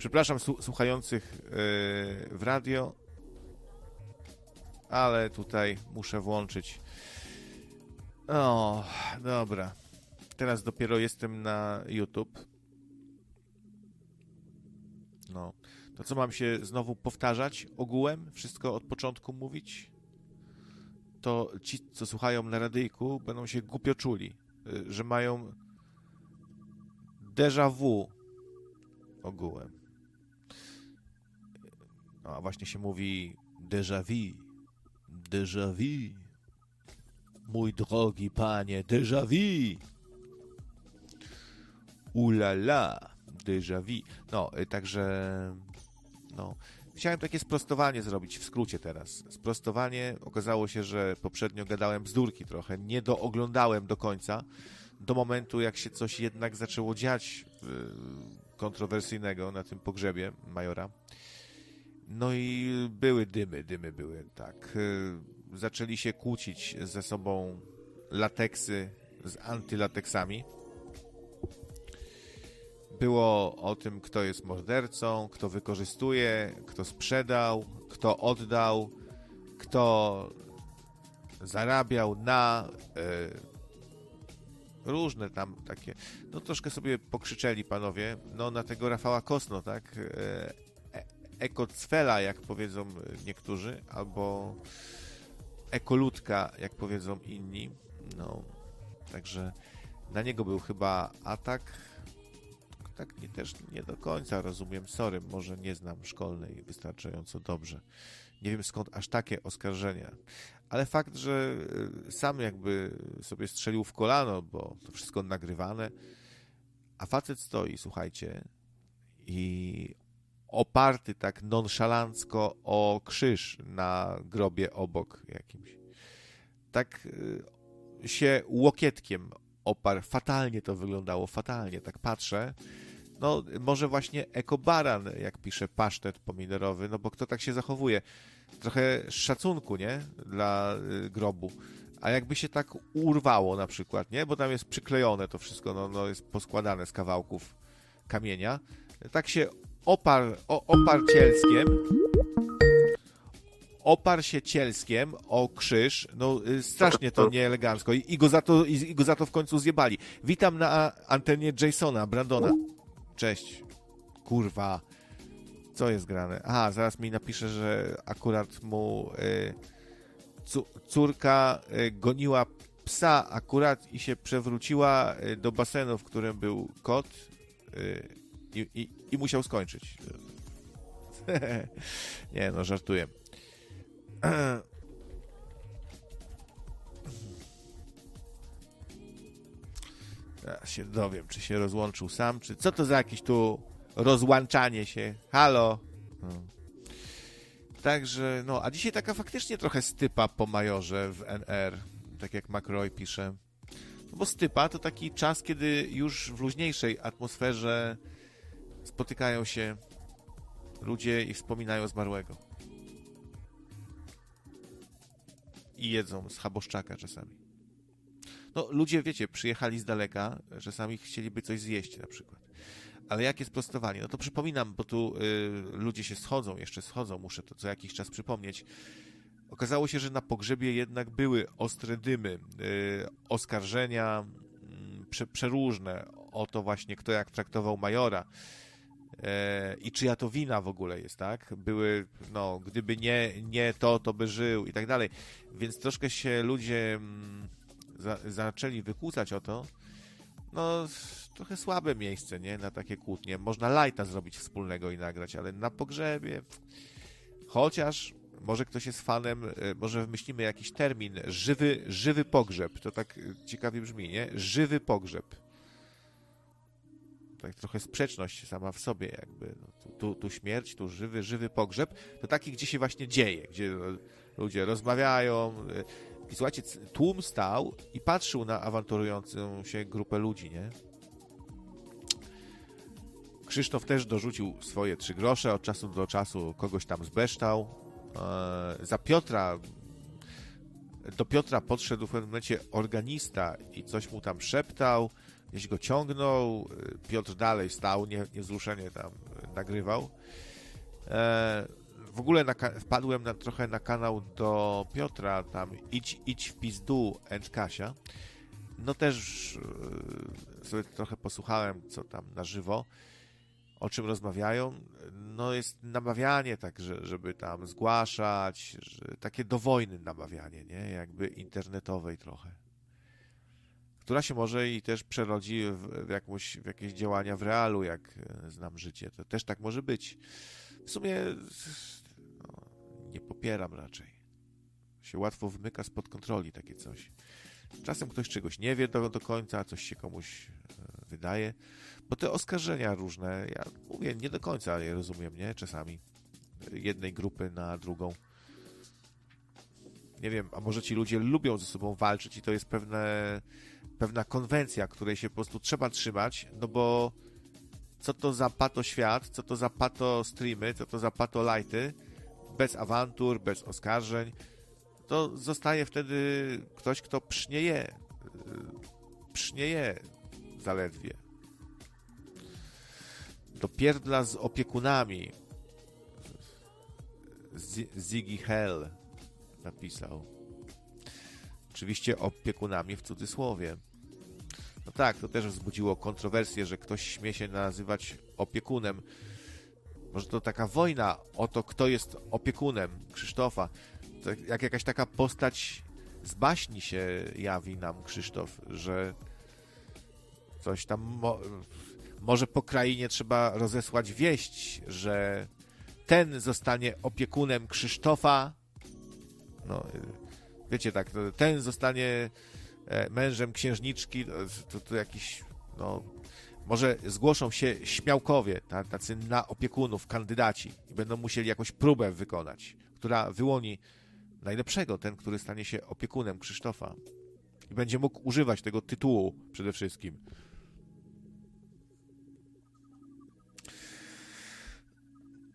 Przepraszam słuchających yy, w radio, ale tutaj muszę włączyć. O, dobra. Teraz dopiero jestem na YouTube. No. To co mam się znowu powtarzać ogółem? Wszystko od początku mówić? To ci, co słuchają na radyjku, będą się głupio czuli, y, że mają déjà vu ogółem. No, a właśnie się mówi déjà vu. Déjà vu. Mój drogi panie, déjà vu. Ulala, déjà vu. No, y, także no, chciałem takie sprostowanie zrobić w skrócie teraz. Sprostowanie okazało się, że poprzednio gadałem bzdurki trochę, nie dooglądałem do końca, do momentu jak się coś jednak zaczęło dziać kontrowersyjnego na tym pogrzebie majora. No i były dymy, dymy były, tak. Zaczęli się kłócić ze sobą lateksy z antylateksami było o tym, kto jest mordercą, kto wykorzystuje, kto sprzedał, kto oddał, kto zarabiał na y, różne tam takie. No troszkę sobie pokrzyczeli panowie, no na tego Rafała Kosno, tak? E, ekocfela, jak powiedzą niektórzy, albo ekoludka, jak powiedzą inni. No, także na niego był chyba atak tak nie, też nie do końca rozumiem. Sorry, może nie znam szkolnej wystarczająco dobrze. Nie wiem skąd aż takie oskarżenia. Ale fakt, że y, sam jakby sobie strzelił w kolano, bo to wszystko nagrywane, a facet stoi, słuchajcie, i oparty tak nonszalancko o krzyż na grobie obok jakimś. Tak y, się łokietkiem oparł. Fatalnie to wyglądało, fatalnie. Tak patrzę no może właśnie ekobaran, jak pisze pasztet pomidorowy, no bo kto tak się zachowuje? Trochę szacunku, nie? Dla y, grobu. A jakby się tak urwało na przykład, nie? Bo tam jest przyklejone to wszystko, no, no jest poskładane z kawałków kamienia. Tak się opar, o, opar cielskiem oparł się cielskiem o krzyż, no y, strasznie to nieelegancko i, i, go za to, i, i go za to w końcu zjebali. Witam na antenie Jasona, Brandona. Cześć. Kurwa. Co jest grane? Aha, zaraz mi napisze, że akurat mu y, córka y, goniła psa akurat i się przewróciła y, do basenu, w którym był kot y, i, i, musiał skończyć. Nie, no żartuję. Ja się dowiem, czy się rozłączył sam, czy co to za jakieś tu rozłączanie się. Halo. No. Także, no, a dzisiaj taka faktycznie trochę stypa po majorze w NR, tak jak McRoy pisze. No bo stypa to taki czas, kiedy już w luźniejszej atmosferze spotykają się ludzie i wspominają zmarłego. I jedzą z chaboszczaka czasami. No, ludzie, wiecie, przyjechali z daleka, czasami chcieliby coś zjeść na przykład. Ale jakie sprostowanie? No to przypominam, bo tu y, ludzie się schodzą, jeszcze schodzą, muszę to co jakiś czas przypomnieć. Okazało się, że na pogrzebie jednak były ostre dymy, y, oskarżenia y, prze, przeróżne o to właśnie, kto jak traktował majora e, i czyja to wina w ogóle jest, tak? Były, no, gdyby nie, nie to, to by żył i tak dalej. Więc troszkę się ludzie mm, za, zaczęli wykłócać o to, no trochę słabe miejsce, nie, na takie kłótnie. Można lajta zrobić wspólnego i nagrać, ale na pogrzebie, chociaż może ktoś jest fanem, e, może wymyślimy jakiś termin, żywy, żywy pogrzeb, to tak ciekawie brzmi, nie? Żywy pogrzeb. Tak trochę sprzeczność sama w sobie jakby. No, tu, tu, śmierć, tu żywy, żywy pogrzeb. To taki, gdzie się właśnie dzieje, gdzie ludzie rozmawiają, e, i słuchajcie, tłum stał i patrzył na awanturującą się grupę ludzi, nie? Krzysztof też dorzucił swoje trzy grosze, od czasu do czasu kogoś tam zbeształ. Eee, za Piotra, do Piotra podszedł w pewnym momencie organista i coś mu tam szeptał. Gdzieś go ciągnął, Piotr dalej stał, nie, tam nagrywał. E, w ogóle na, wpadłem na, trochę na kanał do Piotra, tam idź, idź w pizdu and Kasia. No też e, sobie trochę posłuchałem, co tam na żywo, o czym rozmawiają. No jest namawianie tak, że, żeby tam zgłaszać, że, takie do wojny namawianie, nie? Jakby internetowej trochę. Która się może i też przerodzi w, jakąś, w jakieś działania w realu, jak e, znam życie. To też tak może być. W sumie no, nie popieram raczej. Się łatwo wymyka spod kontroli takie coś. Czasem ktoś czegoś nie wie do, do końca, coś się komuś e, wydaje. Bo te oskarżenia różne, ja mówię, nie do końca je rozumiem, nie? Czasami. Jednej grupy na drugą. Nie wiem, a może ci ludzie lubią ze sobą walczyć i to jest pewne, pewna konwencja, której się po prostu trzeba trzymać, no bo co to za pato świat, co to za pato streamy, co to za pato lighty, bez awantur, bez oskarżeń, to zostaje wtedy ktoś, kto psznieje, psznieje zaledwie. Do pierdla z opiekunami. Ziggy Hell napisał. Oczywiście opiekunami w cudzysłowie. No tak, to też wzbudziło kontrowersję, że ktoś śmie się nazywać opiekunem. Może to taka wojna o to, kto jest opiekunem Krzysztofa. To jak jakaś taka postać z baśni się jawi nam Krzysztof, że coś tam mo może po krainie trzeba rozesłać wieść, że ten zostanie opiekunem Krzysztofa. No, wiecie tak, ten zostanie mężem księżniczki, to, to jakiś, no, może zgłoszą się śmiałkowie, tacy na opiekunów, kandydaci i będą musieli jakąś próbę wykonać, która wyłoni najlepszego, ten, który stanie się opiekunem Krzysztofa i będzie mógł używać tego tytułu przede wszystkim.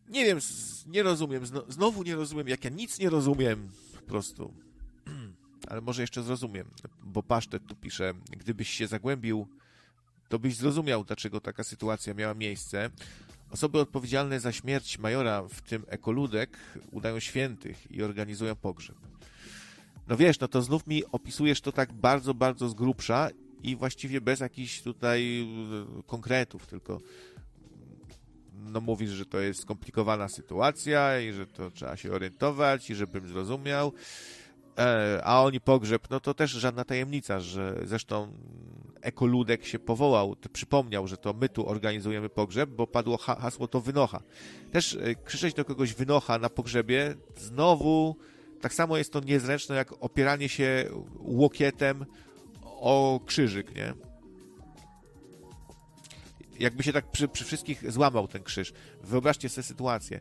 Nie wiem, nie rozumiem, znowu nie rozumiem, jak ja nic nie rozumiem, po prostu ale może jeszcze zrozumiem, bo Pasztet tu pisze, gdybyś się zagłębił, to byś zrozumiał, dlaczego taka sytuacja miała miejsce. Osoby odpowiedzialne za śmierć majora, w tym ekoludek, udają świętych i organizują pogrzeb. No wiesz, no to znów mi opisujesz to tak bardzo, bardzo z grubsza i właściwie bez jakichś tutaj e, konkretów, tylko no mówisz, że to jest skomplikowana sytuacja i że to trzeba się orientować i żebym zrozumiał. E, a oni pogrzeb, no to też żadna tajemnica, że zresztą Ekoludek się powołał, przypomniał, że to my tu organizujemy pogrzeb, bo padło hasło to wynocha. Też e, krzyczeć do kogoś wynocha na pogrzebie, znowu tak samo jest to niezręczne jak opieranie się łokietem o krzyżyk, nie? Jakby się tak przy, przy wszystkich złamał ten krzyż. Wyobraźcie sobie sytuację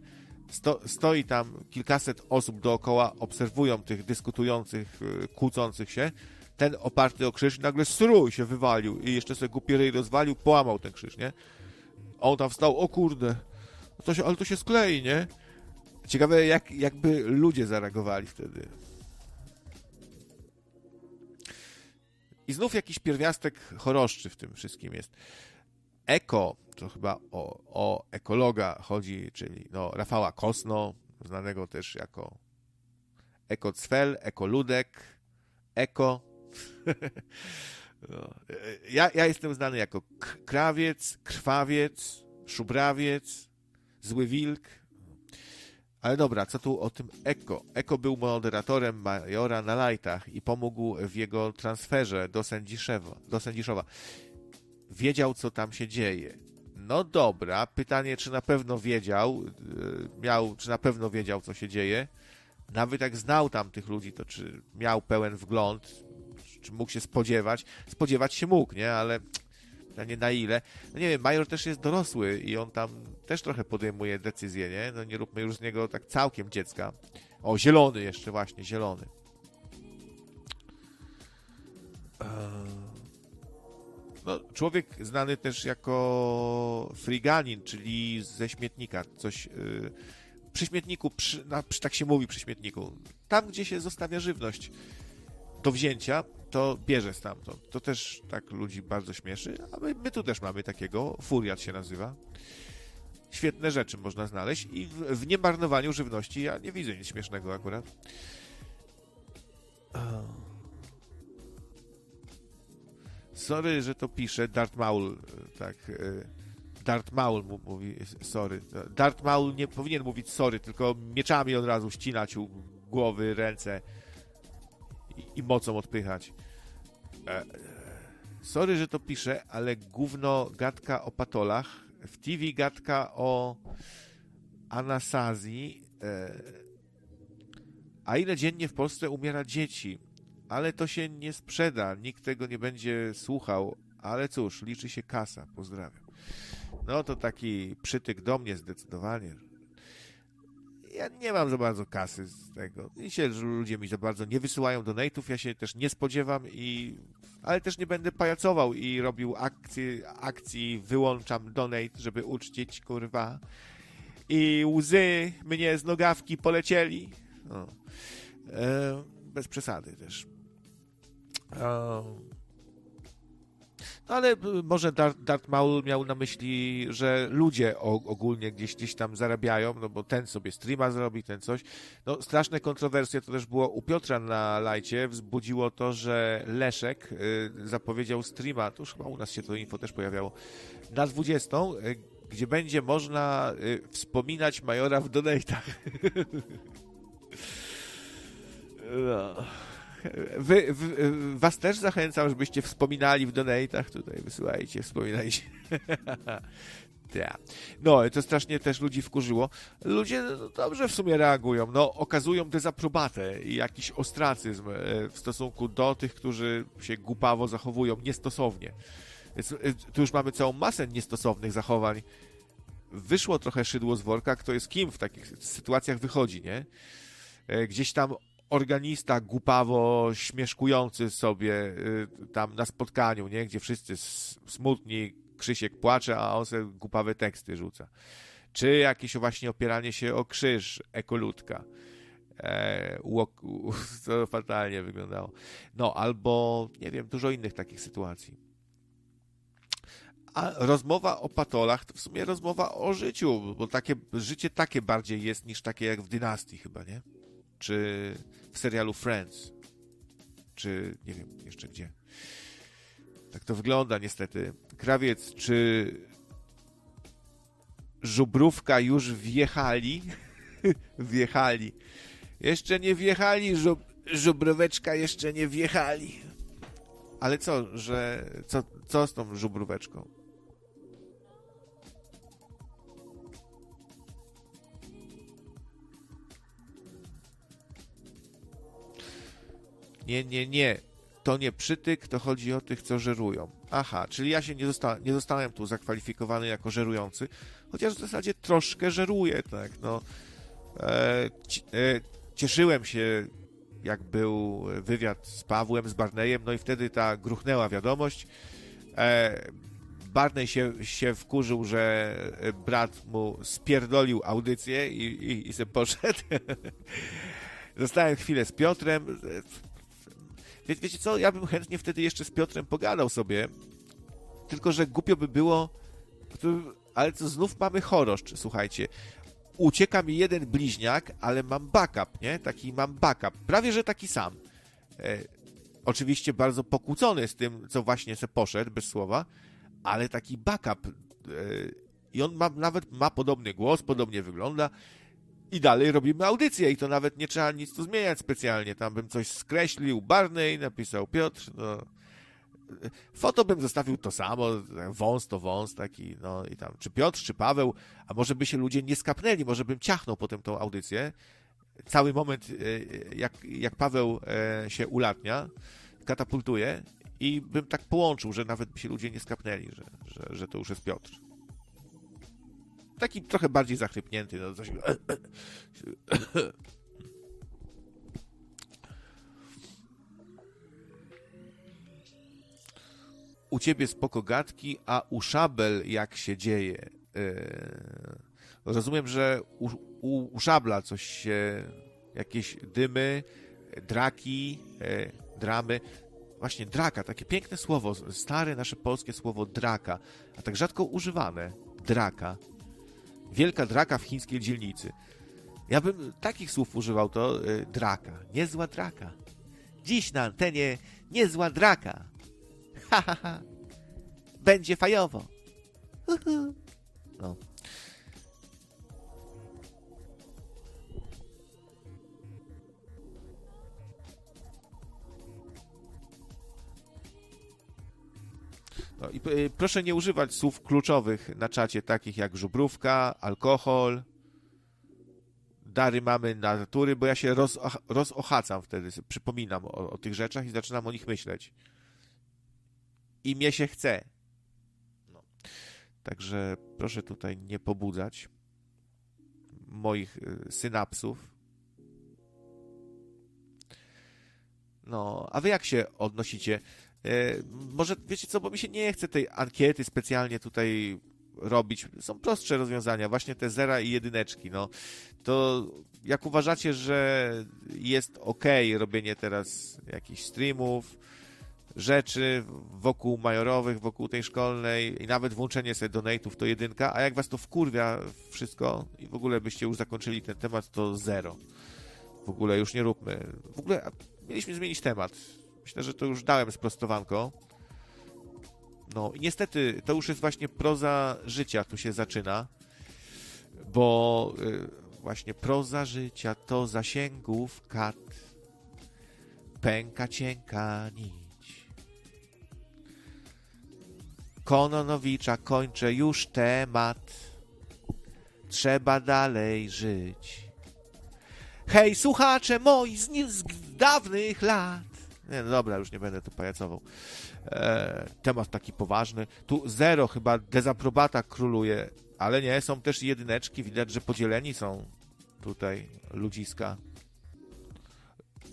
Sto, stoi tam kilkaset osób dookoła, obserwują tych dyskutujących, y, kłócących się. Ten oparty o krzyż nagle strój się wywalił i jeszcze sobie głupi ryj rozwalił, połamał ten krzyż, nie? On tam wstał, o kurde, to się, ale to się sklei, nie? Ciekawe, jak, jakby ludzie zareagowali wtedy. I znów jakiś pierwiastek choroszczy w tym wszystkim jest. Eko, to chyba o, o ekologa chodzi, czyli no, Rafała Kosno, znanego też jako Eko Cfel, Eko Ludek, Eko. no. ja, ja jestem znany jako krawiec, krwawiec, szubrawiec, zły wilk. Ale dobra, co tu o tym Eko? Eko był moderatorem Majora na lajtach i pomógł w jego transferze do Sędziszewa. Do Sędziszowa wiedział, co tam się dzieje. No dobra, pytanie, czy na pewno wiedział, e, miał, czy na pewno wiedział, co się dzieje. Nawet jak znał tam tych ludzi, to czy miał pełen wgląd, czy mógł się spodziewać. Spodziewać się mógł, nie? Ale pytanie na ile. No nie wiem, Major też jest dorosły i on tam też trochę podejmuje decyzje, nie? No nie róbmy już z niego tak całkiem dziecka. O, zielony jeszcze, właśnie, zielony. Eee no, człowiek znany też jako friganin, czyli ze śmietnika, coś yy, przy śmietniku, przy, na, tak się mówi przy śmietniku, tam gdzie się zostawia żywność do wzięcia, to bierze stamtąd. To też tak ludzi bardzo śmieszy, a my, my tu też mamy takiego, Furiat się nazywa. Świetne rzeczy można znaleźć i w, w niemarnowaniu żywności ja nie widzę nic śmiesznego akurat. Sorry, że to pisze. Dart Maul, tak. Dart Maul mówi sorry. Dart Maul nie powinien mówić sorry, tylko mieczami od razu ścinać u głowy, ręce i, i mocą odpychać. E, sorry, że to pisze, ale gówno gadka o patolach. W TV gadka o anasazji. E, a ile dziennie w Polsce umiera dzieci? Ale to się nie sprzeda, nikt tego nie będzie słuchał, ale cóż, liczy się kasa, pozdrawiam. No to taki przytyk do mnie zdecydowanie. Ja nie mam za bardzo kasy z tego. I się, ludzie mi za bardzo nie wysyłają donate'ów, ja się też nie spodziewam i... Ale też nie będę pajacował i robił akcji, akcji wyłączam donate, żeby uczcić, kurwa. I łzy mnie z nogawki polecieli. No. E, bez przesady też. No ale może Darth, Maul miał na myśli, że ludzie ogólnie gdzieś, gdzieś tam zarabiają, no bo ten sobie streama zrobi, ten coś. No straszne kontrowersje to też było u Piotra na lajcie, wzbudziło to, że Leszek y, zapowiedział streama, to już chyba u nas się to info też pojawiało, na 20, y, gdzie będzie można y, wspominać Majora w donatach. no. Wy, was też zachęcam, żebyście wspominali w donatach tutaj, wysyłajcie, wspominajcie. No, to strasznie też ludzi wkurzyło. Ludzie no, dobrze w sumie reagują, no, okazują dezaprobatę i jakiś ostracyzm e, w stosunku do tych, którzy się głupawo zachowują niestosownie. E, tu już mamy całą masę niestosownych zachowań. Wyszło trochę szydło z worka, kto jest kim w takich sytuacjach wychodzi, nie? E, gdzieś tam organista głupawo śmieszkujący sobie y, tam na spotkaniu, nie? Gdzie wszyscy smutni, Krzysiek płacze, a on sobie głupawe teksty rzuca. Czy jakieś właśnie opieranie się o krzyż ekoludka. E, to fatalnie wyglądało. No, albo, nie wiem, dużo innych takich sytuacji. A rozmowa o patolach to w sumie rozmowa o życiu, bo takie, życie takie bardziej jest niż takie jak w dynastii chyba, nie? Czy w serialu Friends, czy nie wiem jeszcze gdzie. Tak to wygląda niestety. Krawiec, czy żubrówka już wjechali? wjechali. Jeszcze nie wjechali, żub, żubróweczka jeszcze nie wjechali. Ale co, że co, co z tą żubróweczką? Nie, nie, nie. To nie przytyk, to chodzi o tych, co żerują. Aha, czyli ja się nie, zosta nie zostałem tu zakwalifikowany jako żerujący, chociaż w zasadzie troszkę żeruję, tak, no. E, e, cieszyłem się, jak był wywiad z Pawłem, z Barneyem, no i wtedy ta gruchnęła wiadomość. E, Barney się, się wkurzył, że brat mu spierdolił audycję i, i, i se poszedł. Zostałem chwilę z Piotrem. Wie, wiecie co, ja bym chętnie wtedy jeszcze z Piotrem pogadał sobie, tylko że głupio by było, ale to znów mamy choroszcz, słuchajcie. Ucieka mi jeden bliźniak, ale mam backup, nie? Taki mam backup, prawie że taki sam. E, oczywiście bardzo pokłócony z tym, co właśnie se poszedł, bez słowa, ale taki backup. E, I on ma, nawet ma podobny głos, podobnie wygląda i dalej robimy audycję i to nawet nie trzeba nic tu zmieniać specjalnie. Tam bym coś skreślił, Barney, napisał Piotr, no. Foto bym zostawił to samo, wąs to wąs taki, no i tam, czy Piotr, czy Paweł, a może by się ludzie nie skapnęli, może bym ciachnął potem tą audycję. Cały moment, e, jak, jak Paweł e, się ulatnia, katapultuje i bym tak połączył, że nawet by się ludzie nie skapnęli, że, że, że to już jest Piotr taki trochę bardziej zachrypnięty. No, coś... U ciebie spoko gadki, a u szabel jak się dzieje. Yy... Rozumiem, że u, u, u szabla coś się, jakieś dymy, draki, yy, dramy. Właśnie draka, takie piękne słowo, stare nasze polskie słowo draka, a tak rzadko używane. Draka. Wielka draka w chińskiej dzielnicy. Ja bym takich słów używał, to y, draka. Niezła draka. Dziś na antenie niezła draka. Ha, ha, ha. Będzie fajowo. No. No i y, proszę nie używać słów kluczowych na czacie, takich jak żubrówka, alkohol, dary mamy natury, bo ja się roz, rozochacam wtedy, przypominam o, o, tych rzeczach i zaczynam o nich myśleć. I mnie się chce. No. Także proszę tutaj nie pobudzać moich y, synapsów. No, a wy jak się odnosicie? E, może wiecie co, bo mi się nie chce tej ankiety specjalnie tutaj robić. Są prostsze rozwiązania, właśnie te zera i jedyneczki. No, to jak uważacie, że jest ok robienie teraz jakichś streamów, rzeczy wokół majorowych, wokół tej szkolnej i nawet włączenie sobie donate'ów to jedynka, a jak was to wkurwia wszystko i w ogóle byście już zakończyli ten temat, to zero. W ogóle już nie róbmy. W ogóle mieliśmy zmienić temat Myślę, że to już dałem sprostowanko. No i niestety to już jest właśnie proza życia, tu się zaczyna, bo y, właśnie proza życia to zasięgów kat, pęka cienka nić. Kononowicza kończę już temat, trzeba dalej żyć. Hej, słuchacze moi z, z dawnych lat, nie, no dobra, już nie będę tu pajacował. E, temat taki poważny. Tu zero chyba dezaprobata króluje, ale nie, są też jedyneczki. Widać, że podzieleni są tutaj ludziska.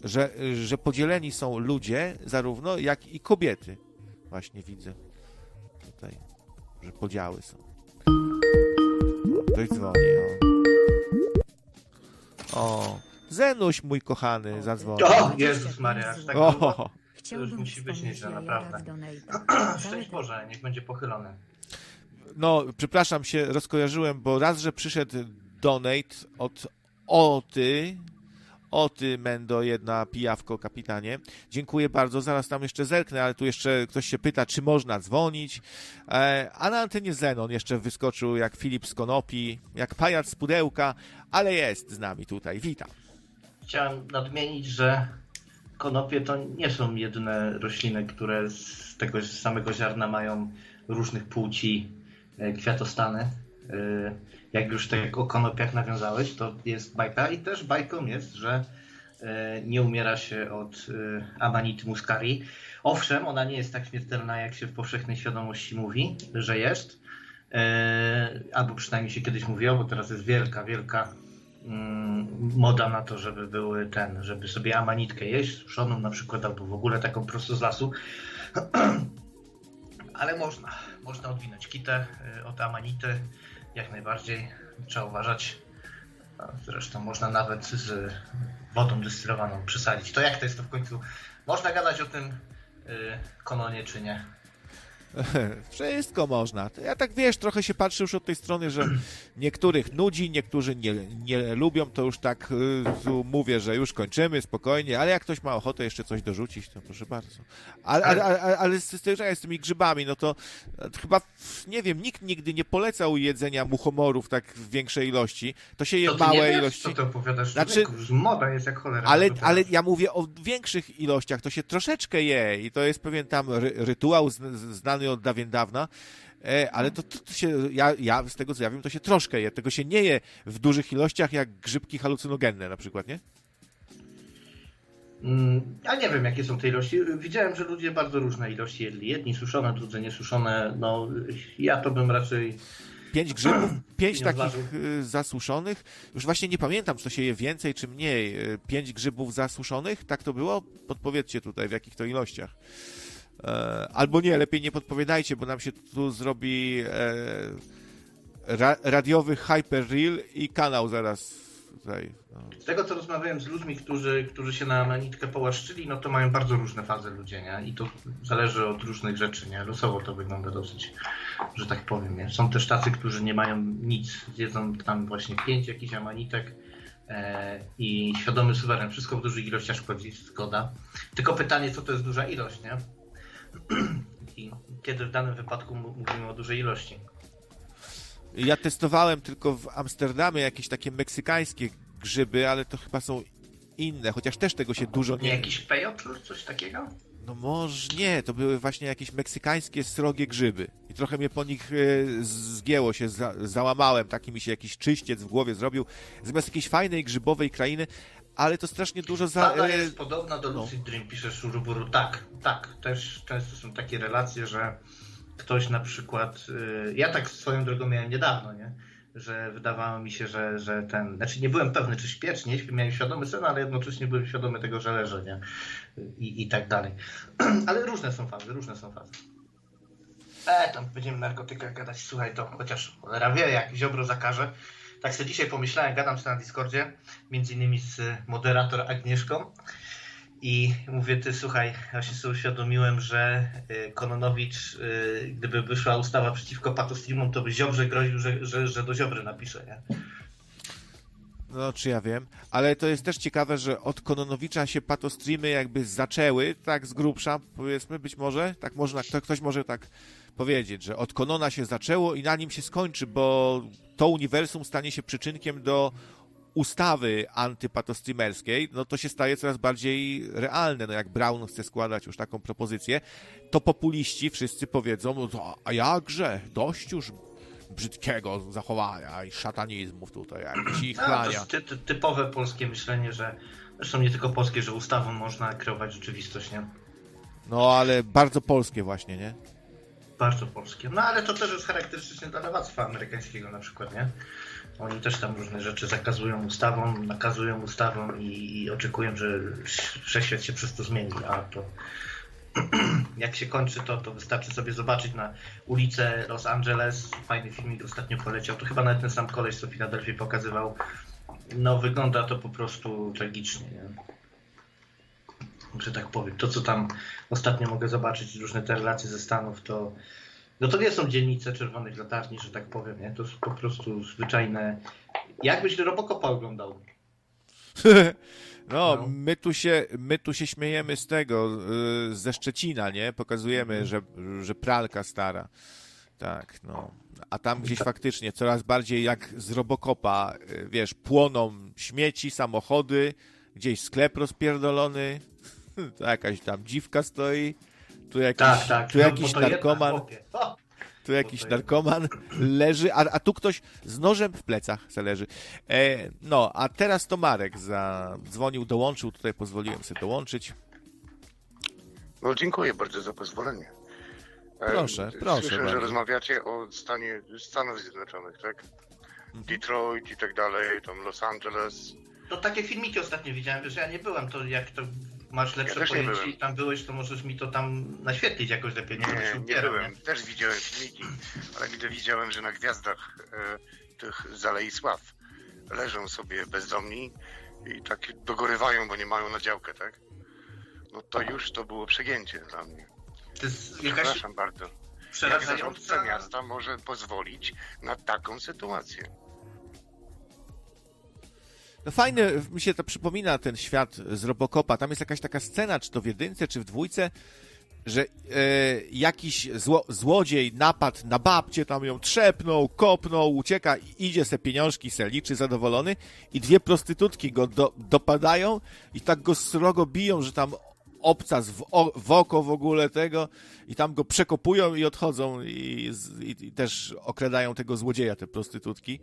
Że, że podzieleni są ludzie, zarówno jak i kobiety. Właśnie widzę tutaj, że podziały są. Ktoś dzwoni, o. O, Zenuś, mój kochany, zadzwonił. O, Jezus Maria, aż tak O, To już musi być nieźle, naprawdę. Szczęść Boże, niech będzie pochylony. no, przepraszam się, rozkojarzyłem, bo raz, że przyszedł donate od Oty, Oty Mendo, jedna pijawko, kapitanie. Dziękuję bardzo, zaraz tam jeszcze zerknę, ale tu jeszcze ktoś się pyta, czy można dzwonić. E, a na antenie Zenon jeszcze wyskoczył jak Filip z Konopi, jak pajac z pudełka, ale jest z nami tutaj. Witam. Chciałem nadmienić, że konopie to nie są jedyne rośliny, które z tego samego ziarna mają różnych płci e, kwiatostany. E, jak już tak o konopiach nawiązałeś, to jest bajka i też bajką jest, że e, nie umiera się od amanity muscari. Owszem, ona nie jest tak śmiertelna, jak się w powszechnej świadomości mówi, że jest. Albo przynajmniej się kiedyś mówiło, bo teraz jest wielka, wielka moda na to, żeby były ten, żeby sobie amanitkę jeść, suszoną na przykład, albo w ogóle taką prosto z lasu. Ale można, można odwinąć kitę y, od amanity, jak najbardziej. Trzeba uważać. Zresztą można nawet z wodą destylowaną przesadzić. To jak to jest to w końcu? Można gadać o tym y, kononie, czy nie? Wszystko można. Ja tak wiesz, trochę się patrzę już od tej strony, że niektórych nudzi, niektórzy nie, nie lubią, to już tak y, mówię, że już kończymy spokojnie, ale jak ktoś ma ochotę jeszcze coś dorzucić, to proszę bardzo. Ale, ale, ale, ale z, z, z tymi grzybami, no to chyba, nie wiem, nikt nigdy nie polecał jedzenia muchomorów tak w większej ilości. To się je to małe wiesz, ilości. Co to opowiadasz? Znaczy, moda jest jak cholera. Ale, ale ja mówię o większych ilościach, to się troszeczkę je i to jest pewien tam ry rytuał znany znany od dawien dawna, e, ale to, to, to, się, ja, ja z tego co ja wiem, to się troszkę je. Tego się nie je w dużych ilościach, jak grzybki halucynogenne na przykład, nie? Mm, ja nie wiem, jakie są te ilości. Widziałem, że ludzie bardzo różne ilości jedli. Jedni suszone, drudzy niesuszone. No, ja to bym raczej. Pięć grzybów, pięć takich y, zasuszonych. Już właśnie nie pamiętam, czy to się je więcej, czy mniej. Y, pięć grzybów zasuszonych, tak to było? Podpowiedzcie tutaj, w jakich to ilościach. E, albo nie, lepiej nie podpowiadajcie, bo nam się tu zrobi e, ra, radiowy hyperreal i kanał zaraz tutaj. No. Z tego co rozmawiałem z ludźmi, którzy, którzy się na manitkę połaszczyli, no to mają bardzo różne fazy ludzie, nie? I to zależy od różnych rzeczy, nie? Losowo to wygląda dosyć, że tak powiem, nie? Są też tacy, którzy nie mają nic, zjedzą tam właśnie pięć jakichś amanitek e, i świadomy suweren, wszystko w dużych ilościach szkodzi, zgoda. Tylko pytanie, co to jest duża ilość, nie? I kiedy w danym wypadku mówimy o dużej ilości. Ja testowałem tylko w Amsterdamie jakieś takie meksykańskie grzyby, ale to chyba są inne, chociaż też tego się dużo nie... Nie jakiś peyotl, coś takiego? No może nie, to były właśnie jakieś meksykańskie srogie grzyby. I trochę mnie po nich e, zgięło się, za, załamałem, taki mi się jakiś czyściec w głowie zrobił. Zamiast jakiejś fajnej grzybowej krainy, ale to strasznie dużo za... Pada jest podobna do Lucid no. Dream, pisze Szuruburu. Tak, tak, też często są takie relacje, że ktoś na przykład, y, ja tak swoją drogą miałem niedawno, nie? że wydawało mi się, że, że ten, znaczy nie byłem pewny, czy śpię, czy nie śpię, miałem świadomy sen, ale jednocześnie byłem świadomy tego, że leżę, nie? I, i tak dalej. ale różne są fazy, różne są fazy. E, tam będziemy narkotykach gadać, słuchaj, to chociaż cholera wie, jak Ziobro zakaże. Tak sobie dzisiaj pomyślałem, gadam sobie na Discordzie, między innymi z moderator Agnieszką. I mówię, ty słuchaj, ja się sobie uświadomiłem, że y, Kononowicz, y, gdyby wyszła ustawa przeciwko patostreamom, to by Ziobrze groził, że, że, że do Ziobry napisze, nie? No, czy ja wiem, ale to jest też ciekawe, że od Kononowicza się patostreamy jakby zaczęły, tak z grubsza, powiedzmy, być może, tak można, ktoś może tak powiedzieć, że od Konona się zaczęło i na nim się skończy, bo to uniwersum stanie się przyczynkiem do ustawy antypatostreamerskiej, no to się staje coraz bardziej realne. No jak Brown chce składać już taką propozycję, to populiści wszyscy powiedzą, no, a jakże, dość już brzydkiego zachowania i szatanizmów tutaj, jakichś ich no, To jest ty, ty, typowe polskie myślenie, że zresztą nie tylko polskie, że ustawą można kreować rzeczywistość, nie? No, ale bardzo polskie właśnie, nie? Bardzo polskie. No, ale to też jest charakterystyczne dla lewactwa amerykańskiego na przykład, nie? Oni też tam różne rzeczy zakazują ustawą, nakazują ustawą i, i oczekują, że wszechświat się przez to zmieni, a to jak się kończy to, to wystarczy sobie zobaczyć na ulicę Los Angeles. Fajny filmik ostatnio poleciał. To chyba nawet ten sam koleś, co Filadelfii pokazywał. No wygląda to po prostu tragicznie, nie? Że tak powiem. To, co tam ostatnio mogę zobaczyć, różne te relacje ze Stanów, to no to nie są dzielnice czerwonych latarni, że tak powiem, nie? To jest po prostu zwyczajne... Jakbyś Robocopa oglądał. No, no, My, tu się, my tu się śmiejemy z tego, y, ze Szczecina, nie? Pokazujemy, mhm. że, że pralka stara. Tak, no. A tam gdzieś faktycznie coraz bardziej jak z Robocopa, y, wiesz, płoną śmieci, samochody, gdzieś sklep rozpierdolony, to jakaś tam dziwka stoi, tu jakiś, tak, tak. tu no, jakiś narkoman. Tu jakiś narkoman leży, a, a tu ktoś z nożem w plecach se leży. E, no, a teraz to Marek zadzwonił, dołączył, tutaj pozwoliłem sobie dołączyć. No dziękuję bardzo za pozwolenie. E, proszę, proszę. Słyszę, bardzo. że rozmawiacie o stanie Stanów Zjednoczonych, tak? Mhm. Detroit i tak dalej, tam Los Angeles. To takie filmiki ostatnio widziałem, wiesz, ja nie byłem, to jak to masz lepsze ja pojęcie i tam byłeś, to możesz mi to tam naświetlić jakoś lepiej. Nie, nie, nie byłem. Nie? Też widziałem filmiki, ale gdy widziałem, że na gwiazdach e, tych Zalei Sław leżą sobie bezdomni i tak dogorywają, bo nie mają na działkę, tak? No to już to było przegięcie dla mnie. To jest Przepraszam bardzo. Jak zarządca miasta może pozwolić na taką sytuację? No fajny, mi się to przypomina ten świat z Robocopa. Tam jest jakaś taka scena, czy to w jedynce, czy w dwójce, że e, jakiś zło, złodziej napadł na babcię, tam ją trzepnął, kopnął, ucieka, idzie se pieniążki, se liczy zadowolony i dwie prostytutki go do, dopadają i tak go srogo biją, że tam obcas w, o, w oko w ogóle tego i tam go przekopują i odchodzą i, i, i, też okradają tego złodzieja, te prostytutki.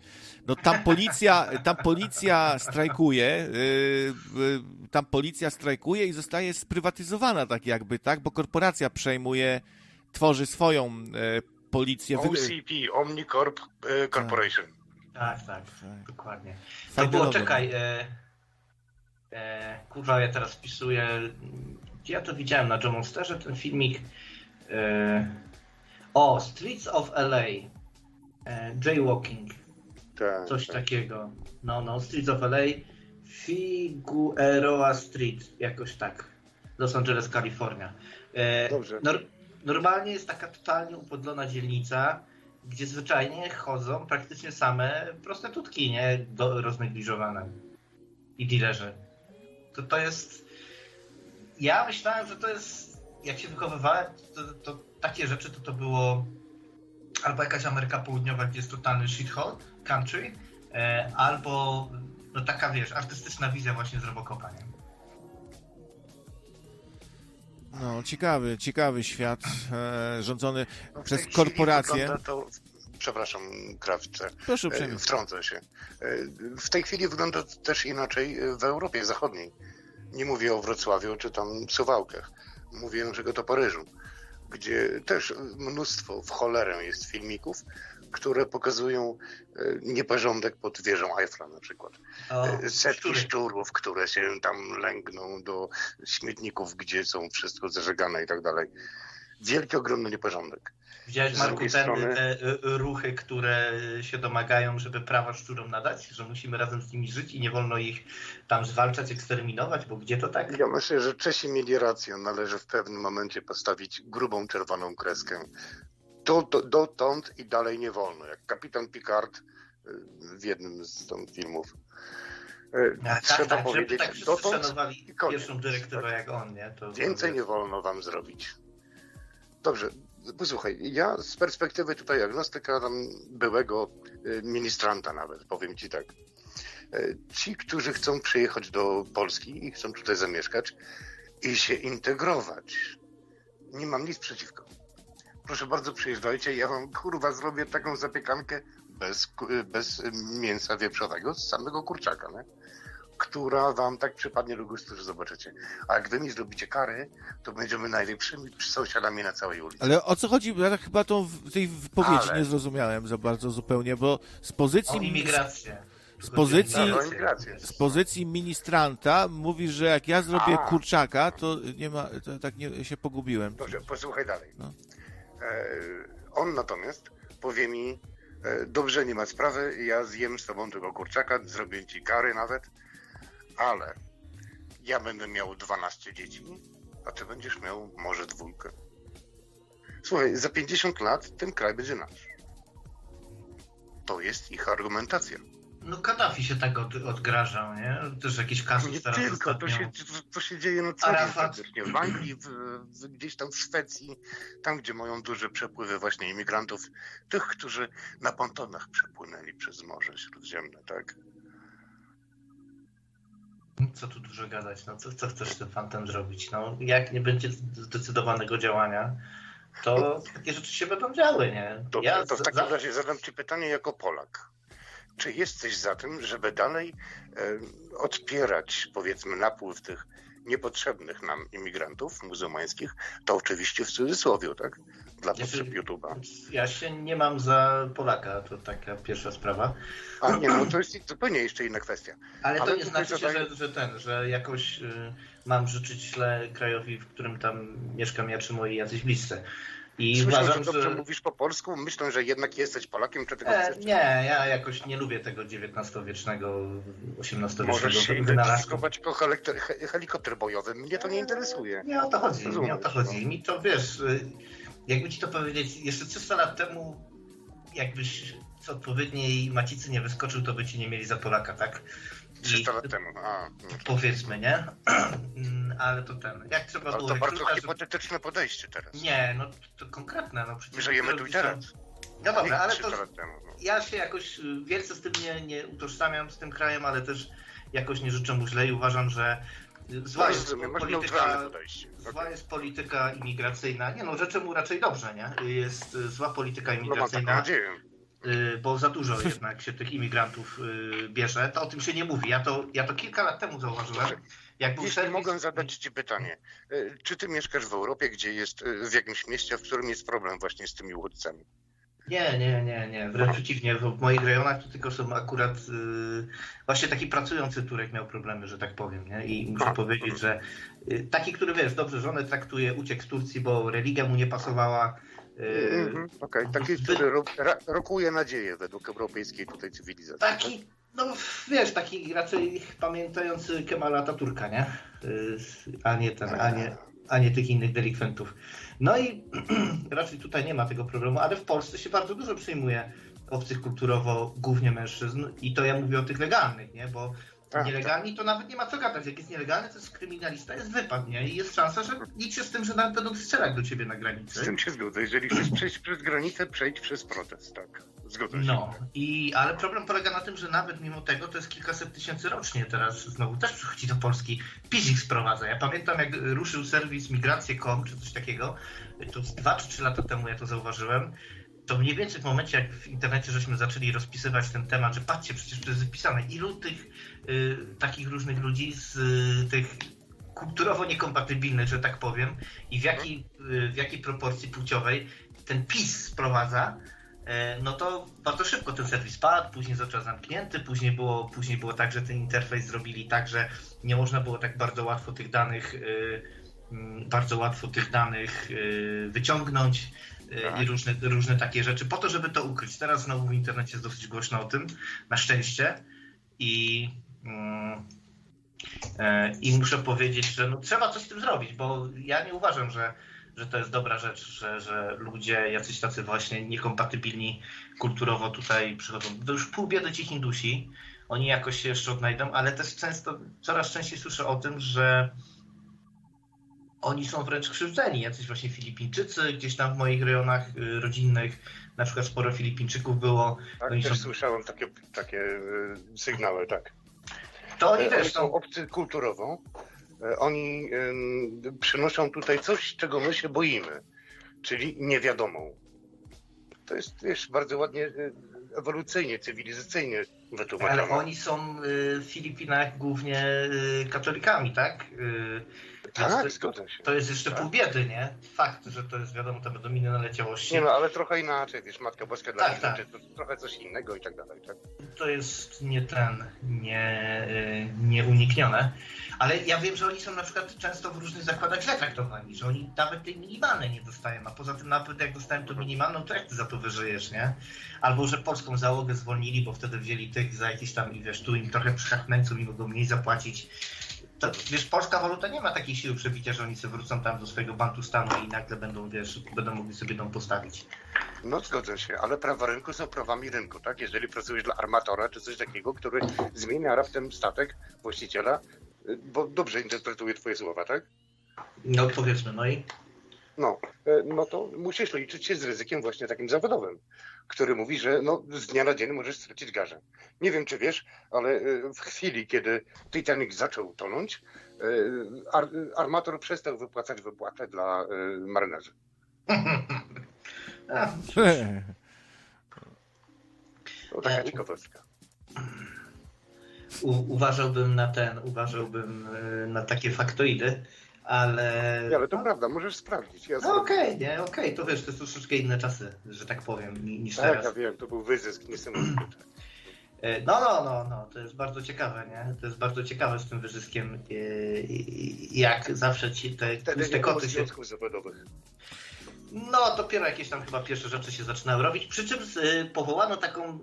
No tam policja, tam policja strajkuje, yy, yy, tam policja strajkuje i zostaje sprywatyzowana tak jakby, tak, bo korporacja przejmuje, tworzy swoją yy, policję. OCP, Omnicorp y, Corporation. Tak, tak, tak, dokładnie. To było, czekaj, e, e, kurwa, ja teraz wpisuję ja to widziałem na Monsterze, ten filmik. E, o, Streets of LA. E, jaywalking. Tak, Coś tak. takiego. No, no, Streets of LA. Figueroa Street, jakoś tak. Los Angeles, Kalifornia. E, Dobrze. nor- normalnie jest taka totalnie upodlona dzielnica, gdzie zwyczajnie chodzą praktycznie same prostytutki, nie? Do, roznegliżowane. I dealerzy. To, to jest... Ja myślałem, że to jest... Jak się wychowywałem, to, to takie rzeczy to to było albo jakaś Ameryka Południowa, gdzie jest totalny shithole country, e, albo no taka, wiesz, artystyczna wizja właśnie z Robocopa, nie? No, ciekawy, ciekawy świat e, rządzony No, przez korporacje. To... Przepraszam, krawce. Proszę E, uprzejmie. Wtrącę się. E, W tej chwili wygląda to też inaczej w Europie Zachodniej. Nie mówię o Wrocławiu czy tam Suwałkach. Mówię na przykład o Paryżu, gdzie też mnóstwo w cholerę jest filmików, które pokazują e, nieporządek pod wieżą Eiffla na przykład. O, E, Setki szczurów, które się tam lęgną do śmietników, gdzie są wszystko zażegane i tak dalej. Wielki, ogromny nieporządek. Widziałeś, Marku, te, strony- te y, ruchy, które się domagają, żeby prawa szczurom nadać, że musimy razem z nimi żyć i nie wolno ich tam zwalczać, eksterminować, bo gdzie to tak? Ja myślę, że Czesi mieli rację. Należy w pewnym momencie postawić grubą czerwoną kreskę. Do, do, dotąd i dalej nie wolno. Jak kapitan Picard y, w jednym z tam filmów. Y, tak, Trzeba tak, żeby powiedzieć, tak wszyscy dotąd i koniec, pierwszą dyrektywę tak? jak on, nie? To, więcej nie wolno wam zrobić. Dobrze, posłuchaj, ja z perspektywy tutaj agnostyka tam byłego y, ministranta nawet, powiem ci tak. Y, Ci, którzy chcą przyjechać do Polski i chcą tutaj zamieszkać i się integrować, nie mam nic przeciwko. Proszę bardzo, przyjeżdżajcie, ja wam kurwa zrobię taką zapiekankę bez, y, bez mięsa wieprzowego, z samego kurczaka, nie? Która wam tak przypadnie do gustu, że zobaczycie. A jak wy mi zrobicie kary, to będziemy najlepszymi sąsiadami na całej ulicy. Ale o co chodzi? Ja chyba tą w tej wypowiedzi Ale- nie zrozumiałem za bardzo zupełnie, bo z O pozycji, imigrację. z pozycji- imigrację. z pozycji ministranta mówi, że jak ja zrobię A. kurczaka, to nie ma, to tak nie, się pogubiłem. Dobrze, posłuchaj dalej. No. E, on natomiast powie mi, e, dobrze, nie ma sprawy, ja zjem z tobą tego kurczaka, zrobię ci kary nawet, ale ja będę miał 12 dzieci, a ty będziesz miał może dwójkę. Słuchaj, za 50 lat ten kraj będzie nasz. To jest ich argumentacja. No Kaddafi się tak od, odgrażał, nie? Też jakiś kasus Nie teraz tylko, to się, to, się dzieje na co dzień. W Anglii, w, w, gdzieś tam w Szwecji, tam gdzie mają duże przepływy właśnie imigrantów, tych, którzy na pontonach przepłynęli przez Morze Śródziemne, tak? Co tu dużo gadać, no co, co chcesz z tym fantem zrobić? No jak nie będzie zdecydowanego działania, to takie rzeczy się będą działy, nie? Dobrze, to w takim za- razie zadam Ci pytanie jako Polak. Czy jesteś za tym, żeby dalej e, odpierać, powiedzmy, napływ tych niepotrzebnych nam imigrantów muzułmańskich? To oczywiście w cudzysłowie, tak? Dla Znaczy- potrzeb YouTube'a. Ja się nie mam za Polaka, to taka pierwsza sprawa. A nie, no to jest zupełnie jeszcze inna kwestia. Ale to Ale nie tutaj znaczy się, że, że ten, że jakoś y, mam życzyć źle krajowi, w którym tam mieszkam ja czy moi jacyś bliscy. I Słyszę, uważam, że dobrze że... mówisz po polsku, myślę, że jednak jesteś Polakiem, czy tylko E, nie, ja jakoś nie lubię tego XIX-wiecznego, Możesz XVIII-wiecznego się wynalazku. identyfikować jako helikopter, he- helikopter bojowy. Mnie to nie interesuje. Nie o to chodzi, nie o to Rozumiesz, chodzi. no. Mi to wiesz, y, jakby ci to powiedzieć, jeszcze 300 lat temu, jakbyś z odpowiedniej macicy nie wyskoczył, to by ci nie mieli za Polaka, tak? I 300 lat temu. A, no. Powiedzmy, nie? Mm, Ale to ten, jak trzeba Ale było to bardzo rekruta, żeby- hipotetyczne podejście teraz. Nie, no to konkretne, no przecież... My żyjemy tu i teraz. No dobra, Nie ale 300 to temu. no. ja się jakoś y, wielce z tym nie, nie utożsamiam z tym krajem, ale też jakoś nie życzę mu źle i uważam, że y, zła No, jest rozumiem, polityka, zła jest polityka imigracyjna. Nie no, życzę mu raczej dobrze, nie? Jest y, zła polityka No mam taką imigracyjna, nadzieję. Y, bo za dużo jednak się tych imigrantów y, bierze. To o tym się nie mówi. Ja to, ja to kilka lat temu zauważyłem. Jak był Jeśli serwis- mogę zadać Ci pytanie, y, czy Ty mieszkasz w Europie, gdzie jest w jakimś mieście, w którym jest problem właśnie z tymi uchodźcami? Nie, nie, nie, nie. Wręcz przeciwnie. W moich rejonach to tylko są akurat y, właśnie taki pracujący Turek miał problemy, że tak powiem, nie? I muszę powiedzieć, że y, taki, który wiesz, dobrze żonę traktuje, uciekł z Turcji, bo religia mu nie pasowała, Mhm, Okej, taki, który ro, ra, rokuje nadzieję według europejskiej tutaj cywilizacji. Taki, no wiesz, taki raczej pamiętający Kemala Ataturka, nie? Y, A nie ten, a nie, a nie tych innych delikwentów. No i raczej tutaj nie ma tego problemu, ale w Polsce się bardzo dużo przyjmuje obcych kulturowo, głównie mężczyzn i to ja mówię o tych legalnych, nie? Bo Tak, nielegalni to nawet nie ma co gadać. Jak jest nielegalny, to jest kryminalista, jest wypad, nie? I jest szansa, że liczy się z tym, że nawet będą strzelać do ciebie na Z granicy. tym się zgodzę. Jeżeli chcesz przejść przez granicę, przejdź przez protest, tak. Zgodzę się. No, i, ale problem polega na tym, że nawet mimo tego to jest kilkaset tysięcy rocznie teraz znowu też przychodzi do Polski. PiS ich sprowadza. Ja pamiętam jak ruszył serwis migracje.com czy coś takiego, to z dwa czy trzy lata temu ja to zauważyłem, to mniej więcej w momencie jak w internecie żeśmy zaczęli rozpisywać ten temat, że patrzcie, przecież to jest wypisane, ilu tych takich różnych ludzi z y, tych kulturowo niekompatybilnych, że tak powiem, i w jakiej, y, w jakiej proporcji płciowej ten PiS sprowadza, no to bardzo szybko ten serwis padł, później został zamknięty, później było, później było tak, że ten interfejs zrobili tak, że nie można było tak bardzo łatwo tych danych y, mm, bardzo łatwo tych danych y, wyciągnąć y, Tak. i różne, różne takie rzeczy, po to, żeby to ukryć. Teraz znowu w internecie jest dosyć głośno o tym, na szczęście. I, i muszę powiedzieć, że no, trzeba coś z tym zrobić, bo ja nie uważam, że że to jest dobra rzecz, że, że ludzie jacyś tacy właśnie niekompatybilni kulturowo tutaj przychodzą. To już pół biedy ci Hindusi, oni jakoś się jeszcze odnajdą, ale też często, coraz częściej słyszę o tym, że oni są wręcz krzywdzeni. Jacyś właśnie Filipińczycy gdzieś tam w moich rejonach y, rodzinnych, na przykład sporo Filipińczyków było. Tak, Oni też są- słyszałem takie, takie e, sygnały, tak. To oni E, też Oni są są. obcy kulturowo. E, Oni przynoszą tutaj coś, czego my się boimy, czyli niewiadomą. To jest, wiesz, bardzo ładnie e, ewolucyjnie, cywilizacyjnie wytłumaczone. Ale oni są w Filipinach głównie katolikami, tak? Tak, to, zgodzę się. to jest jeszcze Tak. pół biedy, nie? Fakt, że to jest wiadomo, te dominy naleciałości. Nie no, ale trochę inaczej, wiesz, Matka Boska dla Tak, tak. rzeczy, to trochę coś innego i tak dalej, tak? To jest nie ten, nie, y, nieuniknione. Ale ja wiem, że oni są na przykład często w różnych zakładach źle traktowani, że oni nawet tej minimalnej nie dostają, a poza tym nawet jak dostałem tą minimalną, to jak ty za to wyżyjesz, nie? Albo, że polską załogę zwolnili, bo wtedy wzięli tych za jakieś tam, i wiesz, tu im trochę przychachmęcą i mogą mniej zapłacić. To, wiesz, polska waluta nie ma takiej siły przebicia, że oni sobie wrócą tam do swojego bantustanu i nagle będą, wiesz, będą mogli sobie ją postawić. No zgodzę się, ale prawa rynku są prawami rynku, tak? Jeżeli pracujesz dla armatora czy coś takiego, który zmienia raptem statek właściciela, y, bo dobrze interpretuję twoje słowa, tak? No powiedzmy, no i No, e, no to musisz liczyć się z ryzykiem właśnie takim zawodowym, który mówi, że no, z dnia na dzień możesz stracić garzę. Nie wiem, czy wiesz, ale e, w chwili, kiedy Titanic zaczął tonąć, e, ar, armator przestał wypłacać wypłatę dla e, marynarzy. A, To taka E, ciekawostka. u, uważałbym na ten, uważałbym y, na takie faktoidy, ale... Nie, ale to prawda, możesz sprawdzić. Ja No okej, nie, okej, to wiesz, to jest troszeczkę inne czasy, że tak powiem, ni- niż Tak, ja teraz. wiem, to był wyzysk niesamowity. E, No, no, no, no, to jest bardzo ciekawe, nie? To jest bardzo ciekawe z tym wyzyskiem, jak zawsze ci te Wtedy koty się... związków zawodowych. No, dopiero jakieś tam chyba pierwsze rzeczy się zaczynały robić. Przy czym y, powołano taką,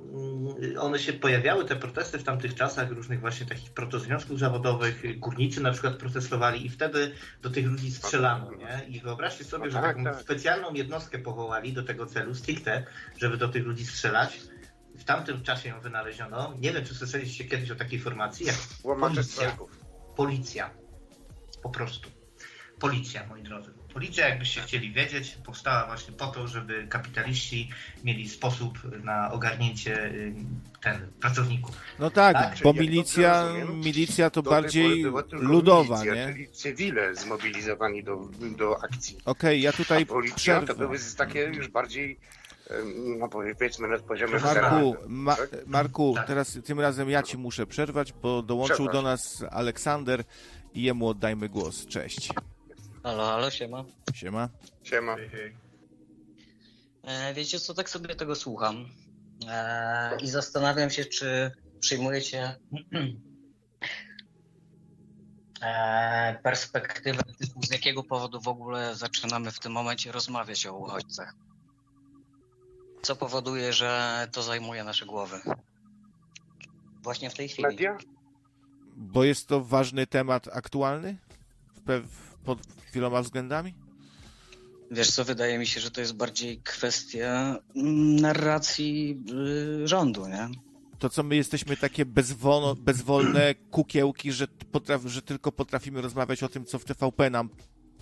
y, one się pojawiały, te protesty w tamtych czasach, różnych właśnie takich protozwiązków zawodowych, górnicy na przykład protestowali i wtedy do tych ludzi strzelano, nie? I wyobraźcie sobie, No że tak, taką tak. specjalną jednostkę powołali do tego celu, stricte, żeby do tych ludzi strzelać. W tamtym czasie ją wynaleziono. Nie wiem, czy słyszeliście kiedyś o takiej formacji, jak Łamacze Policja. Policja. Po prostu. Policja, moi drodzy. Policja, jakbyście chcieli wiedzieć, powstała właśnie po to, żeby kapitaliści mieli sposób na ogarnięcie y, ten, pracowników. No tak, Tak, bo milicja, milicja to bardziej ludowa, milicja, nie? Czyli cywile zmobilizowani do, do akcji. Okej, ja tutaj A policja przerwę. to były z- takie już bardziej, no powiedzmy na poziomie Marku, ma, tak? Marku, Tak. teraz tym razem ja ci muszę przerwać, bo dołączył do nas Aleksander i jemu oddajmy głos. Cześć. Halo, halo, siema. Siema. Siema. E, wiecie co, tak sobie tego słucham e, i zastanawiam się, czy przyjmujecie e, perspektywę typu, z jakiego powodu w ogóle zaczynamy w tym momencie rozmawiać o uchodźcach. co powoduje, że to zajmuje nasze głowy. Właśnie w tej chwili. Media? Bo jest to ważny temat aktualny? W pew- pod wieloma względami? Wiesz co, wydaje mi się, że to jest bardziej kwestia mm, narracji y, rządu, nie? To co my jesteśmy takie bezwolno, bezwolne kukiełki, że, potraf, że tylko potrafimy rozmawiać o tym, co w TVP nam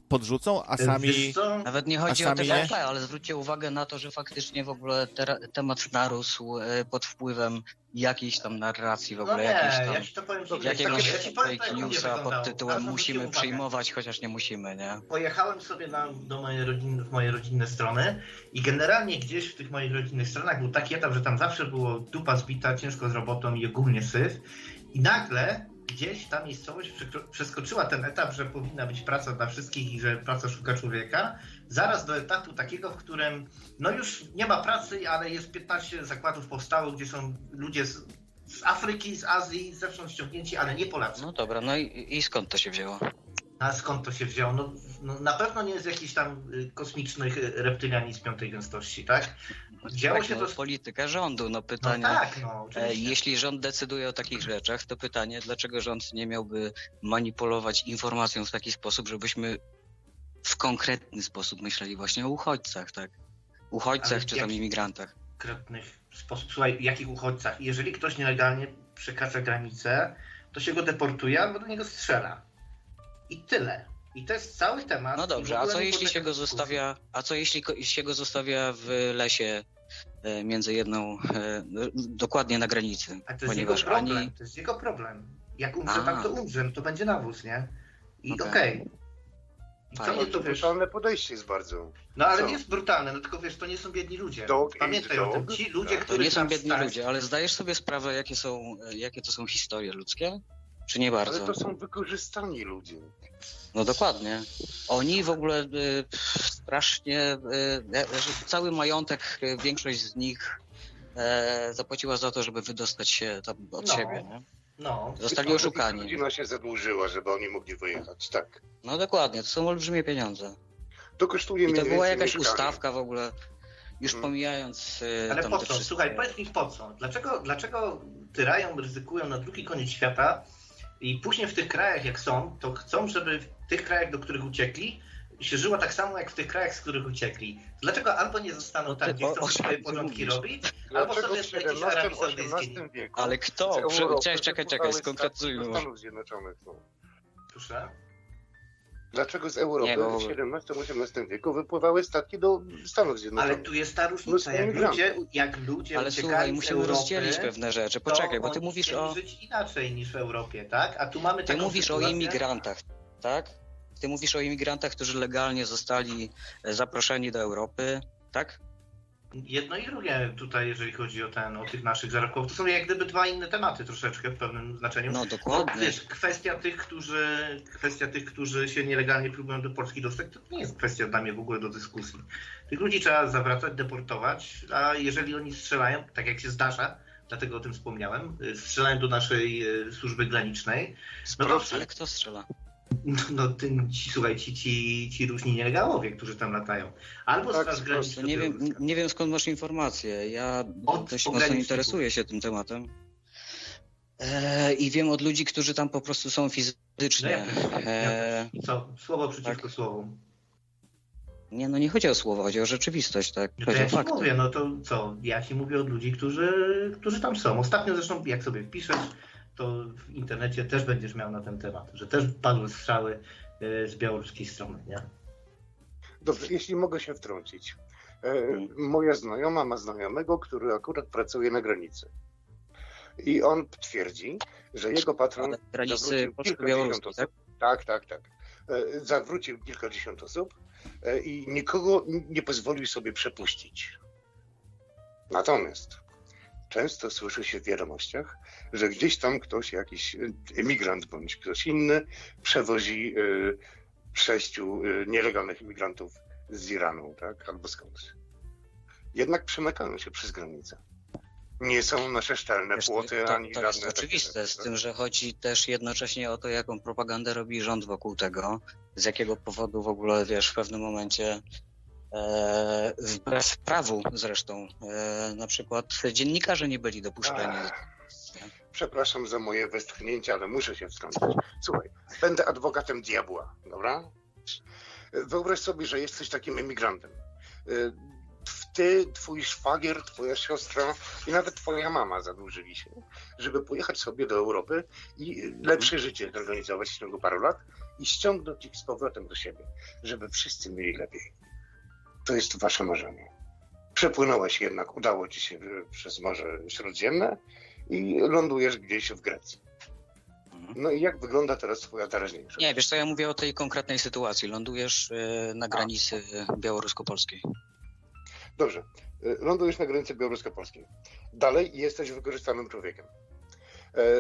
podrzucą, a sami... Nawet nie chodzi o TVP, nie? ale zwróćcie uwagę na to, że faktycznie w ogóle te, temat narósł y, pod wpływem jakiejś tam narracji, w No ogóle nie, jakiejś tam... ja ci to powiem Jakiegoś ja ci powiem, fake newsa pod tytułem musimy przyjmować, chociaż nie musimy, nie? Pojechałem sobie na, do mojej rodziny, w moje rodzinne strony i generalnie gdzieś w tych moich rodzinnych stronach był taki etap, że tam zawsze było dupa zbita, ciężko z robotą i ogólnie syf. I nagle gdzieś ta miejscowość przeskoczyła ten etap, że powinna być praca dla wszystkich i że praca szuka człowieka, zaraz do etapu takiego, w którym no już nie ma pracy, ale jest 15 zakładów powstało, gdzie są ludzie z, z Afryki, z Azji, zewsząd ściągnięci, ale nie Polacy. No dobra, no i, i skąd to się wzięło? A skąd to się wzięło? No, no, na pewno nie z jakichś tam y, kosmicznych y, reptyliani z piątej gęstości, tak? Wzięło tak, się no, to z... polityka rządu, no No pytanie... tak, no E, oczywiście. Jeśli rząd decyduje o takich rzeczach, to pytanie, dlaczego rząd nie miałby manipulować informacją w taki sposób, żebyśmy w konkretny sposób myśleli właśnie o uchodźcach, tak? Uchodźcach Ale czy tam imigrantach. konkretnych sposób. Słuchaj, jakich uchodźcach? Jeżeli ktoś nielegalnie przekracza granicę, to się go deportuje albo do niego strzela. I tyle. I to jest cały temat. No dobrze, a co jeśli się go dyskusji. zostawia, a co jeśli się go zostawia w lesie e, między jedną, e, no, dokładnie na granicy, A to jest ponieważ jego problem. ani... To jest jego problem. Jak umrze A. tam, to umrze. No to będzie nawóz, nie? I Okej. okej. I Co to wiesz? brutalne podejście jest bardzo. No ale Co? nie jest brutalne, no tylko wiesz, to nie są biedni ludzie. Dog Pamiętaj o tym. Ci ludzie, To To nie są biedni stać- ludzie, ale zdajesz sobie sprawę, jakie są, e, jakie to są historie ludzkie? Czy nie Ale bardzo? to są wykorzystani ludzie. No dokładnie. Oni w ogóle y, strasznie, y, e, że cały majątek, y, większość z nich e, zapłaciła za to, żeby wydostać się tam od No. siebie. Nie? No. Zostali oszukani. Rodzina się zadłużyła, żeby oni mogli wyjechać, tak. No dokładnie, to są olbrzymie pieniądze. To kosztuje I to była jakaś mieszkanie. ustawka w ogóle, już Mm. pomijając y, Ale tam po co? wszystkie... Słuchaj, powiedz mi po co? Dlaczego, dlaczego tyrają, ryzykują na drugi koniec świata i później w tych krajach jak są, to chcą, żeby w tych krajach, do których uciekli, się żyło tak samo jak w tych krajach, z których uciekli. Dlaczego albo nie zostaną tam, gdzie chcą swoje porządki robić, albo sobie w jakiejś Arabii Saudyjskiej. Ale kto? Prze- Czekaj, czekaj, czekaj, skonkretyzujmy. Stanów Zjednoczonych. No. Proszę? Dlaczego z Europy Nie, bo- w XVII-XVIII wieku wypływały statki do Stanów Zjednoczonych? Ale tu jest ta różnica. Mnóstwo Jak ludzie, jak ludzie Ale słuchaj, musimy Europy, rozdzielić pewne rzeczy. Poczekaj, bo ty mówisz o... żyć inaczej niż w Europie, tak? A tu mamy Ty mówisz o sytuację- imigrantach, tak? Ty mówisz o imigrantach, którzy legalnie zostali zaproszeni do Europy, tak? Jedno i drugie tutaj, jeżeli chodzi o ten, o tych naszych zarobków, to są jak gdyby dwa inne tematy troszeczkę w pewnym znaczeniu. No dokładnie. wiesz, kwestia tych, którzy, kwestia tych, którzy się nielegalnie próbują do Polski dostać, to nie jest kwestia dla mnie w ogóle do dyskusji. Tych ludzi trzeba zawracać, deportować, a jeżeli oni strzelają, tak jak się zdarza, dlatego o tym wspomniałem, y, strzelają do naszej y, służby granicznej, no to, Proszę. Ale kto strzela? No, no tym, ci, słuchaj, ci, ci, ci różni nielegałowie, którzy tam latają. Albo Tak, Straż Graniczna. Nie wiem, nie wiem skąd masz informacje. Ja Od dość mocno interesuję się tym tematem. E, I wiem od ludzi, którzy tam po prostu są No fizycznie. ja też, E, Co? Słowo przeciwko Tak. słowu. nie, no nie chodzi o słowo, chodzi o rzeczywistość, tak? No to Chodzi ja ci fakty. mówię, no to co? Ja ci mówię od ludzi, którzy, którzy tam są. Ostatnio zresztą, jak sobie wpiszesz, to w internecie też będziesz miał na ten temat, że też padły strzały e, z białoruskiej strony, nie? Dobrze, jeśli mogę się wtrącić. E, moja znajoma ma znajomego, który akurat pracuje na granicy. I on twierdzi, że jego patron Na granicy kilkadziesiąt tak? osób. Tak, tak, tak. E, zawrócił kilkadziesiąt osób i nikogo nie pozwolił sobie przepuścić. Natomiast często słyszy się w wiadomościach, że gdzieś tam ktoś, jakiś emigrant bądź ktoś inny, przewozi e, sześciu e, nielegalnych imigrantów z Iranu, tak, albo skądś. Jednak przemykają się przez granicę. Nie są nasze szczelne Wiesz, płoty, to, ani to żadne jest takie oczywiste, rzeczy, z tak? tym, że chodzi też jednocześnie o to, jaką propagandę robi rząd wokół tego, z jakiego powodu w ogóle, wiesz, w pewnym momencie E, wbrew prawu zresztą. E, na przykład dziennikarze nie byli dopuszczeni. Przepraszam za moje westchnięcie, ale muszę się wtrącić. Słuchaj, będę adwokatem diabła, dobra? Wyobraź sobie, że jesteś takim emigrantem. Y, Ty, twój szwagier, twoja siostra i nawet twoja mama zadłużyli się, żeby pojechać sobie do Europy i lepsze życie zorganizować w ciągu paru lat i ściągnąć ich z powrotem do siebie, żeby wszyscy mieli lepiej. To jest wasze marzenie. Przepłynąłeś jednak, udało ci się przez Morze Śródziemne i lądujesz gdzieś w Grecji. No i jak wygląda teraz twoja teraźniejszość? Nie, wiesz co, ja mówię o tej konkretnej sytuacji. Lądujesz e, na granicy białorusko-polskiej. Dobrze. Y, Lądujesz na granicy białorusko-polskiej. Dalej jesteś wykorzystanym człowiekiem.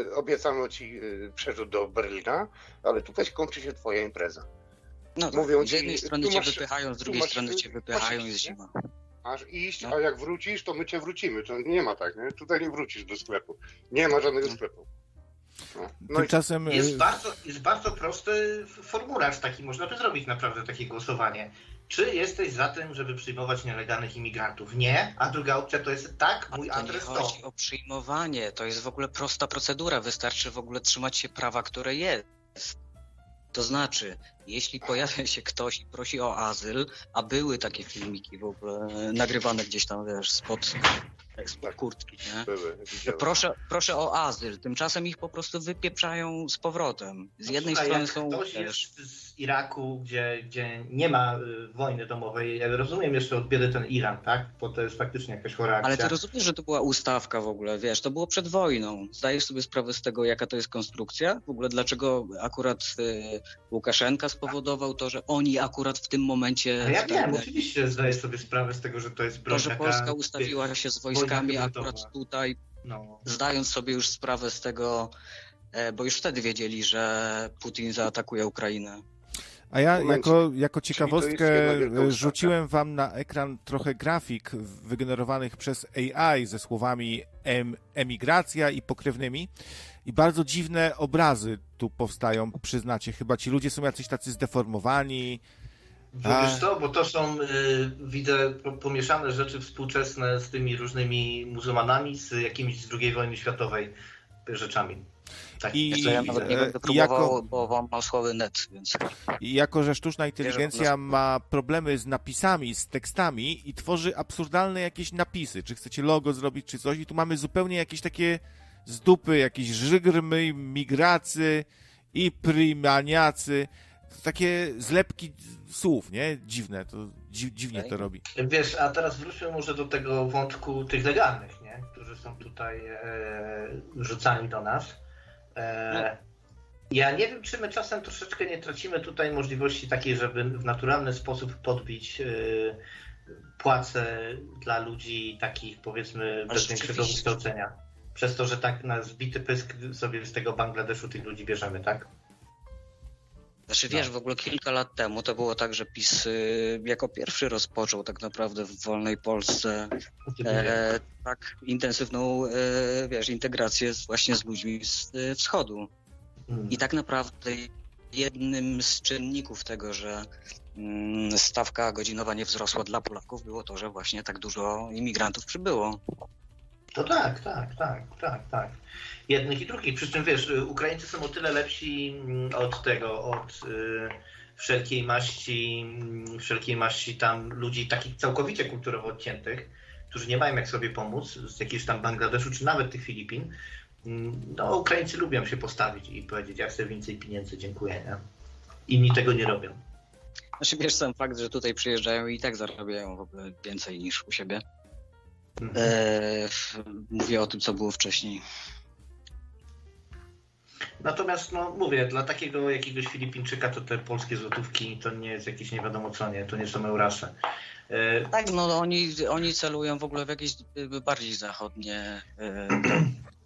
E, obiecano ci przerzut do Berlina, ale tutaj kończy się twoja impreza. No tak, Mówią z ci, jednej strony tu cię masz- wypychają, z drugiej masz- strony cię masz wypychają, iść, jest zima. Masz iść, No. a jak wrócisz, to my cię wrócimy. To nie ma tak, nie? Tutaj nie wrócisz do sklepu. Nie ma żadnego No. sklepu. No, no i Tymczasem Jest y, bardzo, jest bardzo prosty formularz taki, można by zrobić naprawdę takie głosowanie. Czy jesteś za tym, żeby przyjmować nielegalnych imigrantów? Nie. A druga opcja to jest tak, mój To nie adres to. chodzi o przyjmowanie, to jest w ogóle prosta procedura, wystarczy w ogóle trzymać się prawa, które jest. To znaczy, jeśli pojawia się ktoś i prosi o azyl, a były takie filmiki w ogóle nagrywane gdzieś tam, wiesz, spod, spod Tak. kurtki, nie? były, proszę, proszę o azyl, tymczasem ich po prostu wypieprzają z powrotem. Z jednej strony jak są, ktoś wiesz, jest z Iraku, gdzie, gdzie nie ma y, wojny domowej, ja rozumiem jeszcze od biedy ten Iran, tak? Bo to jest faktycznie jakaś chora akcja. Ale ty rozumiesz, że to była ustawka w ogóle, wiesz, to było przed wojną. Zdajesz sobie sprawę z tego, jaka to jest konstrukcja? W ogóle dlaczego akurat y, Łukaszenka spowodował to, że oni akurat w tym momencie... A ja wiem, oczywiście zdaję sobie sprawę z tego, że to jest broń To, że Polska ustawiła się z wojskami akurat tutaj, No. zdając sobie już sprawę z tego, e, bo już wtedy wiedzieli, że Putin zaatakuje Ukrainę. A ja jako, jako to ciekawostkę e, rzuciłem wam na ekran trochę grafik wygenerowanych przez AI ze słowami em, emigracja i pokrewnymi. I bardzo dziwne obrazy tu powstają, przyznacie. Chyba ci ludzie są jacyś tacy zdeformowani. Bo A. wiesz co, bo to są, y, widzę, po- pomieszane rzeczy współczesne z tymi różnymi muzułmanami, z jakimiś z II wojny światowej rzeczami. Tak, I- ja nawet nie e, będę próbował, jako- bo wam ma słaby net, więc... I jako, że sztuczna inteligencja ma problemy z napisami, z tekstami i tworzy absurdalne jakieś napisy, czy chcecie logo zrobić, czy coś, i tu mamy zupełnie jakieś takie z dupy, jakieś żygrymy, migracy i prymaniacy, takie zlepki słów, nie? Dziwne, to dzi dziwnie to Okej. robi. Wiesz, a teraz wróćmy może do tego wątku tych legalnych, nie? którzy są tutaj e, rzucani do nas. E, ja nie wiem, czy my czasem troszeczkę nie tracimy tutaj możliwości takiej, żeby w naturalny sposób podbić e, płace dla ludzi takich powiedzmy bez większego wykształcenia. Przez to, że tak na zbity pysk sobie z tego Bangladeszu tych ludzi bierzemy, tak? Znaczy wiesz, No. w ogóle kilka lat temu to było tak, że PiS y, jako pierwszy rozpoczął tak naprawdę w wolnej Polsce e, tak intensywną, e, wiesz, integrację właśnie z ludźmi z e, wschodu. Mm. I tak naprawdę jednym z czynników tego, że mm, stawka godzinowa nie wzrosła dla Polaków było to, że właśnie tak dużo imigrantów przybyło. To tak, tak, tak, tak, tak. Jednych i drugich. Przy czym wiesz, Ukraińcy są o tyle lepsi mm, od tego, od y, wszelkiej maści, mm, wszelkiej maści tam ludzi takich całkowicie kulturowo odciętych, którzy nie mają jak sobie pomóc, z jakiegoś tam Bangladeszu, czy nawet tych Filipin. Mm, No, Ukraińcy lubią się postawić i powiedzieć, ja chcę więcej pieniędzy, dziękuję, nie? Inni tego nie robią. Znaczy wiesz, sam fakt, że tutaj przyjeżdżają i tak zarabiają w ogóle więcej niż u siebie. Mhm. E, mówię o tym, co było wcześniej. Natomiast, no mówię, dla takiego jakiegoś Filipińczyka to te polskie złotówki to nie jest jakieś nie wiadomo co, nie? To nie są eurasze. E, Tak, no oni, oni celują w ogóle w jakieś y, bardziej zachodnie.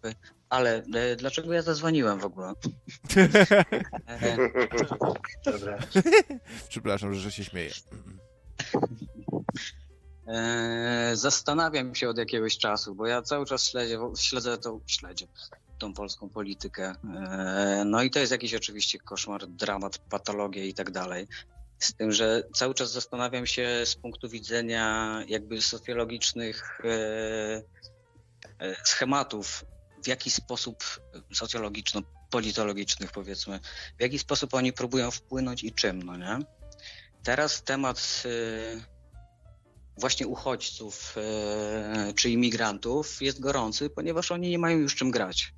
te- Ale y, dlaczego ja zadzwoniłem w ogóle? E, Dobra. Przepraszam, że się śmieję. e, Zastanawiam się od jakiegoś czasu, bo ja cały czas śledzę, śledzę tą, śledzę tą polską politykę. E, No i to jest jakiś oczywiście koszmar, dramat, patologia i tak dalej. Z tym, że cały czas zastanawiam się z punktu widzenia jakby socjologicznych e, e, schematów, w jaki sposób socjologiczno-politologicznych powiedzmy, w jaki sposób oni próbują wpłynąć i czym, no nie? Teraz temat e, właśnie uchodźców e, czy imigrantów jest gorący, ponieważ oni nie mają już czym grać.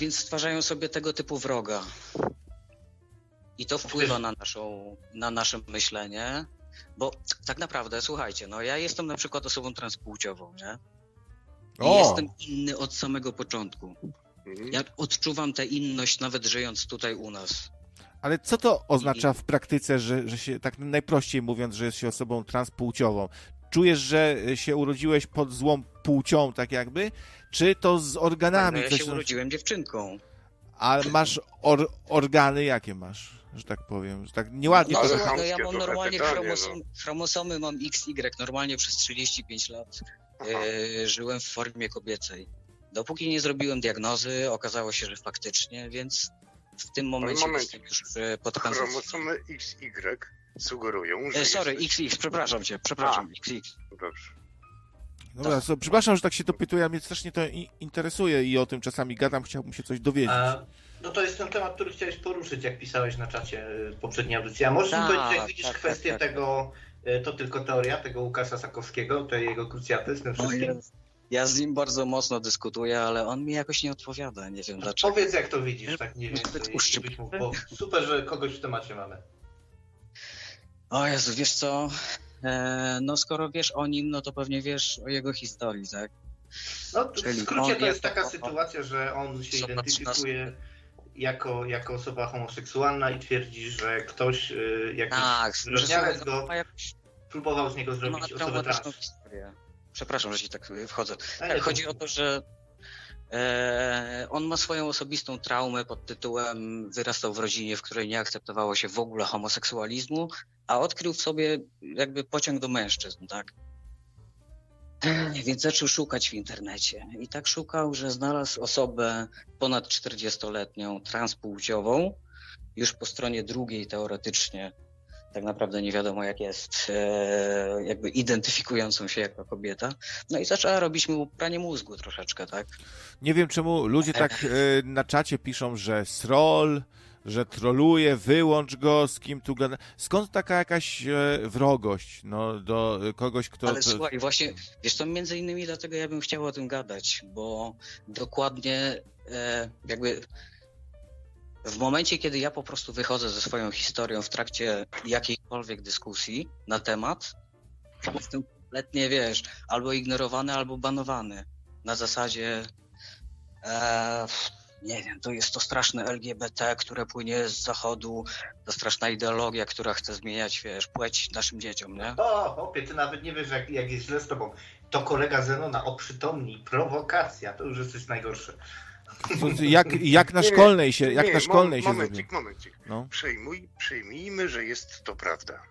Więc stwarzają sobie tego typu wroga. I to wpływa na, naszą, na nasze myślenie, bo tak naprawdę, słuchajcie, no ja jestem na przykład osobą transpłciową, nie? I O! jestem inny od samego początku. Mhm. Ja odczuwam tę inność nawet żyjąc tutaj u nas. Ale co to oznacza w praktyce, że, że się, tak najprościej mówiąc, że jest się osobą transpłciową? Czujesz, że się urodziłeś pod złą płcią, tak jakby? Czy to z No, organami? ja coś się tam- urodziłem dziewczynką. A masz or, organy, jakie masz, że tak powiem? Że tak nieładnie No, to... Słuchaj, no ja mam normalnie pytanie, chromosom, chromosomy mam XY, normalnie przez 35 lat e, żyłem w formie kobiecej. Dopóki nie zrobiłem diagnozy, okazało się, że faktycznie, więc w tym momencie już e, pod kątem. Chromosomy XY sugerują, że E, sorry, jesteś... XX, przepraszam cię, przepraszam, XX. Dobrze. Dobra, so, przepraszam, że tak się dopytuję, a mnie strasznie to interesuje i o tym czasami gadam, chciałbym się coś dowiedzieć. A, no to jest ten temat, który chciałeś poruszyć, jak pisałeś na czacie w poprzedniej audycji. A możesz mi Tak, powiedzieć, jak widzisz tak, kwestię tak, tak. tego, y, to tylko teoria, tego Łukasza Sakowskiego, tej jego krucjaty z tym O wszystkim? Ja z nim bardzo mocno dyskutuję, ale on mi jakoś nie odpowiada, nie wiem dlaczego. Powiedz, jak to widzisz, tak uszczypliwe. byś mógł, bo super, że kogoś w temacie mamy. O Jezu, wiesz co? E, no skoro wiesz o nim, no to pewnie wiesz o jego historii, tak? No, w Czyli skrócie on to jest taka jako- sytuacja, że on się identyfikuje jako, jako osoba homoseksualna i twierdzi, że ktoś y, jakiś Tak, go próbował z niego zrobić osobę trans. historię. Przepraszam, że ci tak y, wchodzę. Tak, chodzi o to, że e, on ma swoją osobistą traumę pod tytułem wyrastał w rodzinie, w której nie akceptowało się w ogóle homoseksualizmu, a odkrył w sobie jakby pociąg do mężczyzn, tak? Więc zaczął szukać w internecie. I tak szukał, że znalazł osobę ponad 40-letnią, transpłciową, już po stronie drugiej teoretycznie, tak naprawdę nie wiadomo jak jest, e, jakby identyfikującą się jako kobieta. No i zaczęła robić mu pranie mózgu troszeczkę, tak? Nie wiem, czemu ludzie tak e, na czacie piszą, że sroll, że troluje, wyłącz go, z kim tu gada. Skąd taka jakaś e, wrogość no, do kogoś, kto... Ale to... słuchaj, właśnie, wiesz co, między innymi dlatego ja bym chciał o tym gadać, bo dokładnie jakby w momencie, kiedy ja po prostu wychodzę ze swoją historią w trakcie jakiejkolwiek dyskusji na temat, jestem kompletnie, wiesz, albo ignorowany, albo banowany. Na zasadzie, e, nie wiem, to jest to straszne LGBT, które płynie z zachodu, to straszna ideologia, która chce zmieniać, wiesz, płeć naszym dzieciom, nie? O, opie, ty nawet nie wiesz, jak, jak jest źle z tobą. To kolega Zenona, oprzytomnij, prowokacja, to już jesteś najgorszy. To, jak, jak na szkolnej się, jak Nie, na szkolnej mom- się Momencik, zrobi. momencik. No. Przyjmuj, przyjmijmy, że jest to prawda.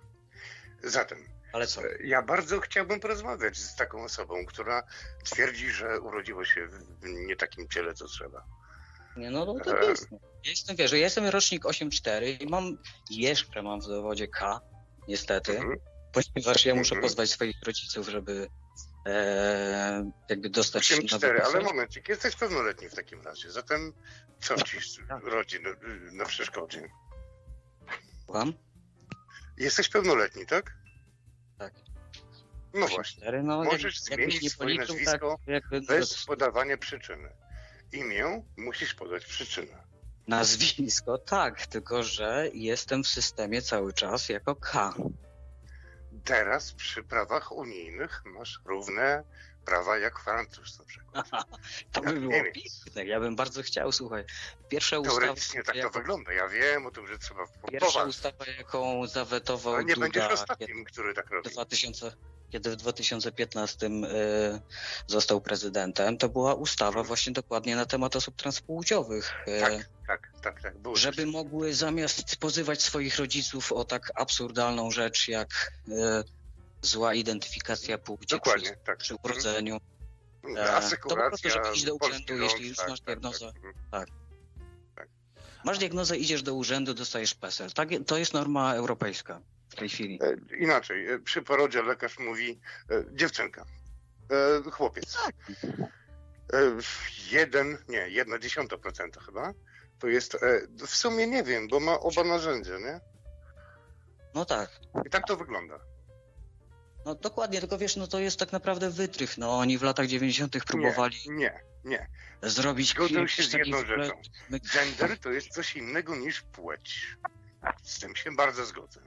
Zatem, Ale co? e, ja bardzo chciałbym porozmawiać z taką osobą, która twierdzi, że urodziło się w nie takim ciele, co trzeba. Nie, no, no to Eee. jest. Ja jestem, wiesz, ja jestem rocznik 8.4 i mam, jeszcze mam w dowodzie K, niestety, Mhm. ponieważ ja muszę Mhm. pozwać swoich rodziców, żeby e, jakby dostać 8-4, nowy ale momencik, jesteś pełnoletni w takim razie. Zatem co ci Tak. rodzi na, na przeszkodzie? Słucham? Jesteś pełnoletni, tak? Tak. No właśnie. 8.4, no, Możesz jak, zmienić nie swoje policzył, nazwisko tak, jakby Bez podawania przyczyny. Imię musisz podać przyczynę. nazwisko, tak, tylko że jestem w systemie cały czas jako K. Teraz przy prawach unijnych masz równe prawa jak Francuz na przykład. To by było Niemiec. piękne, ja bym bardzo chciał, słuchaj. Pierwsza ustawa, Teoretycznie tak to jaką- wygląda. Ja wiem o tym, że trzeba Pierwsza ustawa, jaką zawetował Ale nie Duda, będziesz kiedy, ostatnim, który tak robi. 2000, kiedy w 2015 y, został prezydentem, to była ustawa właśnie dokładnie na temat osób transpłciowych. y, Tak, tak, tak, tak. Było żeby coś. mogły zamiast pozywać swoich rodziców o tak absurdalną rzecz jak y, zła identyfikacja płci przy, Dokładnie, tak. przy urodzeniu, Mhm. e, to po prostu, żeby iść do urzędu, jeśli już tak, masz tak, diagnozę. tak. Mhm. Masz diagnozę, idziesz do urzędu, dostajesz PESEL. Tak, to jest norma europejska w tej chwili. E, Inaczej, e, przy porodzie lekarz mówi e, dziewczynka, chłopiec. E, jeden, nie, jedna dziesiąta procenta chyba. To jest, w sumie nie wiem, bo ma oba narzędzia, nie? No tak. I tak to wygląda. No dokładnie, tylko wiesz, no to jest tak naprawdę wytrych. No oni w latach 90. próbowali Nie, nie. zrobić Zgodzę się z jedną rzeczą. Gender to jest coś innego niż płeć. Z tym się bardzo zgodzę.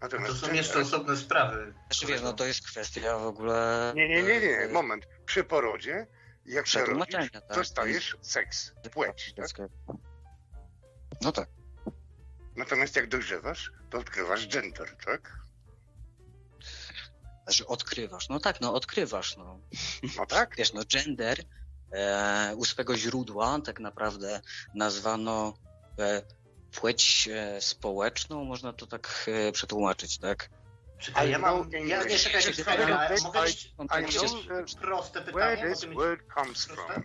To Natomiast są jeszcze osobne sprawy. Znaczy wiesz, no to jest kwestia w ogóle... Nie, nie, nie, nie, e, moment. Przy porodzie, jak się rodzisz, tak. dostajesz seks, płeć, tak? No tak. Natomiast jak dojrzewasz, to odkrywasz gender, tak? Znaczy odkrywasz. No tak, no odkrywasz, no. No tak? Wiesz, no gender e, u swego źródła tak naprawdę nazwano e, płeć e, społeczną, można to tak e, przetłumaczyć, tak? Czekaj, ja mam. Know Ja nie czekaj, proste pytanie.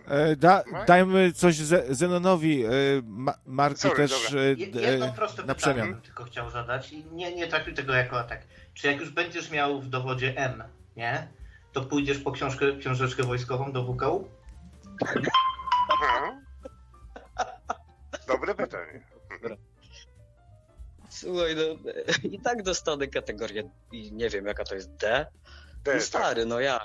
E, da, dajmy coś Ze- Zenonowi. Ma, Marku Sorry, też dobra. Jedno proste na pytanie przemian. bym tylko chciał zadać i nie, nie traktuj tego jako atak. Czy jak już będziesz miał w dowodzie M, nie? To pójdziesz po książkę, książeczkę wojskową do WKU? Aha. Dobre pytanie. Słuchaj, no i tak dostanę kategorię i nie wiem jaka to jest D. D, I tak. stary, no ja.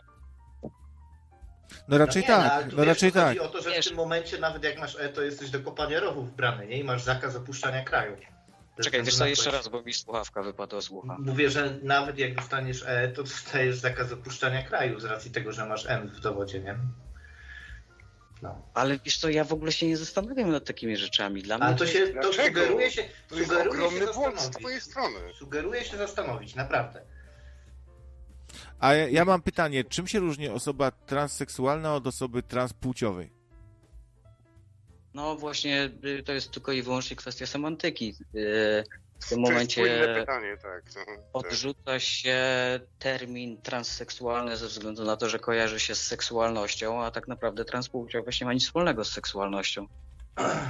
No raczej nie, no, ale tak, no wiesz, raczej tu chodzi tak. o to, że Wiesz- w tym momencie nawet jak masz E, to jesteś do kopania rowów brany, nie? I masz zakaz opuszczania kraju. Czekaj, wiesz co, jeszcze raz, bo mi słuchawka wypadła z ucha. Mówię, że nawet jak dostaniesz E, to dostajesz zakaz opuszczania kraju z racji tego, że masz M w dowodzie, nie? No. Ale wiesz co, ja w ogóle się nie zastanawiam nad takimi rzeczami. Dla mnie Ale to się, to Dlaczego? sugeruje się, To jest sugeruje się ogromny błąd z twojej strony. Sugeruje się zastanowić, naprawdę. A ja, ja mam pytanie, czym się różni osoba transseksualna od osoby transpłciowej? No właśnie, y, to jest tylko i wyłącznie kwestia semantyki. W tym momencie pytanie, tak. No, tak. odrzuca się termin transseksualny ze względu na to, że kojarzy się z seksualnością, a tak naprawdę transpłciowość nie ma nic wspólnego z seksualnością.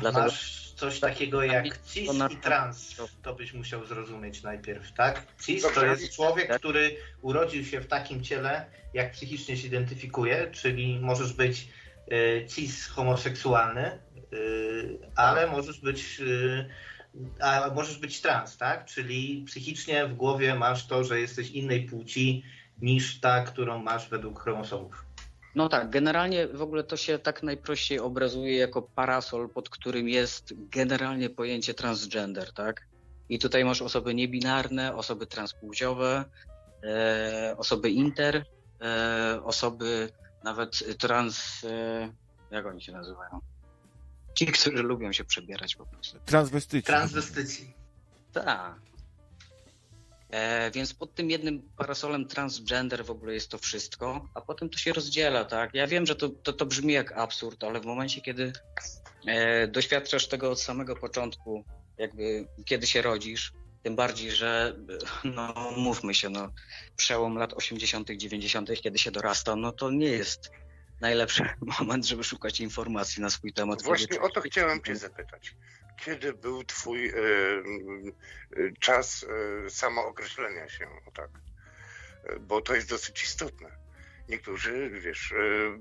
Dlatego Masz coś takiego jak cis to na- i trans. To byś musiał zrozumieć najpierw, tak? Cis to jest człowiek, Tak. który urodził się w takim ciele, jak psychicznie się identyfikuje, czyli możesz być y, cis homoseksualny, y, ale możesz być y, a możesz być trans, tak? Czyli psychicznie w głowie masz to, że jesteś innej płci niż ta, którą masz według chromosomów. No tak, generalnie w ogóle to się tak najprościej obrazuje jako parasol, pod którym jest generalnie pojęcie transgender, tak? I tutaj masz osoby niebinarne, osoby transpłciowe, e, osoby inter, e, osoby nawet trans... E, jak oni się nazywają? Ci, którzy lubią się przebierać po prostu. Transwestyci. Transwestycji. Tak. E, więc pod tym jednym parasolem transgender w ogóle jest to wszystko, a potem to się rozdziela, tak? Ja wiem, że to, to, to brzmi jak absurd, ale w momencie, kiedy e, doświadczasz tego od samego początku, jakby kiedy się rodzisz, tym bardziej, że no mówmy się, no przełom lat 80., 90., kiedy się dorasta, no to nie jest najlepszy moment, żeby szukać informacji na swój temat. Właśnie o to chciałem cię zapytać. Kiedy był twój e, e, czas e, samookreślenia się, tak? Bo to jest dosyć istotne. Niektórzy, wiesz, e,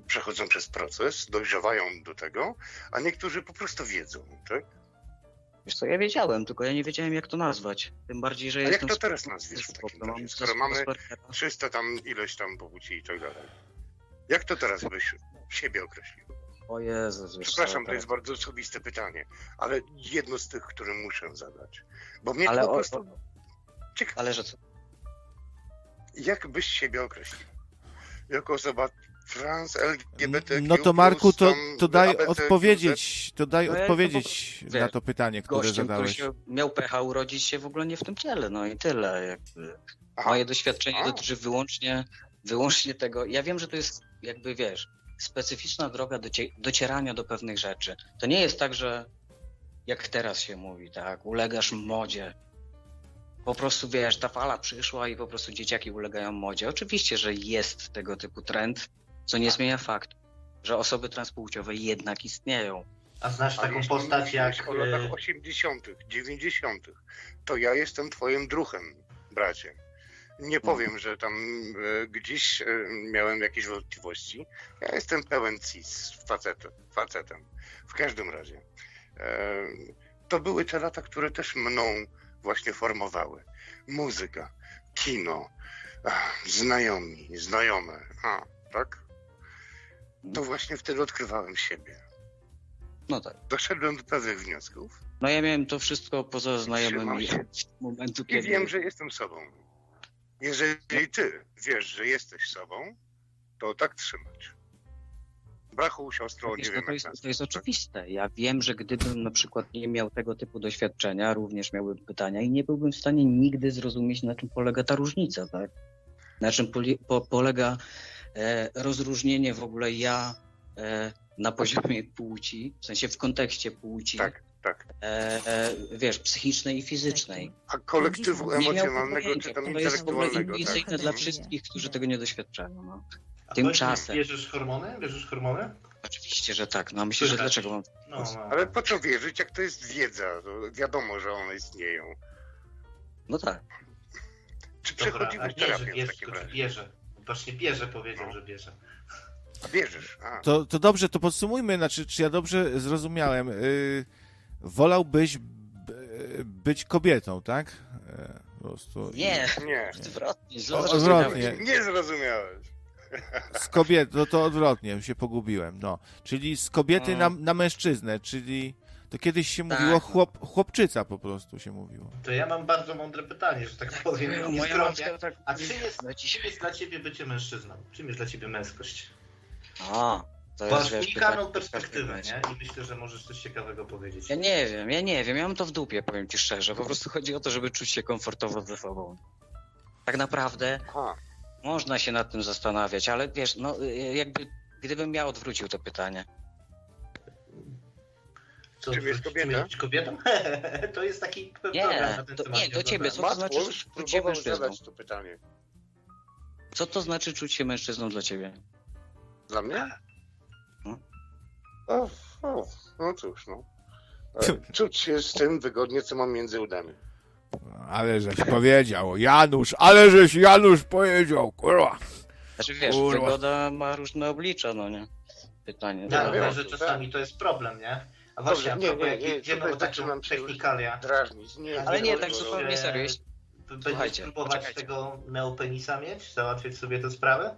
przechodzą przez proces, dojrzewają do tego, a niektórzy po prostu wiedzą, tak? Wiesz co, ja wiedziałem, tylko ja nie wiedziałem jak to nazwać. Tym bardziej, że A jak jestem... to teraz nazwiesz w takim razie, skoro mamy 300 tam ileś tam płci i tak dalej? Jak to teraz byś siebie określił? O Jezus, Przepraszam, to jest bardzo osobiste pytanie, ale jedno z tych, które muszę zadać. Bo mnie Ale to po o- prostu... Ciekawe, Ale że co? jak byś siebie określił? Jako osoba trans, LGBT, No to Marku, to, to daj odpowiedzieć, to daj No odpowiedzieć po- na to pytanie, które Gościem, który zadałeś. się miał pecha urodzić się w ogóle nie w tym ciele, no i tyle. Jakby. Moje doświadczenie A. dotyczy wyłącznie, wyłącznie tego. Ja wiem, że to jest jakby wiesz, specyficzna droga docie, docierania do pewnych rzeczy. To nie jest tak, że jak teraz się mówi, tak, ulegasz modzie. Po prostu wiesz, ta fala przyszła i po prostu dzieciaki ulegają modzie. Oczywiście, że jest tego typu trend, co nie zmienia faktu, że osoby transpłciowe jednak istnieją. A znasz A taką postać jak... o latach e, 80., 90., to ja jestem twoim druhem, bracie. Nie powiem, że tam e, gdzieś e, miałem jakieś wątpliwości. Ja jestem pełen cis facetem. facetem. W każdym razie. E, to były te lata, które też mną właśnie formowały. Muzyka, kino, znajomi, znajome. A, tak? To właśnie wtedy odkrywałem siebie. No tak. Doszedłem do pewnych wniosków No ja miałem to wszystko poza znajomymi od momentu, i kiedy... wiem, że jestem sobą. Jeżeli ty wiesz, że jesteś sobą, to tak trzymać. Brachu, siostro, Wiesz, nie no wiem to, jest, to jest oczywiste. Ja wiem, że gdybym na przykład nie miał tego typu doświadczenia, również miałbym pytania i nie byłbym w stanie nigdy zrozumieć, na czym polega ta różnica, tak? Na czym poli, po, polega e, rozróżnienie w ogóle ja e, na poziomie płci, w sensie w kontekście płci, Tak, tak. e, e, wiesz, psychicznej i fizycznej. A kolektywu emocjonalnego czy tam to jest w ogóle intelektualnego, tak? dla wszystkich, którzy tego nie doświadczają. No. a Tymczasem. Wierzysz w hormony? Wierzysz w hormony? Oczywiście, że tak. No myślę, że dlaczego mam... No, no. Ale po co wierzyć, jak to jest wiedza? To wiadomo, że one istnieją. No tak. Czy Dobra, a przechodziłeś bierze, terapię w bierze, takim to czy razie? bierze. Właśnie bierze powiedział, No. że bierze. A wierzysz? A. To, to dobrze, to podsumujmy, znaczy, czy ja dobrze zrozumiałem. Yy, wolałbyś być kobietą, tak? E, po prostu. Nie, Nie. odwrotnie. źle O, zrozumiałeś. odwrotnie. Nie zrozumiałeś. Z kobiet, no to odwrotnie, się pogubiłem, no. Czyli z kobiety na, No. na mężczyznę, czyli to kiedyś się Tak, mówiło chłop, chłopczyca po prostu się mówiło. To ja mam bardzo mądre pytanie, że tak powiem. No, Nie moja tak A czym jest, czym jest dla ciebie bycie mężczyzną? Czym jest dla ciebie męskość? A, to jest, masz wiesz, pytanie perspektywę, nie? I myślę, że możesz coś ciekawego powiedzieć. Ja nie wiem, ja nie wiem, ja mam to w dupie, powiem ci szczerze. Po prostu chodzi o to, żeby czuć się komfortowo ze sobą. Tak naprawdę Aha. można się nad tym zastanawiać, ale wiesz, no jakby gdybym ja odwrócił to pytanie. Co, Czym jest czym kobieta? być kobietą? to jest taki Nie, program na ten to- temat. nie, do ciebie, co- to znaczy, czuć się mężczyzną. zadać to pytanie. Co to znaczy czuć się mężczyzną dla ciebie? Dla mnie? No. O, o, no cóż, no. E, Czuć się z tym wygodnie, co mam między udami. Ale żeś powiedział, Janusz, ale żeś Janusz powiedział, kurwa. Znaczy wiesz, Kurwa. wygoda ma różne oblicza, no nie? Pytanie. Ja No, wiem, że to czasami to jest problem, nie? A właśnie, Dobrze, a nie, propos, nie, nie, idziemy o taką się już technikalia, Drażnić. Nie, Ale nie, tak zupełnie serio. Będziesz próbować poczekajcie. tego neopenisa mieć? Załatwiać sobie tę sprawę?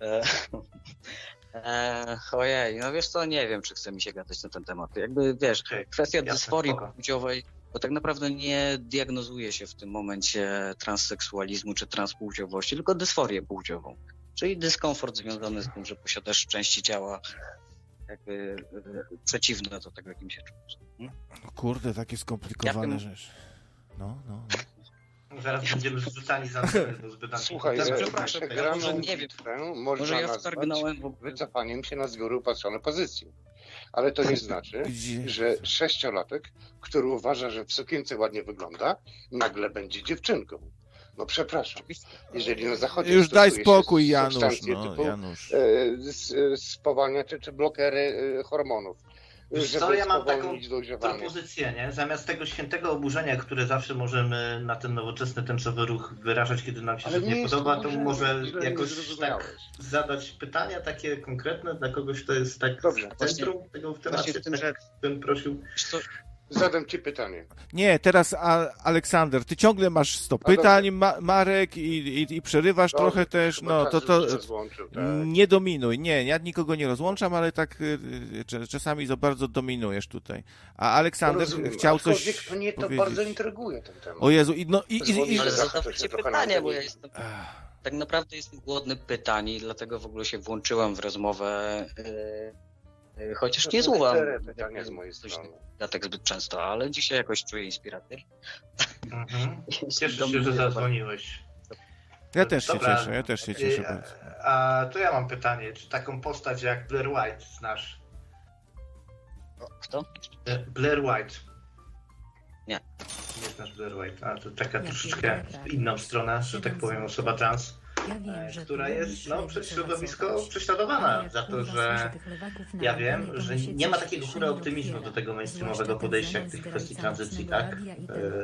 E, ojej, no wiesz co, nie wiem, czy chce mi się gadać na ten temat. Jakby, wiesz, kwestia dysforii płciowej, bo tak naprawdę nie diagnozuje się w tym momencie transseksualizmu czy transpłciowości, tylko dysforię płciową. Czyli dyskomfort związany z tym, że posiadasz części ciała jakby e, przeciwne do tego, jakim się czujesz. Hmm? Kurde, takie skomplikowane Ja rzeczy. No, no, no. Zaraz będziemy zrzucani za zbyt Słuchaj, Teraz e, przepraszam, ja może nie wiem. bitwę Może ja wtargnąłem w ogóle. wycofaniem się na z góry upatrzone pozycje. Ale to nie znaczy, że sześciolatek, który uważa, że w sukience ładnie wygląda, nagle będzie dziewczynką. No przepraszam. Jeżeli na zachodzie Już daj spokój, Janusz, no, typu Janusz. e, e, spowalnia czy, czy blokery e, hormonów, Wiesz żeby co, ja mam taką propozycję, nie? Zamiast tego świętego oburzenia, które zawsze możemy na ten nowoczesny tęczowy ruch wyrażać, kiedy nam się nie nie podoba, to może jakoś tak zadać pytania takie konkretne dla kogoś, kto jest tak Dobrze. w centrum tego w temacie, Właśnie w tym, tak że bym prosił. wiesz co, Zadam ci pytanie. Nie, teraz a, Aleksander, ty ciągle masz 100 A pytań, ma, Marek, i, i, i przerywasz trochę też, no to to tak. nie dominuj. Nie, ja nikogo nie rozłączam, ale tak y, y, cz- czasami za bardzo dominujesz tutaj. A Aleksander Rozumiem, chciał coś to mnie to powiedzieć. bardzo intryguje ten temat. O Jezu, i, no, i, i, i, ale zadawajcie pytanie, bo ja jestem tak naprawdę jestem głodny pytań i dlatego w ogóle się włączyłem w rozmowę. Yy, chociaż To nie słucham cztery pytania z mojej strony. tak zbyt często, ale dzisiaj jakoś czuję inspirację. Mhm. Cieszę się, że zadzwoniłeś. ja też się Dobra. cieszę, ja też się cieszę Y, bardzo. A to ja mam pytanie, czy taką postać jak Blair White znasz? Kto? E, Blair White. Nie. Nie znasz Blair White. A to taka Nie, troszeczkę nie, nie. inną stronę, że tak powiem, osoba trans. Ja wiem, e, że która jest no, przez środowisko prześladowana Jak za to, że ja wiem, że nie ma takiego kieszeni optymizmu do tego mainstreamowego podejścia w tych kwestii tranzycji, tak?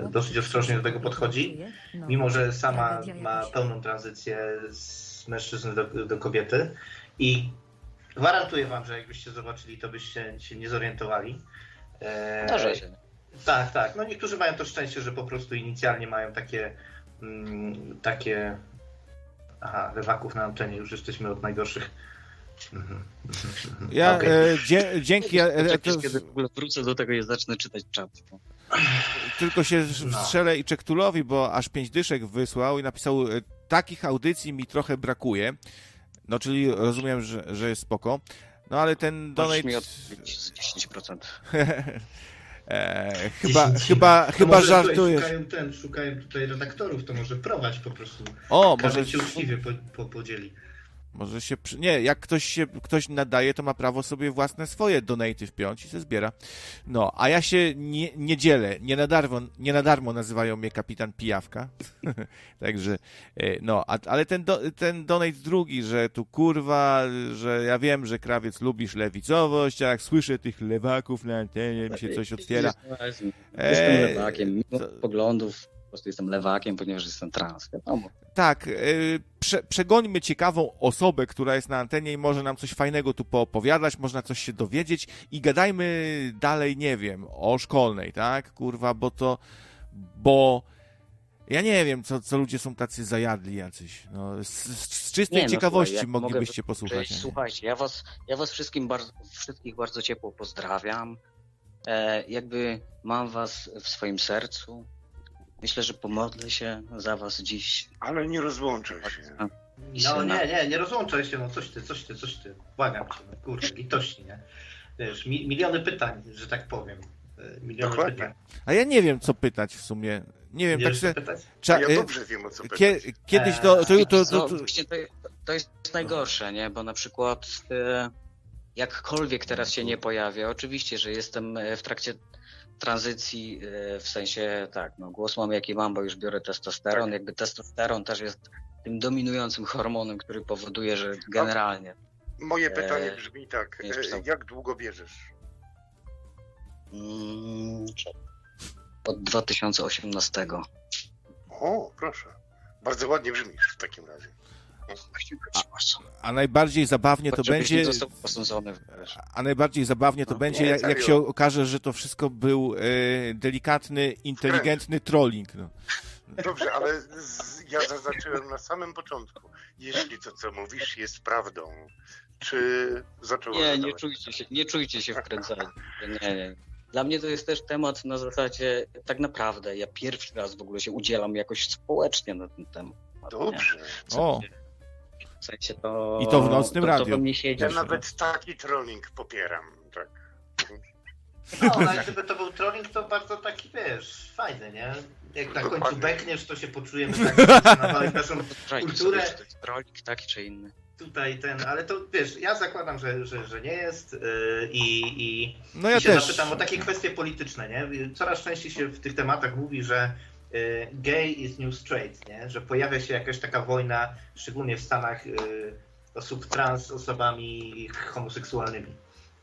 E, Dosyć ostrożnie do tego podchodzi. No, Mimo, że sama ma pełną tranzycję z mężczyzny do, do kobiety i gwarantuję wam, że jakbyście zobaczyli, to byście się nie zorientowali. E, Zdarza się. Tak, tak. No niektórzy mają to szczęście, że po prostu inicjalnie mają takie mm, takie aha, lewaków na antenie, już jesteśmy od najgorszych. Mhm. Ja Okej. e, dzie, dzięki, e, e, Czekaj, to, kiedy w ogóle wrócę do tego i zacznę czytać czat. tylko się No. wstrzelę i Czektulowi, bo aż pięć dyszek wysłał i napisał, e, takich audycji mi trochę brakuje. No, czyli rozumiem, że, że jest spoko. No, ale ten Możesz donate... mi odbić z 10%. e, chyba, 10. chyba, chyba żartujesz. Szukają, ten, szukają tutaj redaktorów, to może prowadź po prostu. O, Każdy może, cię uczciwie po, po, podzieli. Może się... Przy... Nie, jak ktoś się ktoś nadaje, to ma prawo sobie własne swoje donaty wpiąć i się zbiera. No, a ja się nie, nie dzielę. Nie na, darmo, nie na darmo nazywają mnie kapitan Pijawka. Także, e, no, a, ale ten, do, ten donate drugi, że tu kurwa, że ja wiem, że krawiec lubisz lewicowość, a jak słyszę tych lewaków na antenie, mi się coś otwiera. Jestem lewakiem, poglądów, po prostu jestem lewakiem, ponieważ jestem trans, wiadomo. Tak, y, prze, przegońmy ciekawą osobę, która jest na antenie i może nam coś fajnego tu poopowiadać, można coś się dowiedzieć i gadajmy dalej, nie wiem, o szkolnej, tak? Kurwa, bo to, bo ja nie wiem, co, co ludzie są tacy zajadli jacyś. No, z, z czystej Nie, no, ciekawości słuchaj, jak moglibyście mogę posłuchać. Cześć, słuchajcie, ja was, ja was wszystkim bardzo, wszystkich bardzo ciepło pozdrawiam. E, jakby mam was w swoim sercu. Myślę, że pomodlę się za was dziś. Ale nie rozłączaj się. I No syna. nie, nie, nie rozłączaj się, no coś ty, coś ty, coś ty. Błagam cię, no kurde, litości, nie? Wiesz, mi, miliony pytań, że tak powiem. E, Miliony Dokładnie. pytań. A ja nie wiem, co pytać w sumie. Nie wiem, Nie tak wiesz, się... co pytać? Cza, Ja y, dobrze wiem o co pytać. kie, kiedyś to... to, to, to, No, to, to, to jest najgorsze, nie? Bo na przykład e, jakkolwiek teraz się nie pojawię, oczywiście, że jestem e, w trakcie tranzycji, e, w sensie tak, no głos mam jaki mam, bo już biorę testosteron, jakby testosteron też jest tym dominującym hormonem, który powoduje, że generalnie Moje pytanie Eee, brzmi tak. e, Jak długo bierzesz? mm, od 2018. O, proszę. Bardzo ładnie brzmisz w takim razie. A najbardziej zabawnie to będzie... A najbardziej zabawnie to No, będzie, jak, jak się okaże, że to wszystko był e, delikatny, inteligentny trolling. No. Dobrze, ale z, ja zaznaczyłem na samym początku. Jeśli to, co mówisz, jest prawdą, czy zaczęło Nie, nie czujcie się, nie czujcie się wkręcani. Nie, nie. Dla mnie to jest też temat na zasadzie, tak naprawdę, ja pierwszy raz w ogóle się udzielam jakoś społecznie na ten temat. Dobrze. O, sensie to... I to w nocnym to, radiu. To mnie siedzi. Ja nawet taki trolling popieram. Tak. No, jak gdyby to był trolling, to bardzo taki, wiesz, fajny, nie? Jak na końcu Dokładnie. bekniesz, to się poczujemy tak, że naszą kulturę. sobie, czy to jest rolnik taki czy inny. tutaj ten, ale to wiesz, ja zakładam, że, że, że nie jest yy, i, i no ja I się też. zapytam o takie kwestie polityczne, nie? Coraz częściej się w tych tematach mówi, że gay is new straight, nie? Że pojawia się jakaś taka wojna, szczególnie w Stanach, y, osób trans z osobami homoseksualnymi.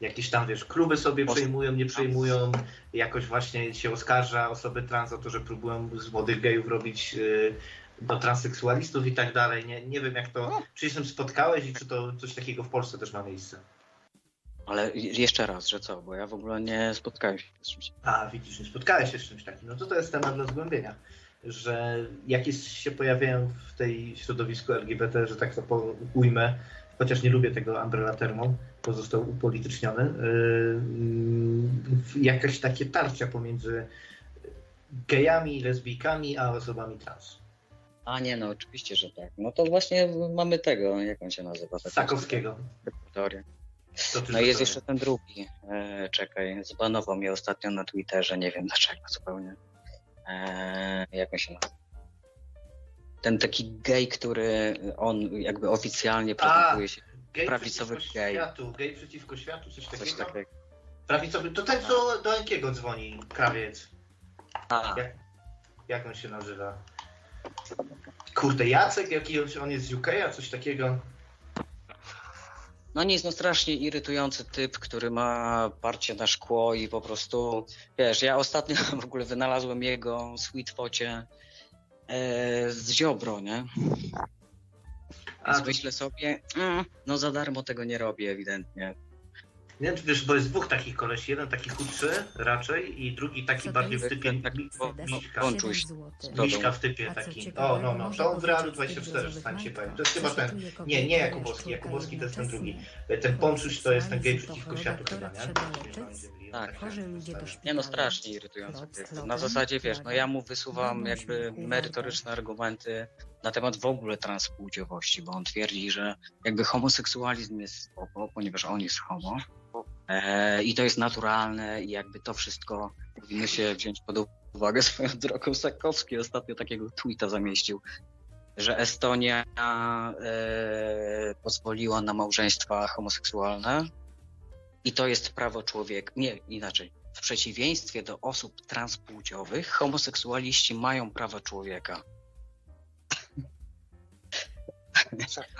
Jakieś tam, wiesz, kluby sobie przejmują, nie przejmują, jakoś właśnie się oskarża osoby trans o to, że próbują z młodych gejów robić y, do transseksualistów i tak dalej. Nie, nie wiem jak to, czy się z tym spotkałeś i czy to coś takiego w Polsce też ma miejsce. Ale jeszcze raz, że co? Bo ja w ogóle nie spotkałem się z czymś. A, widzisz, nie spotkałeś się z czymś takim. No to to jest temat do zgłębienia. Że jakieś się pojawiają w tej środowisku LGBT, że tak to ujmę, chociaż nie lubię tego Umbrella Termo, bo został upolityczniony, yy, jakieś takie tarcia pomiędzy gejami, lesbijkami, a osobami trans. A nie, no oczywiście, że tak. No to właśnie mamy tego, jak on się nazywa? Sakowskiego. Repertorię. No i jest jeszcze ten drugi. E, czekaj, zbanował mnie ostatnio na Twitterze, nie wiem dlaczego zupełnie. E, jak on się nazywa? Ten taki gej, który on jakby oficjalnie prezentuje się Gej prawicowy gej. światu, gej przeciwko światu, coś takiego. coś takiego. Prawicowy, to ten, co do Enkiego dzwoni, krawiec. A, Jak, jak on się nazywa? Kurde, Jacek, jakiś on jest z UK, a coś takiego. No nic, no strasznie irytujący typ, który ma parcie na szkło i po prostu, wiesz, ja ostatnio w ogóle wynalazłem jego sweetfocie e, z Ziobro, nie? Więc myślę sobie, mm, no za darmo tego nie robię ewidentnie. Nie, wiesz, bo jest dwóch takich kolesi. Jeden taki chudszy raczej i drugi taki bardziej w typie Tak, mi- bo- bo- miśka. W typie taki. O, no, no. To w Realu powiedzieć 24, z tam się powiem. To jest chyba ten. Nie, nie Jakubowski. Jakubowski to jest ten drugi. Ten Ponczuś to jest ten gej przeciwko światu chyba, nie? Tak. Chorzy ludzie do szpitala. Nie no, strasznie slogan, Na zasadzie, wiesz, no ja mu wysuwam jakby merytoryczne argumenty na temat w ogóle transpłciowości, bo on twierdzi, że jakby homoseksualizm jest spoko, ponieważ on jest homo e, i to jest naturalne i jakby to wszystko powinno się wziąć pod uwagę. Swoją drogą Sakowski ostatnio takiego tweeta zamieścił, że Estonia e, pozwoliła na małżeństwa homoseksualne i to jest prawo człowieka. Nie, inaczej. W przeciwieństwie do osób transpłciowych, homoseksualiści mają prawa człowieka.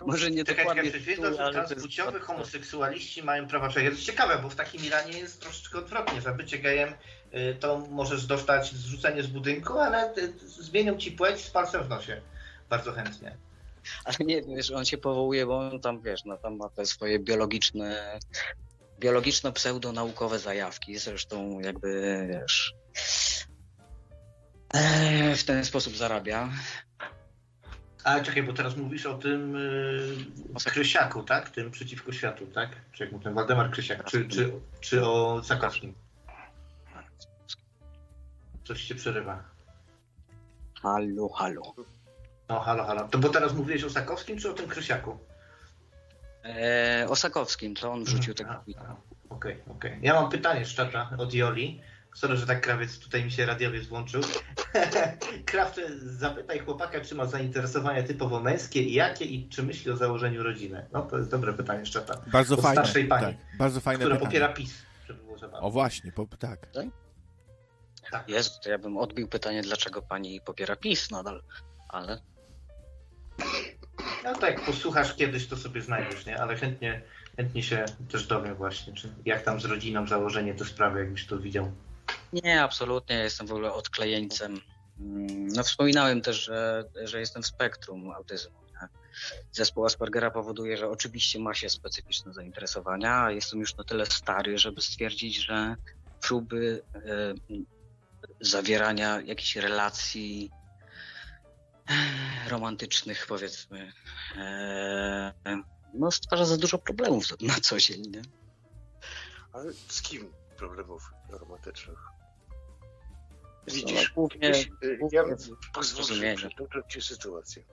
Może nie Czekaj, dokładnie osób ale to jest- homoseksualiści mają prawa człowieka. To jest ciekawe, bo w takim Iranie jest troszeczkę odwrotnie. Za bycie gejem y, to możesz dostać zrzucenie z budynku, ale y, zmienią ci płeć z palcem w nosie. Bardzo chętnie. Ale nie, wiesz, on się powołuje, bo on tam, wiesz, no tam ma te swoje biologiczne, biologiczno-pseudonaukowe zajawki. Zresztą jakby, wiesz, e, w ten sposób zarabia. A czekaj, bo teraz mówisz o tym y, Krysiaku, tak? Tym przeciwko światu, tak? Czy jak mu ten Waldemar Krysiak, czy, czy, czy o Sakowskim? Coś się przerywa. Halo, halo. No halo, halo. To bo teraz mówiłeś o Sakowskim, czy o tym Krysiaku? E, o Sakowskim, to on wrzucił tego A, tweeta. Okej, okej. Ja mam pytanie z czata od Joli. Sorry, że tak krawiec tutaj mi się radiowiec włączył. Kraft, zapytaj chłopaka, czy ma zainteresowania typowo męskie i jakie i czy myśli o założeniu rodziny. No to jest dobre pytanie z czata. Bardzo Od fajne. starszej pani, tak, bardzo fajne która pytanie. popiera PiS, żeby było zabawne. O właśnie, po, tak. Tak. Jezu, to ja bym odbił pytanie, dlaczego pani popiera PiS nadal, ale No tak, posłuchasz kiedyś, to sobie znajdziesz, nie? Ale chętnie, chętnie się też dowiem właśnie, czy jak tam z rodziną założenie te sprawy, jakbyś to widział. Nie, absolutnie. Jestem w ogóle odklejeńcem. Mm, No wspominałem też, że, że jestem w spektrum autyzmu. Zespół Aspergera powoduje, że oczywiście ma się specyficzne zainteresowania, a jestem już na tyle stary, żeby stwierdzić, że próby e, zawierania jakichś relacji romantycznych, powiedzmy, e, no stwarza za dużo problemów na co dzień. Nie? Ale z kim problemów romantycznych? No, Widzisz, y, ja pozwól, że zrozumienie. przytoczę ci sytuację.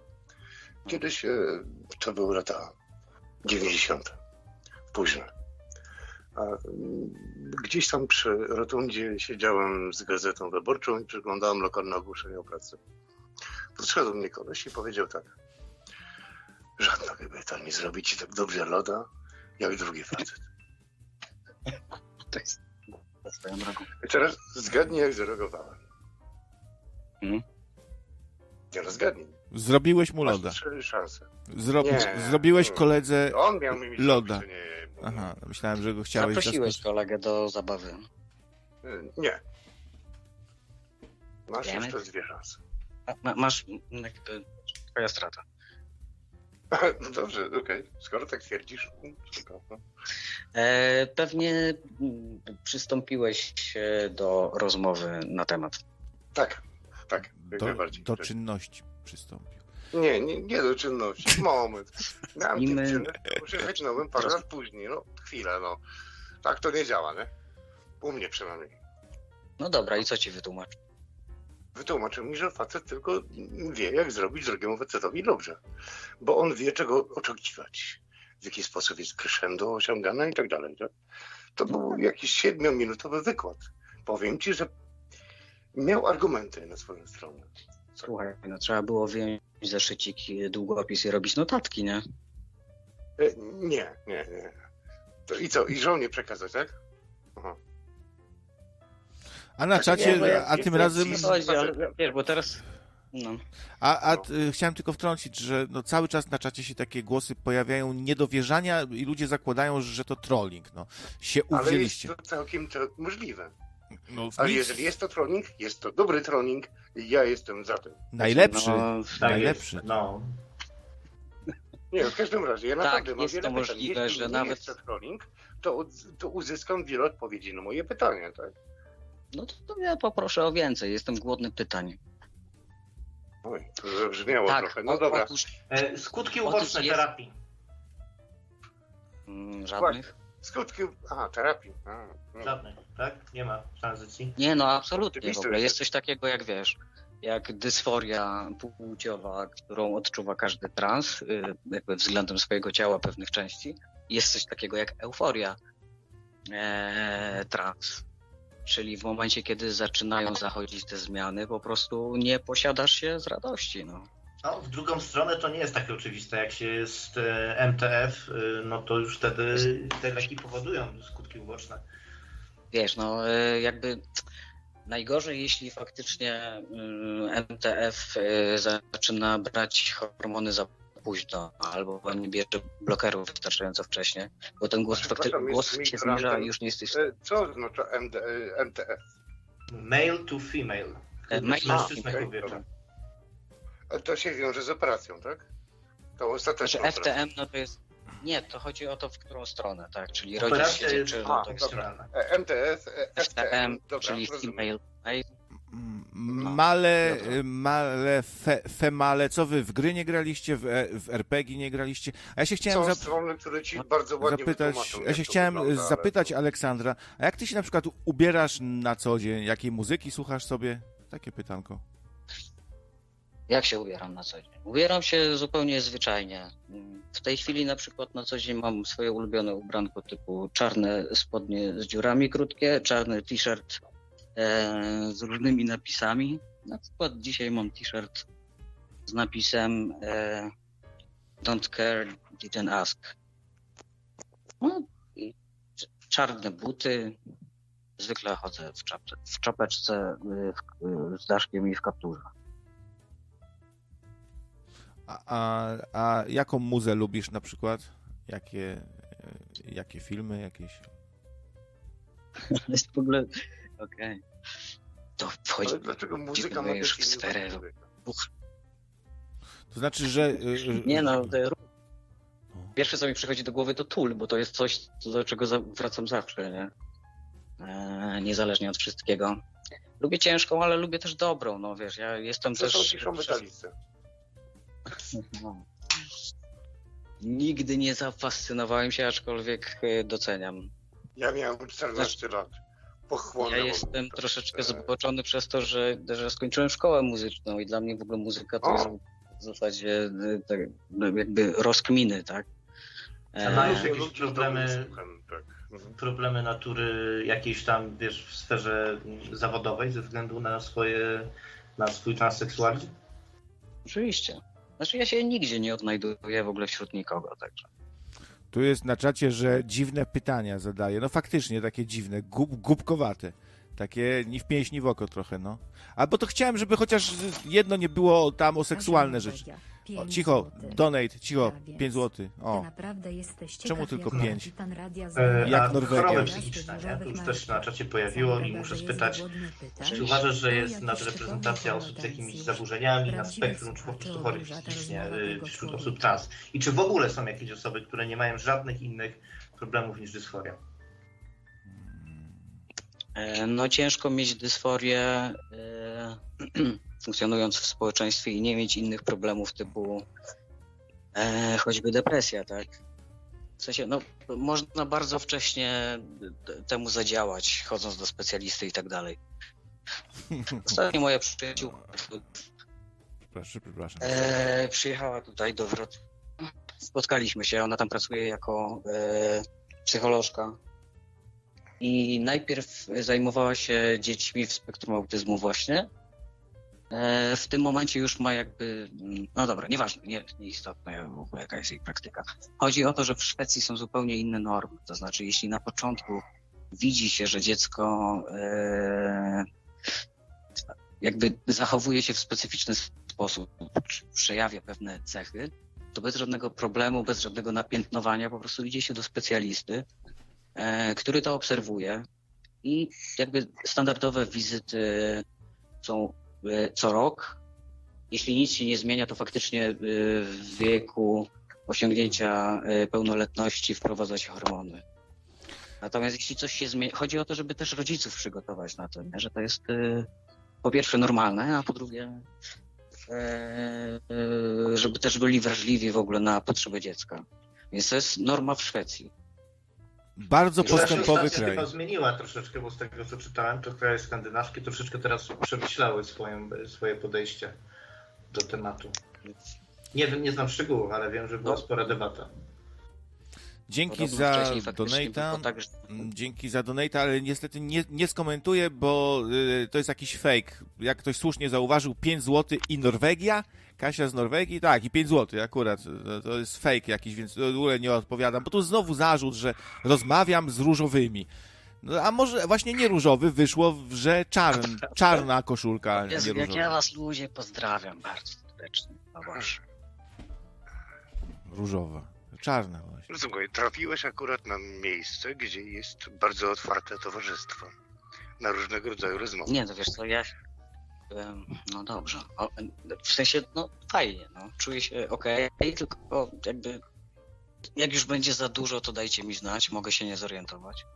Kiedyś, y, to były lata 90. późne. A mm, gdzieś tam przy rotundzie siedziałem z gazetą wyborczą i przeglądałem lokalne ogłoszenie o pracy. Podszedł do mnie koleś i powiedział tak. Żadna kobieta nie zrobi ci tak dobrze loda, jak drugi facet. To jest swoją drogą. I teraz zgadnij, jak zareagowałem. Nie no, zgadnij. Zrobiłeś mu loda. szanse. Nie. Zrobiłeś koledze... On miał mi Loda. zrobić, nie... Aha, myślałem, że go chciałeś Zaprosiłeś zaskoczyć. kolegę do zabawy. Nie. Masz Wiemy. jeszcze dwie szanse. Ma, masz jakby twoja strata. Dobrze, okej. Skoro tak twierdzisz, spoko, no. E, pewnie przystąpiłeś e, do rozmowy na temat. Tak, tak, jak Do, najbardziej. do czynności przystąpił. Nie, nie, nie do czynności. Moment. Miałem my- dziewczynę, muszę jechać nowym parę lat później. No, chwilę, no. Tak to nie działa, nie? U mnie przynajmniej. No dobra, i co ci wytłumacz? Wytłumaczył mi, że facet tylko wie, jak zrobić drugiemu facetowi dobrze. Bo on wie, czego oczekiwać. W jaki sposób jest crescendo osiągane i tak dalej. Tak? To był jakiś siedmiominutowy wykład. Powiem ci, że miał argumenty na swoją stronę. Słuchaj, no trzeba było wyjąć zeszycik, długopis i robić notatki, nie? E, Nie, nie, nie. To I co? I żonie przekazać, tak? A na Tak, czacie, nie, bo ja- a tym razem... ja- chodzi, ale wiesz, bo teraz No. A, a No. y, chciałem tylko wtrącić, że no, cały czas na czacie się takie głosy pojawiają niedowierzania i ludzie zakładają, że to trolling. No, się Ale jest uwzięliście. to całkiem to możliwe. No, Ale nic- jeżeli jest to trolling, jest to dobry trolling i ja jestem za tym. Najlepszy. No, Tak Najlepszy. Jest. No. Nie, w każdym razie, ja Tak, naprawdę mam wiele to pytań. możliwe, Jeśli że nie nawet- jest to trolling, to, to uzyskam wiele odpowiedzi na moje pytania, tak? No to, to ja poproszę o więcej. Jestem głodny pytań. Oj, to zabrzmiało Tak, trochę. No o- dobra. otóż E, skutki uboczne jest- terapii. mm, żadnych. Skutki... Aha, terapii. A, no. Żadnych, tak? Nie ma tranzycji. Nie, no absolutnie w ogóle. Jest coś takiego jak wiesz, jak dysforia płciowa, którą odczuwa każdy trans, y, jakby względem swojego ciała pewnych części. Jest coś takiego jak euforia e, trans. Czyli w momencie, kiedy zaczynają zachodzić te zmiany, po prostu nie posiadasz się z radości. No. No, w drugą stronę to nie jest takie oczywiste. Jak się jest MTF, e, no to już wtedy te leki powodują skutki uboczne. Wiesz, no e, jakby najgorzej, jeśli faktycznie mm, MTF e, zaczyna brać hormony za późno, albo nie bierze blokerów wystarczająco wcześnie, bo ten głos, fakty- głos się zniża i już nie jesteś... E, Co oznacza MD, e, MTF? Male to female. E, male-. E, To się wiąże z operacją, tak? To Znaczy ostateczną operacją. FTM, no to jest... Nie, to chodzi o to, w którą stronę, tak? Czyli Operacja się to. E, MTF, FTM, FTM, dobra, czyli rozumiem. female. male. M- Male, y, male, fe, female, co wy w gry nie graliście, w, e- w RPG nie graliście? A ja się chciałem zap- strony, które ci bardzo ładnie zapytać, ja się chciałem wygląda, ale- zapytać Aleksandra, a jak ty się na przykład ubierasz na co dzień? Jakiej muzyki słuchasz sobie? Takie pytanko. Jak się ubieram na co dzień? Ubieram się zupełnie zwyczajnie. W tej chwili na przykład na co dzień mam swoje ulubione ubranko typu czarne spodnie z dziurami krótkie, czarny t-shirt z różnymi napisami. Na przykład dzisiaj mam t-shirt z napisem e, Don't care, didn't ask. No, czarne buty. Zwykle chodzę w, czapce, w czapeczce y, y, z daszkiem i w kapturze. A, a, a jaką muzę lubisz na przykład? Jakie, e, jakie filmy jakieś? w ogóle. Okej. To wchodzi. Ale dlaczego muzyka ma już w sferę. To znaczy, że... y, y, Nie no, to... pierwsze co mi przychodzi do głowy to tool, bo to jest coś, do czego wracam zawsze, nie? Eee, niezależnie od wszystkiego. Lubię ciężką, ale lubię też dobrą, no wiesz, ja jestem też... ciszą metalicy? No. Nigdy nie zafascynowałem się, aczkolwiek e, doceniam. Ja miałem 14 lat. Pochłonęło Ja jestem troszeczkę zboczony przez to, że, że skończyłem szkołę muzyczną i dla mnie w ogóle muzyka to O. jest w zasadzie e, tak, no, jakby rozkminy, tak? A masz E, jakieś problemy- tak. Mhm. Problemy natury jakiejś tam, wiesz, w sferze zawodowej ze względu na swoje, na swój transseksualizm? oczywiście. Znaczy ja się nigdzie nie odnajduję w ogóle wśród nikogo, także. Tu jest na czacie, że dziwne pytania zadaje. No faktycznie takie dziwne, gub, głupkowate. Takie ni w pięść, ni w oko trochę, no. Albo to chciałem, żeby chociaż jedno nie było tam o seksualne rzeczy. O, cicho, donate, cicho, 5 zł. O, naprawdę jesteś Czemu tylko jak pięć? kapitan radia E, zareaguje Jak a na Norwegia. choroby psychiczne, nie? Tu już też na czacie pojawiło i muszę spytać, czy uważasz, że To jest nadreprezentacja osób z jakimiś zaburzeniami na spektrum, czy po prostu chorych psychicznie wśród osób trans? I czy w ogóle są jakieś osoby, które nie mają żadnych innych problemów niż dysforia? E, No ciężko mieć dysforię e, funkcjonując w społeczeństwie i nie mieć innych problemów typu e, choćby depresja, tak? W sensie, no, można bardzo wcześnie temu zadziałać, chodząc do specjalisty i tak dalej. Ostatnio moja przyjaciółka przepraszam, przepraszam. e, przyjechała tutaj do Wrocławia. Spotkaliśmy się, ona tam pracuje jako e, psycholożka. I najpierw zajmowała się dziećmi w spektrum autyzmu właśnie. E, w tym momencie już ma jakby, mm, no dobra, nieważne, nie, nieistotne w ogóle jaka jest jej praktyka. Chodzi o to, że w Szwecji są zupełnie inne normy. To znaczy, jeśli na początku widzi się, że dziecko e, jakby zachowuje się w specyficzny sposób, przejawia pewne cechy, to bez żadnego problemu, bez żadnego napiętnowania po prostu idzie się do specjalisty, e, który to obserwuje i jakby standardowe wizyty są co rok. Jeśli nic się nie zmienia, to faktycznie e, w wieku osiągnięcia e, pełnoletności wprowadza się hormony. Natomiast jeśli coś się zmienia, chodzi o to, żeby też rodziców przygotować na to, nie? że to jest e, po pierwsze normalne, a po drugie, e, e, żeby też byli wrażliwi w ogóle na potrzeby dziecka. Więc to jest norma w Szwecji. Bardzo postępowy kraj. chyba zmieniła troszeczkę, bo z tego co czytałem, to kraje skandynawskie troszeczkę teraz przemyślały swoje, swoje podejście do tematu. Nie, nie znam szczegółów, ale wiem, że była No. spora debata. Dzięki za donata. Tak, że Mm, Dzięki za donata, ale niestety nie, nie skomentuję, bo y, to jest jakiś fake. Jak ktoś słusznie zauważył, 5 zł i Norwegia. Kasia z Norwegii, tak, i 5 zł akurat. To, to jest fake jakiś, więc w ogóle nie odpowiadam. Bo tu znowu zarzut, że rozmawiam z różowymi. No, a może właśnie nie różowy, wyszło, że czarn, czarna koszulka, nie Jezu, jak ja różowa. was ludzie pozdrawiam bardzo serdecznie. No właśnie. Różowa. Czarna właśnie. No słuchaj, trafiłeś akurat na miejsce, gdzie jest bardzo otwarte towarzystwo. Na różnego rodzaju rozmowy. Nie, no wiesz co, ja... No dobrze. W sensie, no fajnie, no. Czuję się okej, tylko jakby... Jak już będzie za dużo, to dajcie mi znać, mogę się nie zorientować.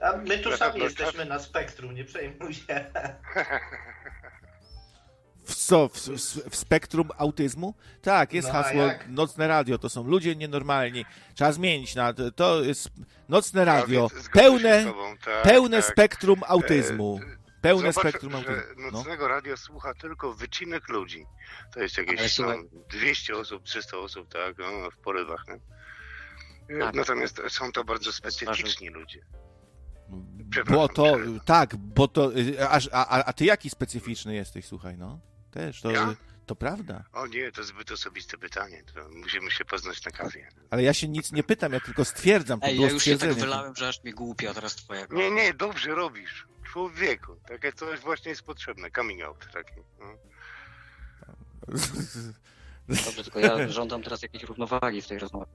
A my tu sami jesteśmy na spektrum, nie przejmuj się. W co? W, w, w spektrum autyzmu? Tak, jest No, hasło jak? nocne radio, to są ludzie nienormalni. Trzeba zmienić na to jest nocne radio. Zgodzę się Pełne, tobą, tak, pełne tak. spektrum autyzmu. Pełne Zobacz, spektrum autyzmu. No. nocnego radio słucha tylko wycinek ludzi. To jest jakieś no, słuchaj- 200 osób, 300 osób, tak, no, w porywach. Nie? Tak. Natomiast są to bardzo specyficzni ludzie. Bo Przepraszam, to, tak, bo to, y, a, a- a ty jaki specyficzny jesteś, słuchaj, no? Też, to, Ja? To prawda. O nie, to zbyt osobiste pytanie. To musimy się poznać na kawie. Ale ja się nic nie pytam, ja tylko stwierdzam, to Ej, ja już się tak wylałem, że aż mi głupio, a teraz twoja Nie, nie, dobrze robisz. Człowieku, takie coś właśnie jest potrzebne. Coming out taki. No. Dobrze, tylko ja żądam teraz jakiejś równowagi w tej rozmowie.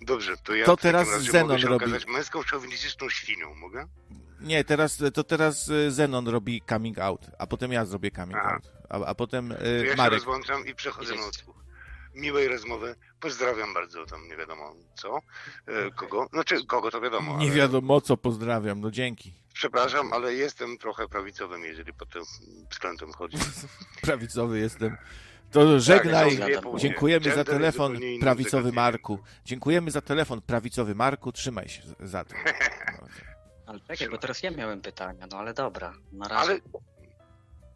Dobrze, to ja To w takim teraz razie Zenon mogę się robi. okazać męską szowinistyczną świnią, mogę? Nie, teraz, to teraz y, Zenon robi coming out, a potem ja zrobię coming Aha. out, a, a potem y, ja się Marek. rozłączam i przechodzę na odsłuch. Miłej rozmowy. Pozdrawiam bardzo tam nie wiadomo co. E, kogo? Znaczy kogo to wiadomo. Nie ale- wiadomo co, pozdrawiam, no dzięki. Przepraszam, ale jestem trochę prawicowym, jeżeli pod tym względem chodzi. Prawicowy jestem. To żegnaj. płcie. Dziękujemy za telefon, prawicowy. Marku. Dziękujemy za telefon, prawicowy Marku. Trzymaj się za to. Ale czekaj, bo teraz ja miałem pytania, no ale dobra, na razie. Ale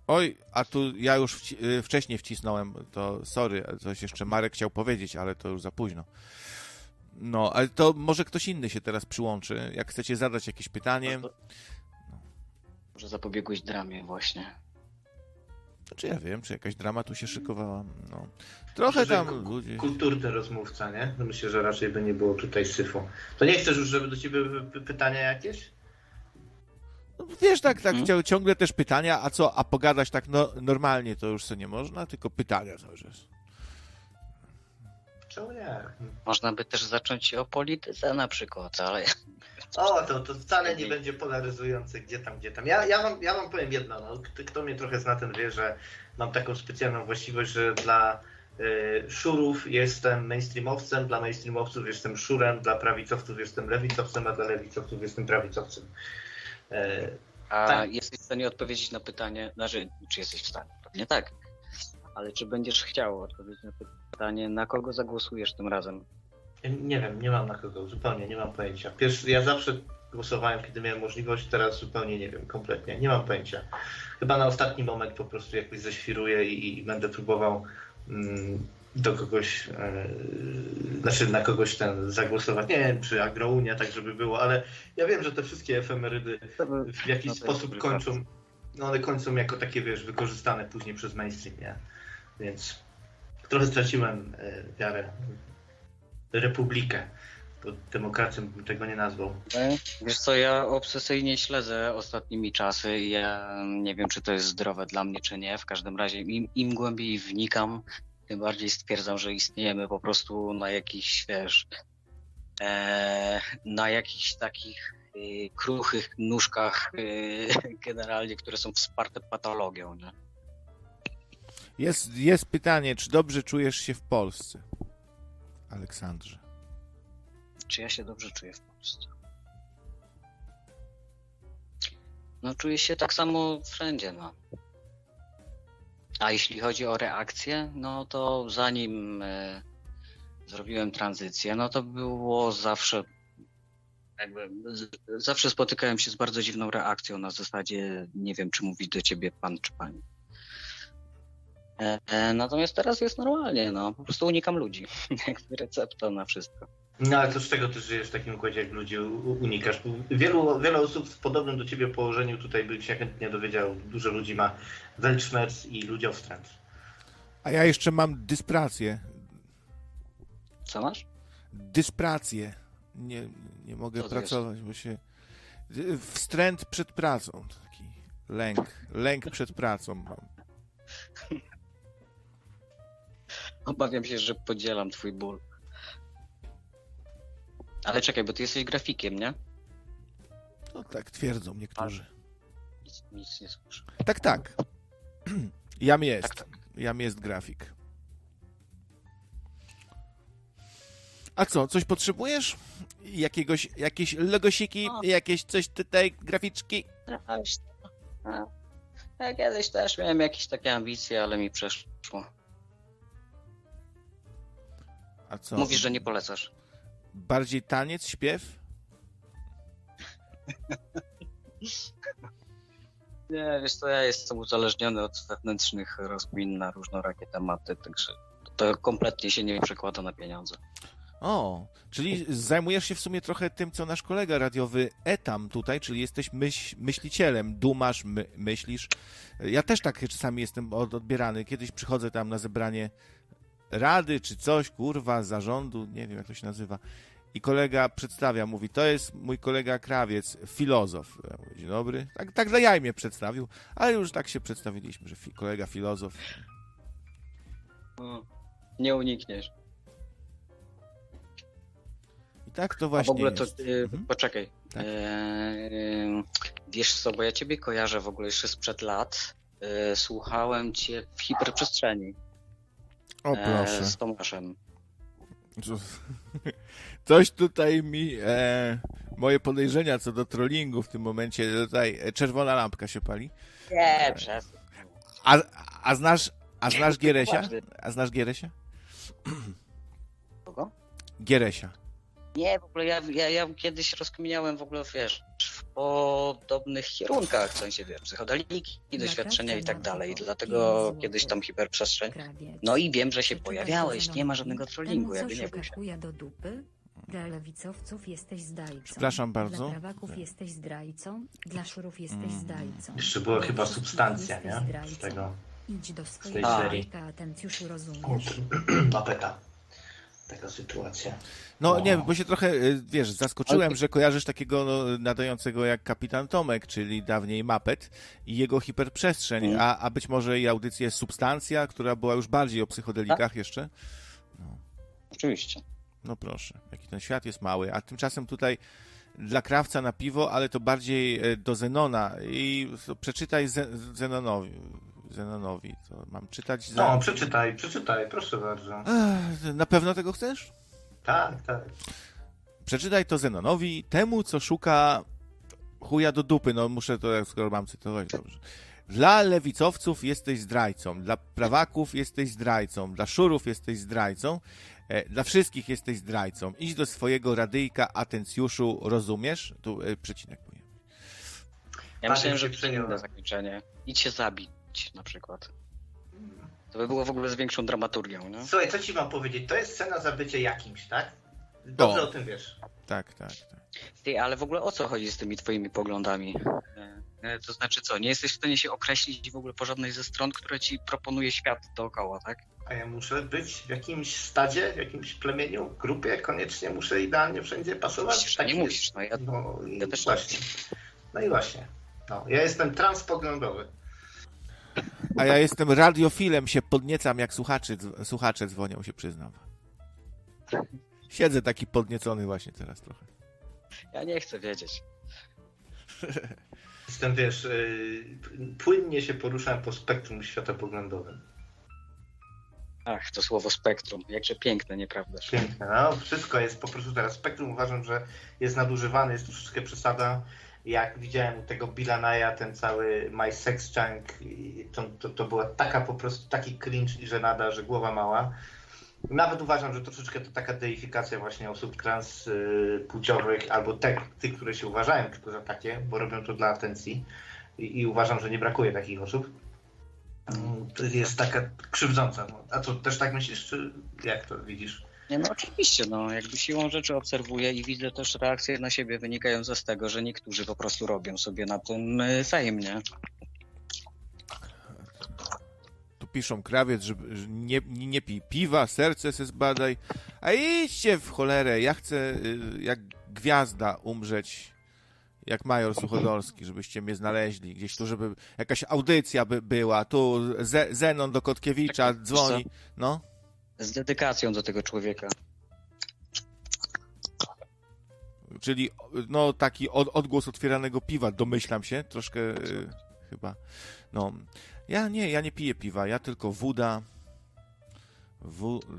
Oj, a tu ja już wci- y, wcześniej wcisnąłem, to sorry, coś jeszcze Marek chciał powiedzieć, ale to już za późno. No, ale to może ktoś inny się teraz przyłączy. Jak chcecie zadać jakieś pytanie, No to- Może zapobiegłeś dramie właśnie. czy ja wiem, czy jakaś drama tu się szykowała. No. Trochę Myślę, tam ludzie. Kulturny rozmówca, nie? No myślę, że raczej by nie było tutaj syfu. To nie chcesz już, żeby do ciebie pytania jakieś? No, wiesz, tak, tak, cią- ciągle też pytania, a co, a pogadać tak no, normalnie to już co nie można, tylko pytania cały czas. Czemu nie? Można by też zacząć o polityce na przykład, ale O, to, to wcale nie będzie polaryzujące gdzie tam, gdzie tam. Ja, ja, wam, ja wam powiem jedno, no, kto, kto mnie trochę zna, ten wie, że mam taką specjalną właściwość, że dla y, szurów jestem mainstreamowcem, dla mainstreamowców jestem szurem, dla prawicowców jestem lewicowcem, a dla lewicowców jestem prawicowcem. A Tak. jesteś w stanie odpowiedzieć na pytanie, znaczy, czy jesteś w stanie? Pewnie tak. Ale czy będziesz chciał odpowiedzieć na pytanie, na kogo zagłosujesz tym razem? nie wiem, nie mam na kogo, zupełnie nie mam pojęcia. Pierwszy, ja zawsze głosowałem, kiedy miałem możliwość, teraz zupełnie nie wiem, kompletnie, nie mam pojęcia. Chyba na ostatni moment po prostu jakoś zaświruję i, i będę próbował mm, do kogoś, e, znaczy na kogoś ten zagłosować. Nie wiem, czy Agrounia, tak żeby było, ale ja wiem, że te wszystkie efemerydy w jakiś No to sposób kończą, no one kończą jako takie, wiesz, wykorzystane później przez mainstream, nie? Więc trochę straciłem e, wiarę w Republikę. bo demokracją bym tego nie nazwał. Wiesz co, ja obsesyjnie śledzę ostatnimi czasy i ja nie wiem, czy to jest zdrowe dla mnie, czy nie. W każdym razie im, im głębiej wnikam, tym bardziej stwierdzam, że istniejemy po prostu na jakichś, wiesz, e, na jakichś takich y, kruchych nóżkach y, generalnie, które są wsparte patologią, nie? Jest, jest pytanie, czy dobrze czujesz się w Polsce? Aleksandrze. Czy ja się dobrze czuję w Polsce? No czuję się tak samo wszędzie, no. A jeśli chodzi o reakcję, no to zanim e, zrobiłem tranzycję, no to było zawsze jakby zawsze spotykałem się z bardzo dziwną reakcją na zasadzie nie wiem, czy mówić do ciebie pan czy pani. E, e, natomiast teraz jest normalnie, no. Po prostu unikam ludzi. Jakby recepta na wszystko. No ale to z czego ty żyjesz w takim układzie, jak ludzi unikasz? Wielu, wiele osób w podobnym do ciebie położeniu tutaj by się chętnie dowiedział. Dużo ludzi ma Weltschmerz i ludziowstręt. A ja jeszcze mam dysprację. Co masz? Dysprację. Nie, nie mogę Co pracować, bo się... Wstręt przed pracą. Taki lęk. Lęk przed pracą mam. Obawiam się, że podzielam twój ból. Ale czekaj, bo ty jesteś grafikiem, nie? No tak twierdzą niektórzy. Nic, nic nie słyszę. Tak, tak. Jam jest. Tak, Jam jest grafik. A co, coś potrzebujesz? Jakiegoś, jakieś logosiki, O. jakieś coś tutaj, graficzki? Ja kiedyś też miałem jakieś takie ambicje, ale mi przeszło. A co? Mówisz, że nie polecasz. Bardziej taniec, śpiew? Nie, wiesz co, ja jestem uzależniony od wewnętrznych rozkmin na różnorakie tematy, także to kompletnie się nie przekłada na pieniądze. O, czyli zajmujesz się w sumie trochę tym, co nasz kolega radiowy Etam tutaj, czyli jesteś myśl, myślicielem, dumasz, my, myślisz. Ja też tak czasami jestem od, odbierany. Kiedyś przychodzę tam na zebranie rady czy coś, kurwa, zarządu, nie wiem jak to się nazywa. I kolega przedstawia, mówi, to jest mój kolega krawiec, filozof. Ja mówię, Dzień dobry. Tak, tak dla jaj mnie przedstawił, ale już tak się przedstawiliśmy, że fi, kolega filozof. No, Nie unikniesz. I tak to A właśnie w ogóle to, jest. y, Mhm. poczekaj. Tak. Eee, wiesz co, bo ja ciebie kojarzę w ogóle jeszcze sprzed lat. E, słuchałem cię w hiperprzestrzeni O e, proszę. z Tomaszem. Co- Coś tutaj mi. E, moje podejrzenia co do trollingu w tym momencie. Tutaj e, czerwona lampka się pali. Nie, przez. A, a znasz. A znasz Gieresia? A znasz Gieresia? Kogo? Gieresia. Nie, w ogóle ja, ja, ja kiedyś rozkminiałem w ogóle, wiesz, podobnych kierunkach, w sensie, wiesz, psychodeliki, doświadczenia i tak dalej. Dlatego kiedyś tam hiperprzestrzeń. No i wiem, że się pojawiałeś, nie ma żadnego trollingu, jakby nie bój się. Do dupy? Dla lewicowców jesteś zdrajcą. Przepraszam bardzo. Dla prawaków jesteś zdrajcą. Dla szurów jesteś Mm. zdrajcą. Jeszcze była Dla chyba substancja, nie? Z tego Idź do tej swojego serii. człowieka, atencjuszu rozumiesz. Taka sytuacja. No No. nie, bo się trochę, e, wiesz, zaskoczyłem, Ale- że kojarzysz takiego no, nadającego jak Kapitan Tomek, czyli dawniej Mapet i jego hiperprzestrzeń, Mm. a, a być może i audycję Substancja, która była już bardziej o psychodelikach jeszcze. Oczywiście. No proszę, jaki ten świat jest mały, a tymczasem tutaj dla krawca na piwo, ale to bardziej e, do Zenona i so- przeczytaj Ze- Zenonowi. Zenonowi, to mam czytać za... No, przeczytaj, przeczytaj, proszę bardzo. Ech, Na pewno tego chcesz? Tak, tak. Przeczytaj to Zenonowi, temu co szuka chuja do dupy, no muszę to, skoro mam cytować, dobrze. Dla lewicowców jesteś zdrajcą, dla prawaków jesteś zdrajcą, dla szurów jesteś zdrajcą, e, dla wszystkich jesteś zdrajcą. Idź do swojego radyjka atencjuszu, rozumiesz? Tu e, przecinek powiem. Ja myślałem, że przeniosłem. inne zakończenie. Idź się zabić na przykład. To by było w ogóle z większą dramaturgią, nie? Słuchaj, co ci mam powiedzieć? To jest cena za bycie jakimś, tak? Dobrze O. o tym wiesz. Tak, tak, tak. Ty, ale w ogóle o co chodzi z tymi twoimi poglądami? E, e, To znaczy co, nie jesteś w stanie się określić w ogóle po żadnej ze stron, które ci proponuje świat dookoła, tak? A ja muszę być w jakimś stadzie, w jakimś plemieniu, grupie, koniecznie muszę idealnie wszędzie pasować. Musisz, Tak nie jest. musisz, no ja, No i ja też właśnie. No i właśnie. No, ja jestem transpoglądowy. A ja jestem radiofilem, się podniecam, jak słuchacze, słuchacze dzwonią, się przyznam. Siedzę taki podniecony właśnie teraz trochę. ja nie chcę wiedzieć. Jestem, wiesz, yy, płynnie się poruszam po spektrum światopoglądowym. Ach, to słowo spektrum, jakże piękne, nieprawdaż? Piękne. No, wszystko jest po prostu teraz. Spektrum uważam, że jest nadużywane, jest troszeczkę przesada. Jak widziałem u tego Billa Naya, ten cały My Sex i to, to, to była taka po prostu taki cringe i żenada, że głowa mała. Nawet uważam, że troszeczkę to taka deifikacja właśnie osób transpłciowych albo te, tych, które się uważają tylko za takie, bo robią to dla atencji i, i uważam, że nie brakuje takich osób. Mm, To jest taka krzywdząca. No. A co, też tak myślisz, czy jak to widzisz? Nie, no oczywiście, no jakby siłą rzeczy obserwuję i widzę też reakcje na siebie wynikające z tego, że niektórzy po prostu robią sobie na tym y, fame, nie? Tu piszą krawiec, że że nie, nie pij piwa, serce se zbadaj. A idźcie w cholerę, ja chcę y, jak gwiazda umrzeć, jak major Suchodolski, żebyście mnie znaleźli. Gdzieś tu, żeby jakaś audycja by była. Tu Ze, Zenon do Kotkiewicza Tak, dzwoni. No, Z dedykacją do tego człowieka. czyli no taki od, odgłos otwieranego piwa, domyślam się, troszkę y, chyba. No, ja nie, ja nie piję piwa, ja tylko woda.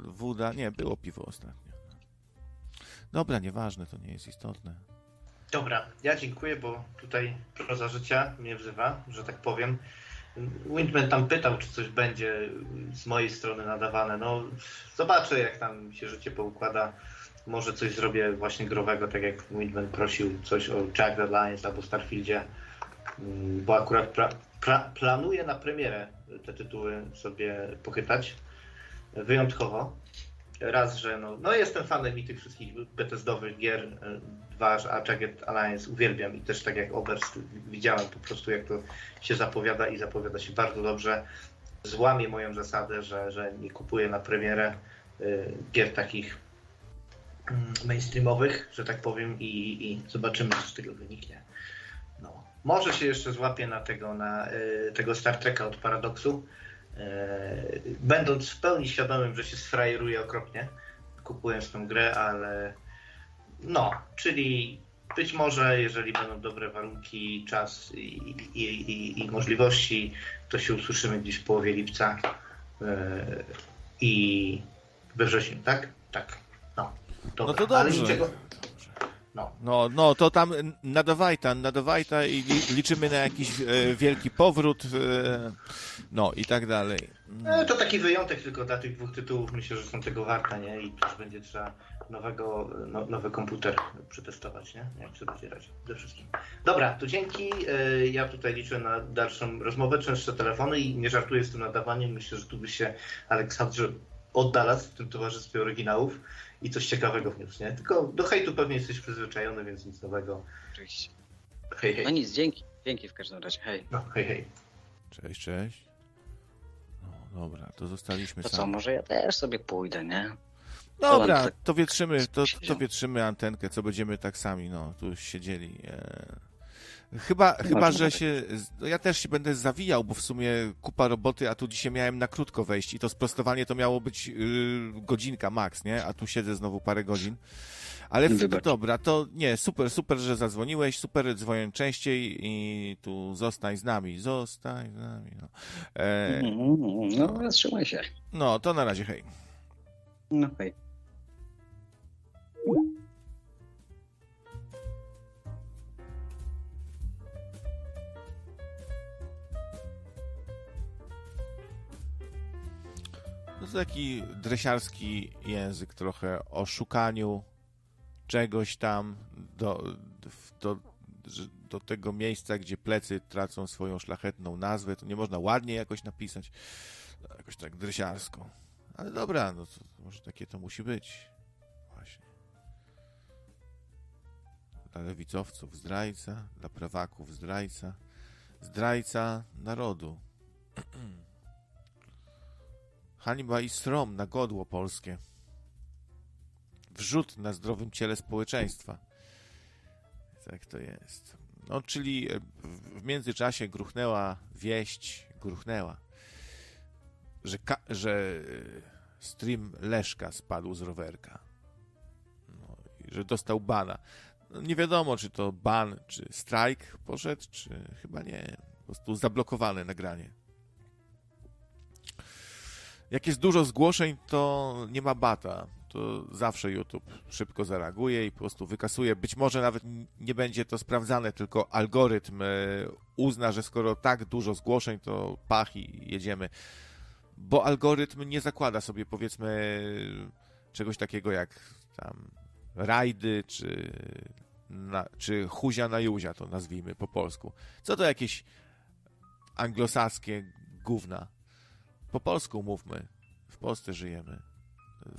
Woda, nie, było piwo ostatnio. Dobra, nieważne, to nie jest istotne. Dobra, ja dziękuję, bo tutaj proza życia mnie wzywa, że tak powiem. Windman tam pytał, czy coś będzie z mojej strony nadawane. No, zobaczę, jak tam się życie poukłada. Może coś zrobię właśnie growego, tak jak Windman prosił, coś o Jack the Lions albo Starfieldzie, Mm, bo akurat pra, pra, planuję na premierę te tytuły sobie pochytać. Wyjątkowo. Raz, że no, no jestem fanem i tych wszystkich Bethesdowych gier, e, dwa, że a Jagged Alliance uwielbiam i też tak jak Oberst widziałem po prostu jak to się zapowiada i zapowiada się bardzo dobrze. Złamię moją zasadę, że, że nie kupuję na premierę y, gier takich mm, mainstreamowych, że tak powiem i, i zobaczymy co z tego wyniknie. No. Może się jeszcze złapię na tego, na y, tego Star Treka od Paradoksu. E, będąc w pełni świadomym, że się sfrajeruję okropnie, kupując tą grę, ale no, czyli być może, jeżeli będą dobre warunki, czas i, i, i, i możliwości, to się usłyszymy gdzieś w połowie lipca e, i we wrześniu, tak? Tak. No, dobra. No to Ale dobrze. niczego, no, No, no, to tam nadawajta, nadawajta i li, liczymy na jakiś e, wielki powrót, e, no i tak dalej. E, To taki wyjątek tylko dla tych dwóch tytułów. Myślę, że są tego warte, nie? I też będzie trzeba nowego, no, nowy komputer przetestować, nie? Jak sobie będzie radził ze wszystkim. Dobra, to dzięki. E, Ja tutaj liczę na dalszą rozmowę, częstsze telefony i nie żartuję z tym nadawaniem. Myślę, że tu by się Aleksandrze oddalać w tym towarzystwie oryginałów i coś ciekawego wniósł, nie? Tylko do hejtu pewnie jesteś przyzwyczajony, więc nic nowego. Oczywiście. Hej, No hej. nic, dzięki. Dzięki w każdym razie. Hej. No, hej, hej. Cześć, cześć. No dobra, to zostaliśmy To co, może ja też sobie pójdę, nie? Dobra, To tam to wietrzymy, to, to wietrzymy antenkę, co będziemy tak sami, no, tu siedzieli. E... Chyba, chyba, Można że się, no ja też się będę zawijał, bo w sumie kupa roboty, a tu dzisiaj miałem na krótko wejść i to sprostowanie to miało być yy, godzinka max, nie? A tu siedzę znowu parę godzin. Ale w, Wybacz. dobra, to nie, super, super, że zadzwoniłeś, super, dzwonię częściej i tu zostań z nami, zostań z nami, no. E, Mm, No, trzymaj się. no, to na razie, hej. No hej. To taki dresiarski język trochę o szukaniu czegoś tam do, do, do tego miejsca, gdzie plecy tracą swoją szlachetną nazwę. To nie można ładnie jakoś napisać, jakoś tak dresiarsko. Ale dobra, no to może takie to musi być. Właśnie. Dla lewicowców zdrajca, dla prawaków zdrajca, zdrajca narodu. Hańba i srom na godło polskie. Wrzut na zdrowym ciele społeczeństwa. Tak to jest. No, czyli e, w- międzyczasie gruchnęła wieść, gruchnęła, że, że e, stream Leszka spadł z rowerka. No, że dostał bana. No, nie wiadomo, czy to ban, czy strajk poszedł, czy chyba nie. Po prostu zablokowane nagranie. Jak jest dużo zgłoszeń, to nie ma bata. To zawsze YouTube szybko zareaguje i po prostu wykasuje. Być może nawet nie będzie to sprawdzane, tylko algorytm e, uzna, że skoro tak dużo zgłoszeń, to pach i jedziemy. Bo algorytm nie zakłada sobie, powiedzmy, czegoś takiego jak tam rajdy, czy, na, czy huzia na juzia, to nazwijmy po polsku. Co to jakieś anglosaskie gówna? Po polsku mówmy. W Polsce żyjemy.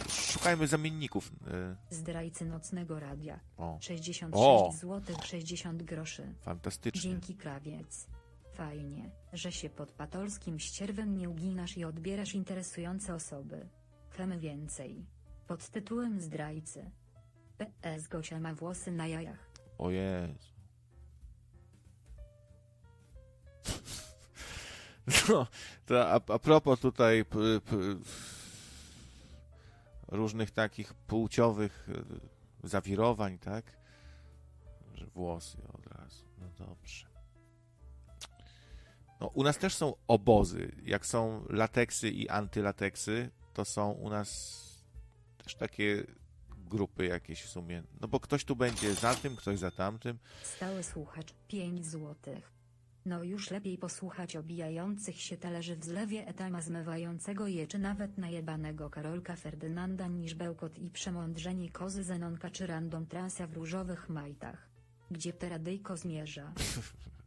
Szukajmy zamienników. e, Zdrajcy nocnego radia. O, 66 O! zł 60 groszy. fantastycznie. Dzięki krawiec. Fajnie, że się pod patolskim ścierwem nie uginasz i odbierasz interesujące osoby. Chcemy więcej. Pod tytułem Zdrajcy. PS Gosia ma włosy na jajach. O Jezu. No, to a, a propos tutaj p, p, różnych takich płciowych e, zawirowań, tak? Że włosy od razu. No dobrze. No, u nas też są obozy. Jak są lateksy i antylateksy, to są u nas też takie grupy jakieś w sumie. No bo ktoś tu będzie za tym, ktoś za tamtym. Stały słuchacz 5 złotych. No już lepiej posłuchać obijających się talerzy w zlewie etama zmywającego je czy nawet najebanego Karolka Ferdynanda niż bełkot i przemądrzenie kozy Zenonka czy random transa w różowych majtach. Gdzie te radyjko zmierza?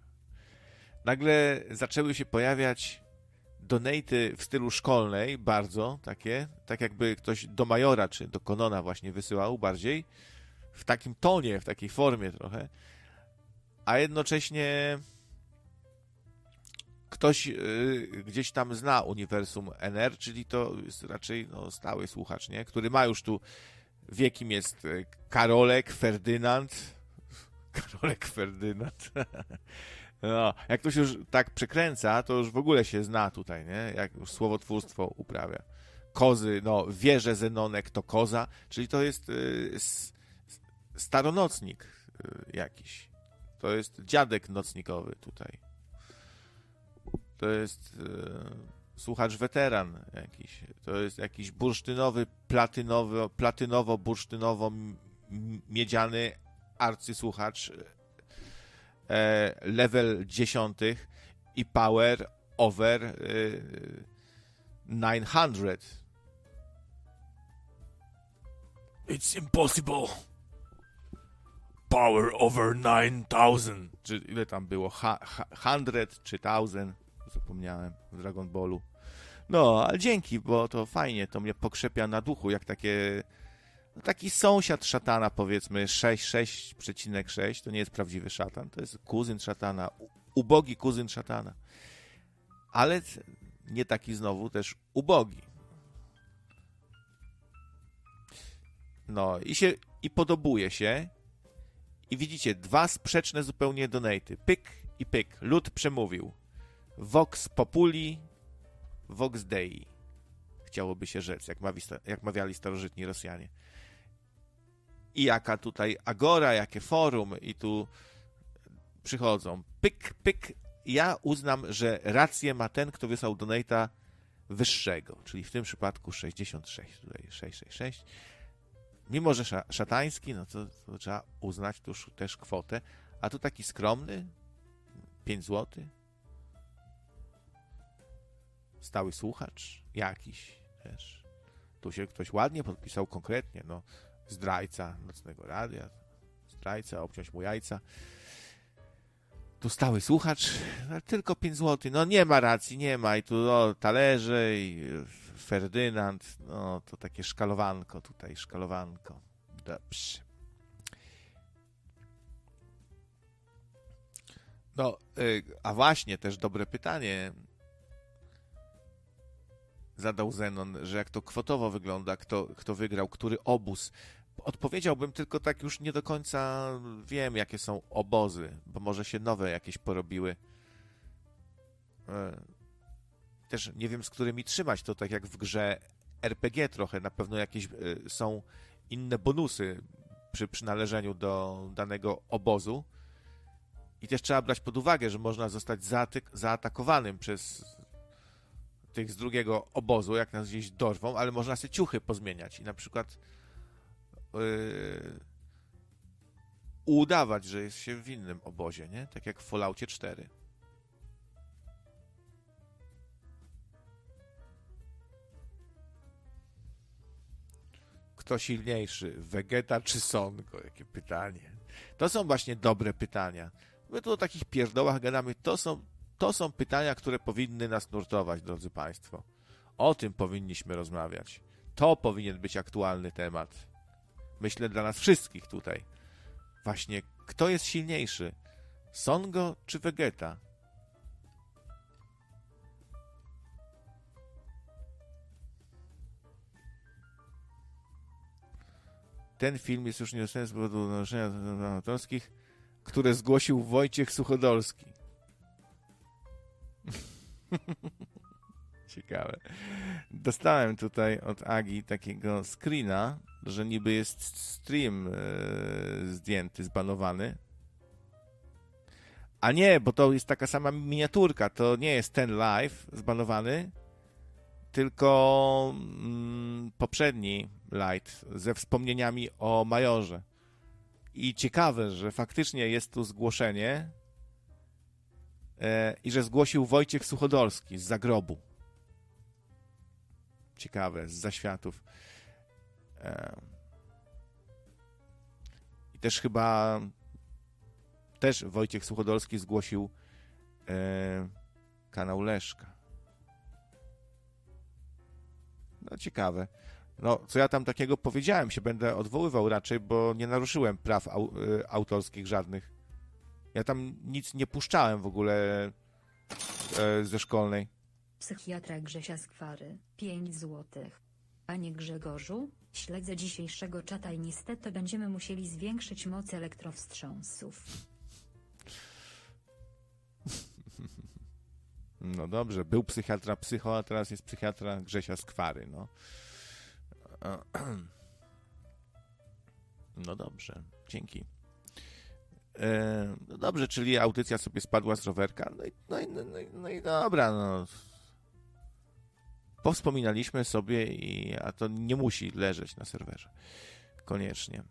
Nagle zaczęły się pojawiać donaty w stylu szkolnej, bardzo takie, tak jakby ktoś do Majora czy do Konona właśnie wysyłał bardziej, w takim tonie, w takiej formie trochę, a jednocześnie ktoś y, gdzieś tam zna uniwersum NR, czyli to jest raczej no, stały słuchacz, nie? który ma już tu wie kim jest y, Karolek, Ferdynand. Karolek, Ferdynand. No, jak ktoś już tak przekręca, to już w ogóle się zna tutaj, nie? Jak już słowotwórstwo uprawia. Kozy, no, wieże Zenonek to koza, czyli to jest y, s- staronocnik y, jakiś. To jest dziadek nocnikowy tutaj. To jest y, słuchacz weteran jakiś. To jest jakiś bursztynowy, platynowy, platynowo-bursztynowo-miedziany arcysłuchacz e, level 10 i power over e, 900. It's impossible. Power over 9000. Czy ile tam było? Ha, ha, 100 czy 1000? Zapomniałem w Dragon Ballu. No, ale dzięki, bo to fajnie, to mnie pokrzepia na duchu, jak takie no taki sąsiad szatana, powiedzmy 6,6,6, to nie jest prawdziwy szatan, to jest kuzyn szatana, ubogi kuzyn szatana. Ale nie taki znowu też ubogi. No i się i podobuje się. I widzicie, dwa sprzeczne zupełnie donaty. Pyk i pyk. Lud przemówił. Vox populi, vox dei. Chciałoby się rzec, jak, mawi, jak mawiali starożytni Rosjanie i jaka tutaj agora, jakie forum i tu przychodzą. Pyk, pyk. Ja uznam, że rację ma ten, kto wysłał donata wyższego, czyli w tym przypadku 66, tutaj 666. Mimo, że sza, szatański, no to, to trzeba uznać tu już też kwotę, a tu taki skromny 5 zł. Stały słuchacz jakiś też. Tu się ktoś ładnie podpisał konkretnie, no zdrajca nocnego radia, zdrajca, obciąć mu jajca. Tu stały słuchacz, tylko 5 zł. No nie ma racji, nie ma. I tu talerze i Ferdynand, no to takie szkalowanko tutaj, szkalowanko. Dobrze. No, y, a właśnie też dobre pytanie. Zadał Zenon, że jak to kwotowo wygląda, kto, kto wygrał, który obóz. Odpowiedziałbym tylko tak już nie do końca wiem, jakie są obozy, bo może się nowe jakieś porobiły. E, też nie wiem, z którymi trzymać. To tak jak w grze RPG trochę. Na pewno jakieś e, są inne bonusy przy przynależeniu do danego obozu. I też trzeba brać pod uwagę, że można zostać zaatakowanym przez tych z drugiego obozu, jak nas gdzieś dorwą, ale można sobie ciuchy pozmieniać i na przykład yy, udawać, że jest się w innym obozie, nie? Tak jak w Falloutie 4. Kto silniejszy, Vegeta czy Sonko? Jakie pytanie. To są właśnie dobre pytania. My tu o takich pierdołach gadamy. To są, to są pytania, które powinny nas nurtować, drodzy Państwo. O tym powinniśmy rozmawiać. To powinien być aktualny temat. Myślę dla nas wszystkich tutaj. Właśnie, kto jest silniejszy? Songo czy Vegeta? Ten film jest już niedostępny z powodu naruszenia autorskich które zgłosił Wojciech Suchodolski. Ciekawe. Dostałem tutaj od Agi takiego screena, że niby jest stream e, zdjęty, zbanowany. A nie, bo to jest taka sama miniaturka. To nie jest ten live zbanowany, tylko mm, poprzedni light ze wspomnieniami o Majorze. I ciekawe, że faktycznie jest tu zgłoszenie i że zgłosił Wojciech Suchodolski z zagrobu. Ciekawe, z zaświatów. E, I też chyba też Wojciech Suchodolski zgłosił e, kanał Leszka. No ciekawe. No, co ja tam takiego powiedziałem, się będę odwoływał raczej, bo nie naruszyłem praw au, autorskich żadnych. Ja tam nic nie puszczałem w ogóle e, ze szkolnej. Psychiatra Grzesia Skwary, 5 złotych. Panie Grzegorzu, śledzę dzisiejszego czata i niestety będziemy musieli zwiększyć moc elektrowstrząsów. No dobrze, był psychiatra psycho, a teraz jest psychiatra Grzesia Skwary, no. No dobrze, dzięki. No dobrze, czyli audycja sobie spadła z rowerka. No i, no i, no i, no i dobra, no. Powspominaliśmy sobie, i, a to nie musi leżeć na serwerze. Koniecznie.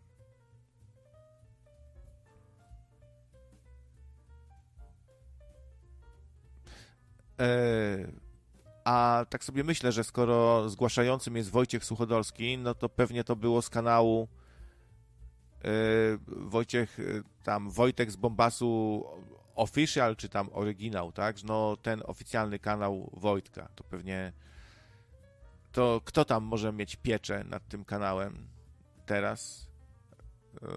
E, a tak sobie myślę, że skoro zgłaszającym jest Wojciech Suchodolski, no to pewnie to było z kanału Wojciech, yy, tam Wojtek z Bombasu Official, czy tam oryginał, tak? No ten oficjalny kanał Wojtka, to pewnie to kto tam może mieć pieczę nad tym kanałem teraz? Yy,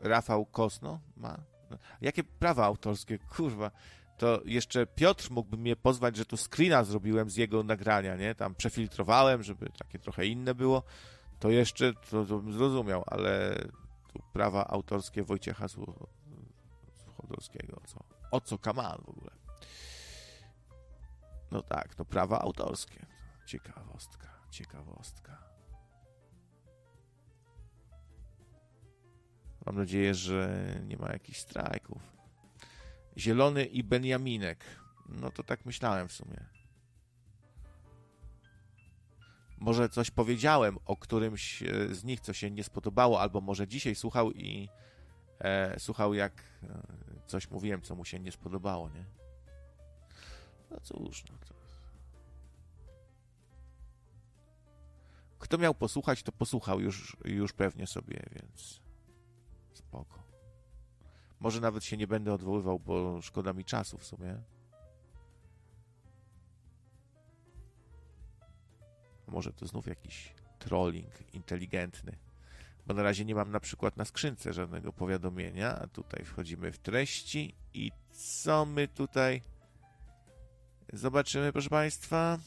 Rafał Kosno ma? Jakie prawa autorskie? Kurwa to jeszcze Piotr mógłby mnie pozwać, że tu screena zrobiłem z jego nagrania, nie? Tam przefiltrowałem, żeby takie trochę inne było. To jeszcze to, to bym zrozumiał, ale tu prawa autorskie Wojciecha Suchodolskiego, co? O co kaman w ogóle? No tak, no prawa autorskie. Ciekawostka, ciekawostka. Mam nadzieję, że nie ma jakichś strajków. Zielony i Benjaminek. No to tak myślałem w sumie. Może coś powiedziałem o którymś e, z nich, co się nie spodobało, albo może dzisiaj słuchał i e, słuchał, jak e, coś mówiłem, co mu się nie spodobało, nie? No cóż, no to... Kto miał posłuchać, to posłuchał już, już pewnie sobie, więc spoko. Może nawet się nie będę odwoływał, bo szkoda mi czasu w sumie. Może to znów jakiś trolling inteligentny. Bo na razie nie mam na przykład na skrzynce żadnego powiadomienia. Tutaj wchodzimy w treści i co my tutaj Zobaczymy, proszę Państwa.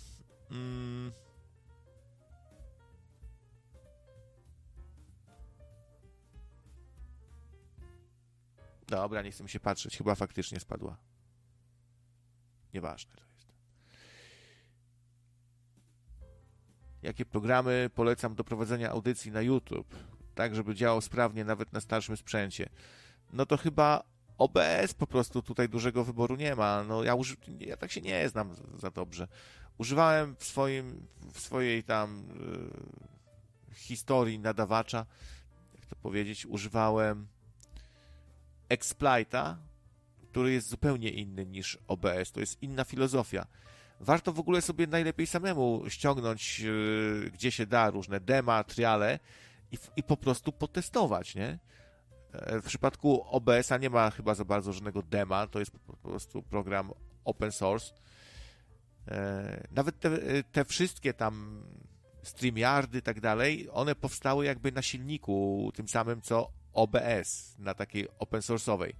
Mm. Dobra, nie chcę mi się patrzeć. Chyba faktycznie spadła. Nieważne to jest. Jakie programy polecam do prowadzenia audycji na YouTube, tak żeby działał sprawnie nawet na starszym sprzęcie? No to chyba OBS po prostu tutaj dużego wyboru nie ma. No ja, uży... ja tak się nie znam za dobrze. Używałem w swoim, w swojej tam y, historii nadawacza, jak to powiedzieć, używałem Exploita, który jest zupełnie inny niż OBS. To jest inna filozofia. Warto w ogóle sobie najlepiej samemu ściągnąć, y, gdzie się da, różne dema, triale i, i po prostu potestować, nie? E, w przypadku OBS-a nie ma chyba za bardzo żadnego dema, to jest po prostu program open source. E, nawet te, te wszystkie tam StreamYardy i tak dalej, one powstały jakby na silniku tym samym co OBS, na takiej open source'owej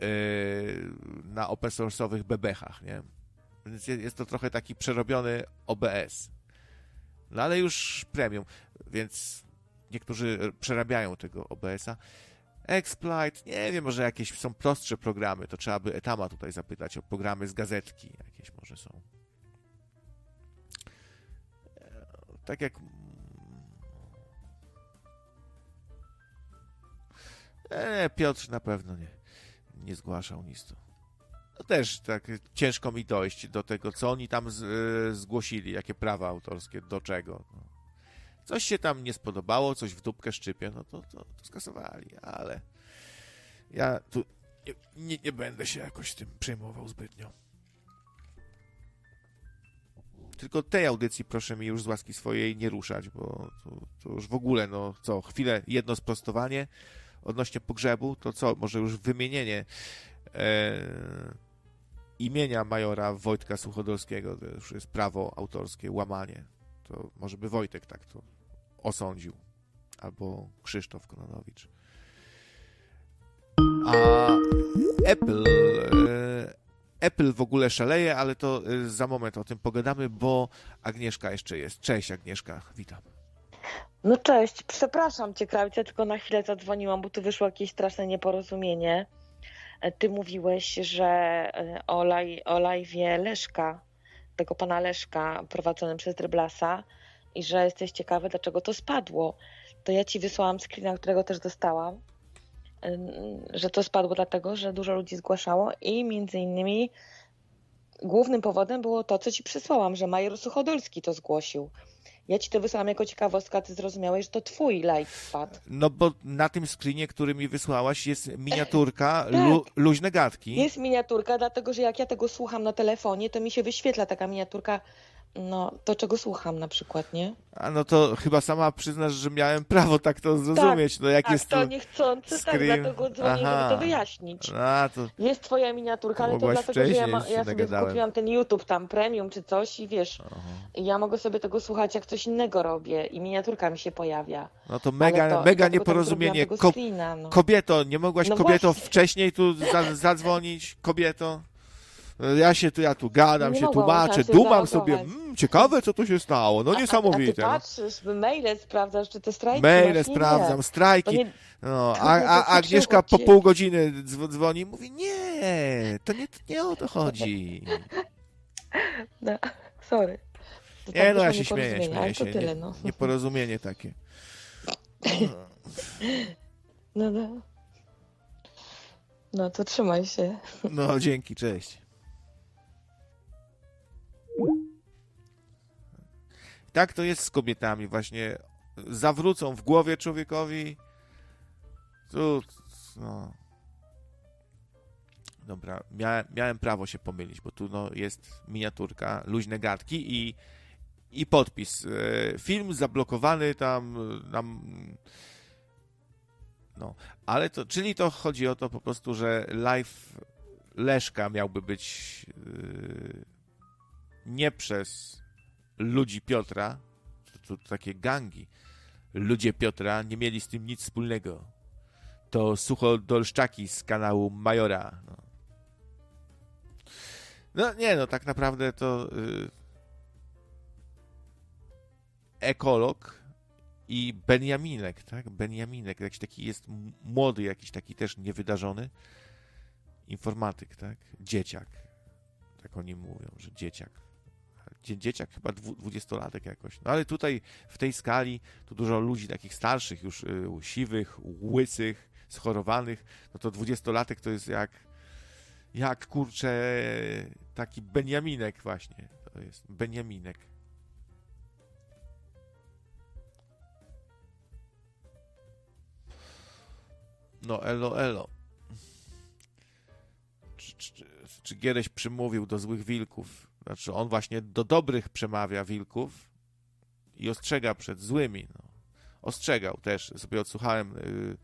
e, na open source'owych bebechach, nie? Więc jest to trochę taki przerobiony OBS. No ale już premium, więc niektórzy przerabiają tego OBS-a. Exploit, nie wiem, może jakieś są prostsze programy, to trzeba by Etama tutaj zapytać o programy z gazetki, jakieś może są. Tak jak E, Piotr na pewno nie, nie zgłaszał nic tu. No też tak ciężko mi dojść do tego, co oni tam z, y, zgłosili, jakie prawa autorskie, do czego. No. Coś się tam nie spodobało, coś w dupkę szczypie, no to, to, to skasowali, ale ja tu nie, nie, nie, będę się jakoś tym przejmował zbytnio. Tylko tej audycji proszę mi już z łaski swojej nie ruszać, bo to, to już w ogóle, no co, chwilę jedno sprostowanie odnośnie pogrzebu, to co, może już wymienienie e, imienia majora Wojtka Suchodolskiego, to już jest prawo autorskie, łamanie. To może by Wojtek tak to osądził. Albo Krzysztof Kononowicz. A Apple. E, Apple w ogóle szaleje, ale to e, za moment o tym pogadamy, bo Agnieszka jeszcze jest. Cześć Agnieszka, witam. No cześć, przepraszam cię, Krawcia, tylko na chwilę zadzwoniłam, bo tu wyszło jakieś straszne nieporozumienie. E, ty mówiłeś, że o, laj, o Leszka, tego pana Leszka prowadzonym przez Dryblasa, i że jesteś ciekawy, dlaczego to spadło. To ja ci wysłałam screena, którego też dostałam, że to spadło dlatego, że dużo ludzi zgłaszało i między innymi głównym powodem było to, co ci przysłałam, że Major Suchodolski to zgłosił. Ja ci to wysłałam jako ciekawostka, ty zrozumiałeś, że to twój live spadł. No bo na tym screenie, który mi wysłałaś, jest miniaturka tak. lu luźne gadki. Jest miniaturka, dlatego że jak ja tego słucham na telefonie, to mi się wyświetla taka miniaturka no, to czego słucham na przykład, nie? A no to chyba sama przyznasz, że miałem prawo tak to zrozumieć. Tak, no jak tak, jest to, niechcący, tak, scream. tak, dlatego dzwonię, Aha. żeby to wyjaśnić. A, to... Jest twoja miniaturka, ale to dlatego, że ja, ma, ja sobie kupiłam ten YouTube tam premium czy coś i wiesz, Aha. ja mogę sobie tego słuchać jak coś innego robię i miniaturka mi się pojawia. No to mega, to, mega nieporozumienie. Ko screena, no. Kobieto, nie mogłaś no kobieto właśnie. wcześniej tu zadzwonić? Kobieto? Ja się tu, ja tu gadam, nie się tłumaczę, dumam sobie, mmm, ciekawe co tu się stało, no niesamowite. A, a ty patrzysz, maile sprawdzasz, czy te strajki Maile sprawdzam, strajki. Nie... No, a, a Agnieszka po pół godziny dzwoni i mówi, nie, to nie, nie o to chodzi. No, sorry. To nie, tak no ja się śmieję, śmieję się. Tyle, no. Nieporozumienie takie. No, no. No to trzymaj się. No, dzięki, cześć. Tak to jest z kobietami, właśnie zawrócą w głowie człowiekowi. Tu, no. Dobra, miałem, miałem prawo się pomylić, bo tu no, jest miniaturka, luźne gadki i, i podpis. E, film zablokowany tam nam. No, ale to, czyli to chodzi o to po prostu, że live Leszka miałby być yy, nie przez ludzi Piotra, to, to, takie gangi, ludzie Piotra nie mieli z tym nic wspólnego. To suchodolszczaki z kanału Majora. No. No nie, no tak naprawdę to y, ekolog i Benjaminek, tak? Benjaminek, jakiś taki jest młody, jakiś taki też niewydarzony informatyk, tak? Dzieciak. Tak oni mówią, że dzieciak. Dzie- Dzieciak chyba dwu- dwudziestolatek jakoś. No ale tutaj w tej skali tu dużo ludzi takich starszych już, y, siwych, łysych, schorowanych, no to dwudziestolatek to jest jak jak kurczę taki Benjaminek właśnie. To jest Benjaminek. No elo elo. Czy, czy, czy Giereś przymówił do złych wilków? Znaczy on właśnie do dobrych przemawia wilków i ostrzega przed złymi. No. Ostrzegał też. Sobie odsłuchałem y,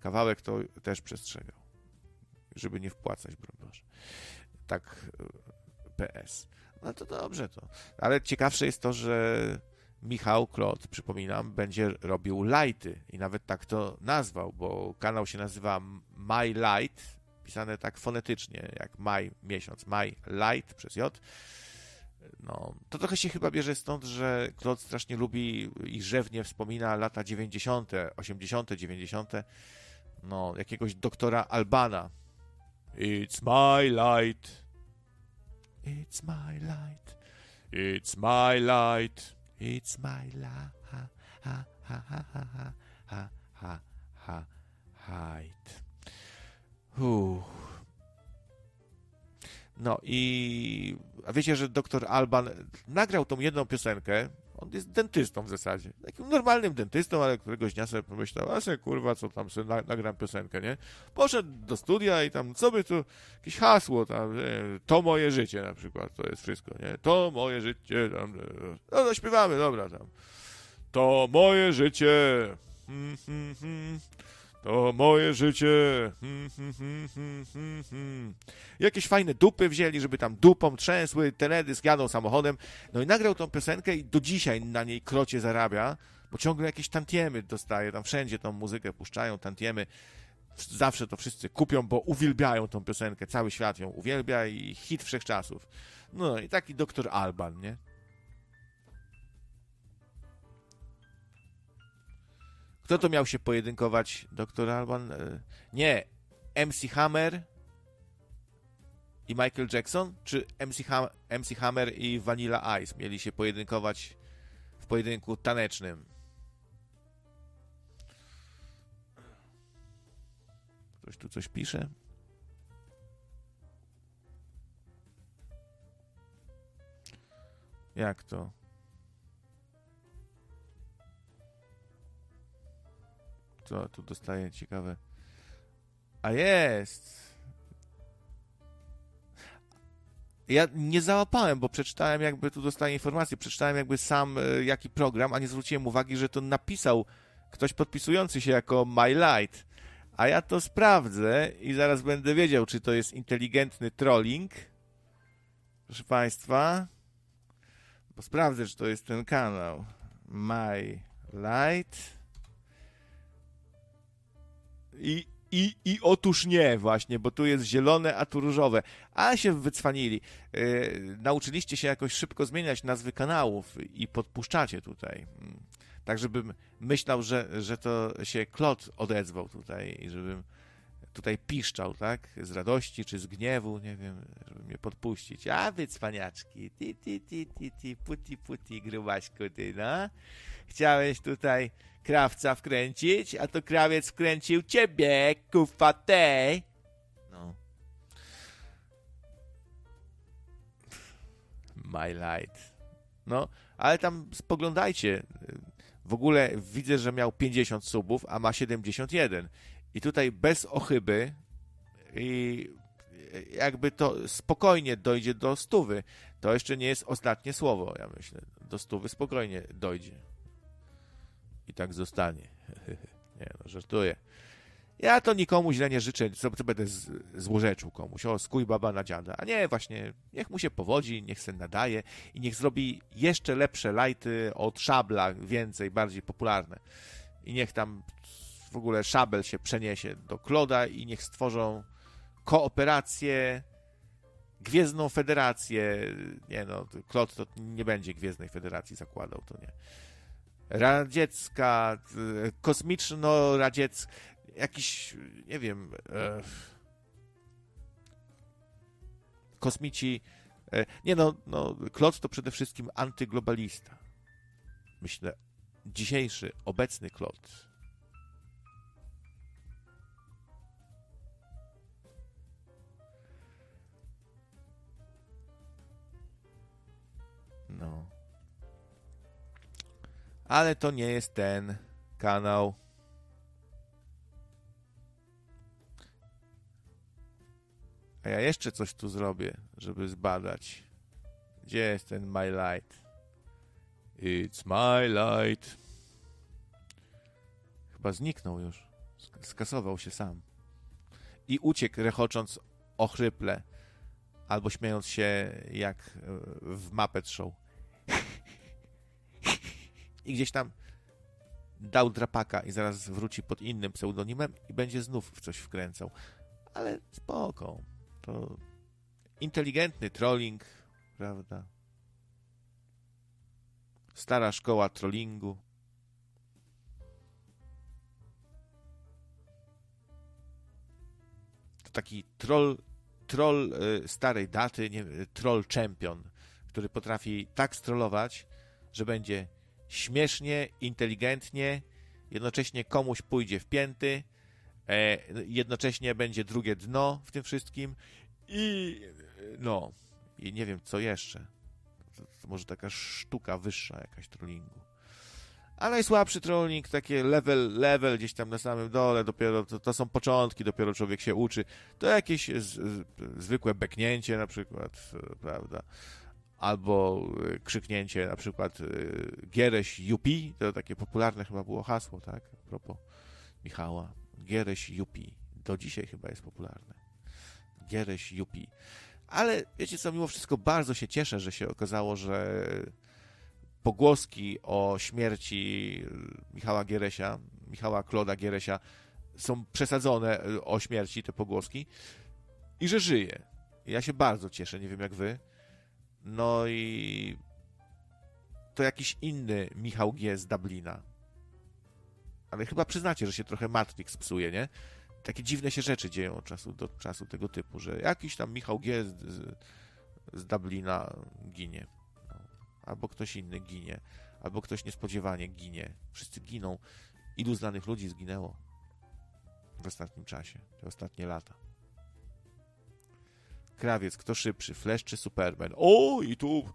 kawałek, to też przestrzegał żeby nie wpłacać, broń Boże. Tak, y, PS. No to dobrze to. Ale ciekawsze jest to, że Michał Klot, przypominam, będzie robił lighty i nawet tak to nazwał, bo kanał się nazywa My Light, pisane tak fonetycznie, jak maj, miesiąc, My Light przez J. No, to trochę się chyba bierze stąd, że Klot strasznie lubi i rzewnie wspomina lata 90., 80., 90., no, jakiegoś doktora Albana, It's my light. It's my light. It's my light. It's my light. Ha, ha, ha, ha, ha, ha, ha, ha, light. Uff. No i a wiecie, że doktor Alban nagrał tą jedną piosenkę. On jest dentystą w zasadzie. Takim normalnym dentystą, ale któregoś dnia sobie pomyślał, a se kurwa, co tam sobie na, nagram piosenkę, nie? Poszedł do studia i tam, co by tu, jakieś hasło tam, to moje życie na przykład, to jest wszystko, nie? To moje życie, tam, no to śpiewamy, dobra, tam. To moje życie, hmm, hmm, hmm. To moje życie. Hmm, hmm, hmm, hmm, hmm, hmm. Jakieś fajne dupy wzięli, żeby tam dupą trzęsły, teledysk, jadą samochodem. No i nagrał tą piosenkę i do dzisiaj na niej krocie zarabia, bo ciągle jakieś tantiemy dostaje, tam wszędzie tą muzykę puszczają, tantiemy. Zawsze to wszyscy kupią, bo uwielbiają tą piosenkę, cały świat ją uwielbia i hit wszechczasów. No i taki doktor Alban, nie? Kto to miał się pojedynkować, doktor Alban? E, Nie, MC Hammer i Michael Jackson? Czy MC, MC Hammer i Vanilla Ice mieli się pojedynkować w pojedynku tanecznym? Ktoś tu coś pisze? Jak to? Co tu dostaję ciekawe? A jest! Ja nie załapałem, bo przeczytałem jakby, tu dostaję informację, przeczytałem jakby sam e, jaki program, a nie zwróciłem uwagi, że to napisał ktoś podpisujący się jako My Light. A ja to sprawdzę i zaraz będę wiedział, czy to jest inteligentny trolling. Proszę Państwa. Bo sprawdzę, czy to jest ten kanał. My Light. I, i, I otóż nie, właśnie, bo tu jest zielone, a tu różowe. A się wycwanili. Yy, nauczyliście się jakoś szybko zmieniać nazwy kanałów i podpuszczacie tutaj. Mm. Tak, żebym myślał, że, że to się Klot odezwał tutaj i żebym tutaj piszczał, tak? Z radości czy z gniewu, nie wiem, żeby mnie podpuścić. A wy cwaniaczki, ti, ti, ti, ti, ti, puti, puti, grubaśku, ty, no. Chciałeś tutaj krawca wkręcić, a to krawiec wkręcił ciebie, kufatej. No. My light. No, ale tam spoglądajcie. W ogóle widzę, że miał 50 subów, a ma 71. I tutaj bez ochyby i jakby to spokojnie dojdzie do stówy. To jeszcze nie jest ostatnie słowo, ja myślę. Do stówy spokojnie dojdzie. I tak zostanie. nie no, żartuję. Ja to nikomu źle nie życzę, co, co będę z, złorzeczył komuś. O, skuj baba na dziada. A nie, właśnie, niech mu się powodzi, niech se nadaje i niech zrobi jeszcze lepsze lajty od szabla, więcej, bardziej popularne. I niech tam w ogóle szabel się przeniesie do Kloda i niech stworzą kooperację Gwiezdną Federację, nie no, Klot to nie będzie Gwiezdnej Federacji zakładał, to nie. Radziecka, y, kosmiczno-radziecka, jakiś, nie wiem, e, kosmici, e, nie no, no, Klot to przede wszystkim antyglobalista. Myślę, dzisiejszy, obecny Klot No. Ale to nie jest ten kanał. A ja jeszcze coś tu zrobię, żeby zbadać. Gdzie jest ten My Light? It's my light. Chyba zniknął już. Skasował się sam. I uciekł, rechocząc ochryple albo śmiejąc się jak e, w Muppet Show. I gdzieś tam dał drapaka i zaraz wróci pod innym pseudonimem i będzie znów w coś wkręcał. Ale spoko. To inteligentny trolling, prawda? Stara szkoła trollingu. To taki troll troll y, starej daty, nie, troll champion, który potrafi tak strollować, że będzie śmiesznie, inteligentnie, jednocześnie komuś pójdzie w pięty, e, jednocześnie będzie drugie dno w tym wszystkim i no, i nie wiem co jeszcze. To, to może taka sztuka wyższa jakaś trollingu. A najsłabszy trolling, takie level, level gdzieś tam na samym dole, dopiero to, to są początki, dopiero człowiek się uczy. To jakieś z, z, zwykłe beknięcie na przykład, prawda? Albo e, krzyknięcie na przykład e, Giereś Jupi, to takie popularne chyba było hasło, tak? A propos Michała. Giereś Jupi. Do dzisiaj chyba jest popularne. Giereś Jupi. Ale wiecie co, mimo wszystko bardzo się cieszę, że się okazało, że pogłoski o śmierci Michała Gieresia, Michała Kloda Gieresia są przesadzone e, o śmierci, te pogłoski, i że żyje. Ja się bardzo cieszę, nie wiem jak wy. No i to jakiś inny Michał G. z Dublina. Ale chyba przyznacie, że się trochę Matrix psuje, nie? Takie dziwne się rzeczy dzieją od czasu do czasu tego typu, że jakiś tam Michał G. z, z, Dublina ginie albo ktoś inny ginie, albo ktoś niespodziewanie ginie. Wszyscy giną. Ilu znanych ludzi zginęło w ostatnim czasie, te ostatnie lata? Krawiec, kto szybszy, Flash czy Superman? O, i tu,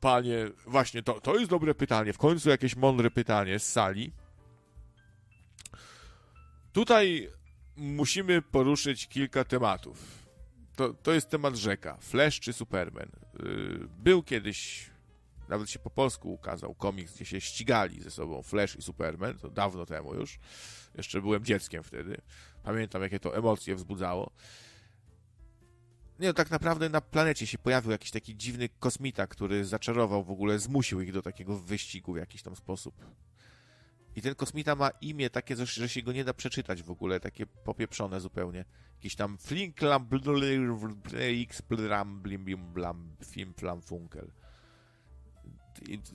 panie, właśnie, to, to jest dobre pytanie. W końcu jakieś mądre pytanie z sali. Tutaj musimy poruszyć kilka tematów. To, to jest temat rzeka. Flash czy Superman? Yy, był kiedyś nawet się po polsku ukazał komiks, gdzie się ścigali ze sobą Flash i Superman, to dawno temu już. Jeszcze byłem dzieckiem wtedy. Pamiętam, jakie to emocje wzbudzało. Nie, no, tak naprawdę na planecie się pojawił jakiś taki dziwny kosmita, który zaczarował w ogóle, zmusił ich do takiego wyścigu w jakiś tam sposób. I ten kosmita ma imię takie, że się go nie da przeczytać w ogóle, takie popieprzone zupełnie. Jakiś tam flinklam x blam blim flam funkel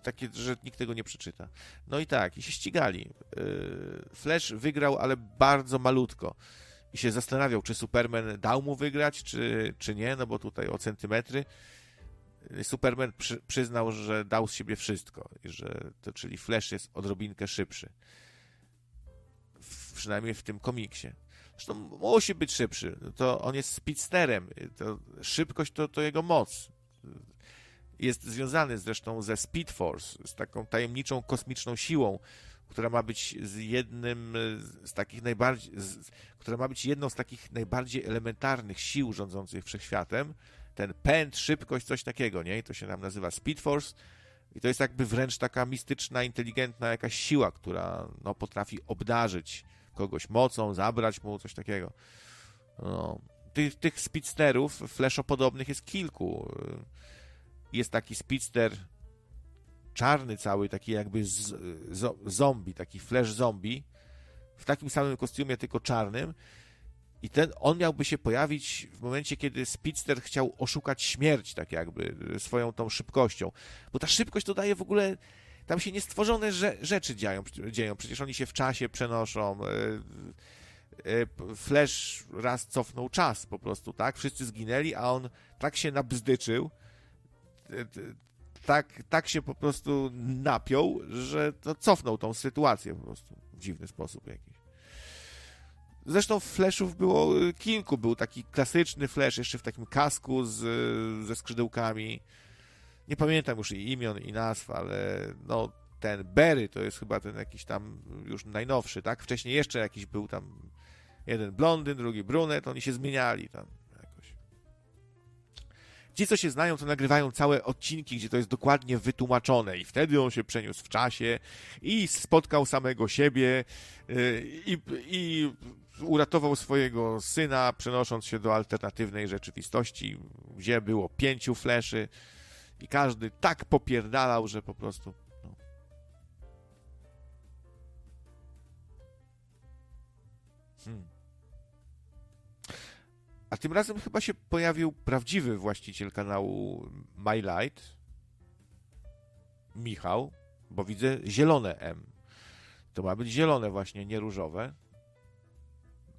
takie, że nikt tego nie przeczyta. No i tak, i się ścigali. Y, Flash wygrał, ale bardzo malutko. I się zastanawiał, czy Superman dał mu wygrać, czy, czy nie, no bo tutaj o centymetry. Superman przy, przyznał, że dał z siebie wszystko, i że to, czyli Flash jest odrobinkę szybszy. W, przynajmniej w tym komiksie. Zresztą musi być szybszy. To on jest speedsterem. To szybkość to, to jego moc jest związany zresztą ze Speed Force, z taką tajemniczą kosmiczną siłą, która ma być z jednym z takich najbardziej, z, która ma być jedną z takich najbardziej elementarnych sił rządzących wszechświatem. Ten pęd, szybkość, coś takiego, nie? I to się nam nazywa Speed Force. I to jest jakby wręcz taka mistyczna, inteligentna jakaś siła, która no, potrafi obdarzyć kogoś mocą, zabrać mu coś takiego. No. Tych, tych speedsterów flashopodobnych jest kilku jest taki speedster czarny cały, taki jakby z, z, zombie, taki flash zombie, w takim samym kostiumie, tylko czarnym I ten, on miałby się pojawić w momencie, kiedy Speedster chciał oszukać śmierć, tak jakby, swoją tą szybkością. Bo ta szybkość to daje w ogóle, tam się niestworzone rzeczy dzieją, dzieją. Przecież oni się w czasie przenoszą. E, e, Flash raz cofnął czas po prostu, tak? Wszyscy zginęli, a on tak się nabzdyczył, tak, tak się po prostu napiął, że to cofnął tą sytuację po prostu w dziwny sposób jakiś. Zresztą flashów było kilku. Był taki klasyczny flash jeszcze w takim kasku z, ze skrzydełkami. Nie pamiętam już i imion i nazw, ale no ten Berry to jest chyba ten jakiś tam już najnowszy, tak? Wcześniej jeszcze jakiś był tam jeden blondyn, drugi brunet, oni się zmieniali tam. Ci, co się znają, to nagrywają całe odcinki, gdzie to jest dokładnie wytłumaczone i wtedy on się przeniósł w czasie i spotkał samego siebie y, i, i uratował swojego syna, przenosząc się do alternatywnej rzeczywistości, gdzie było pięciu fleszy i każdy tak popierdalał, że po prostu. A tym razem chyba się pojawił prawdziwy właściciel kanału My Light, Michał, bo widzę zielone M. To ma być zielone właśnie, nie różowe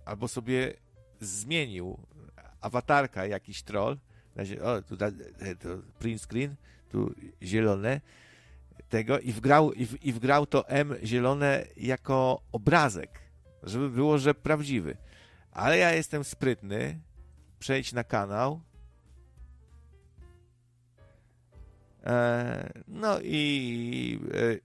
albo sobie zmienił awatarka jakiś troll, o, tu to print screen, tu zielone, tego i wgrał, i, w, i wgrał to M zielone jako obrazek, żeby było, że prawdziwy. Ale ja jestem sprytny, przejdź na kanał, e, no i e,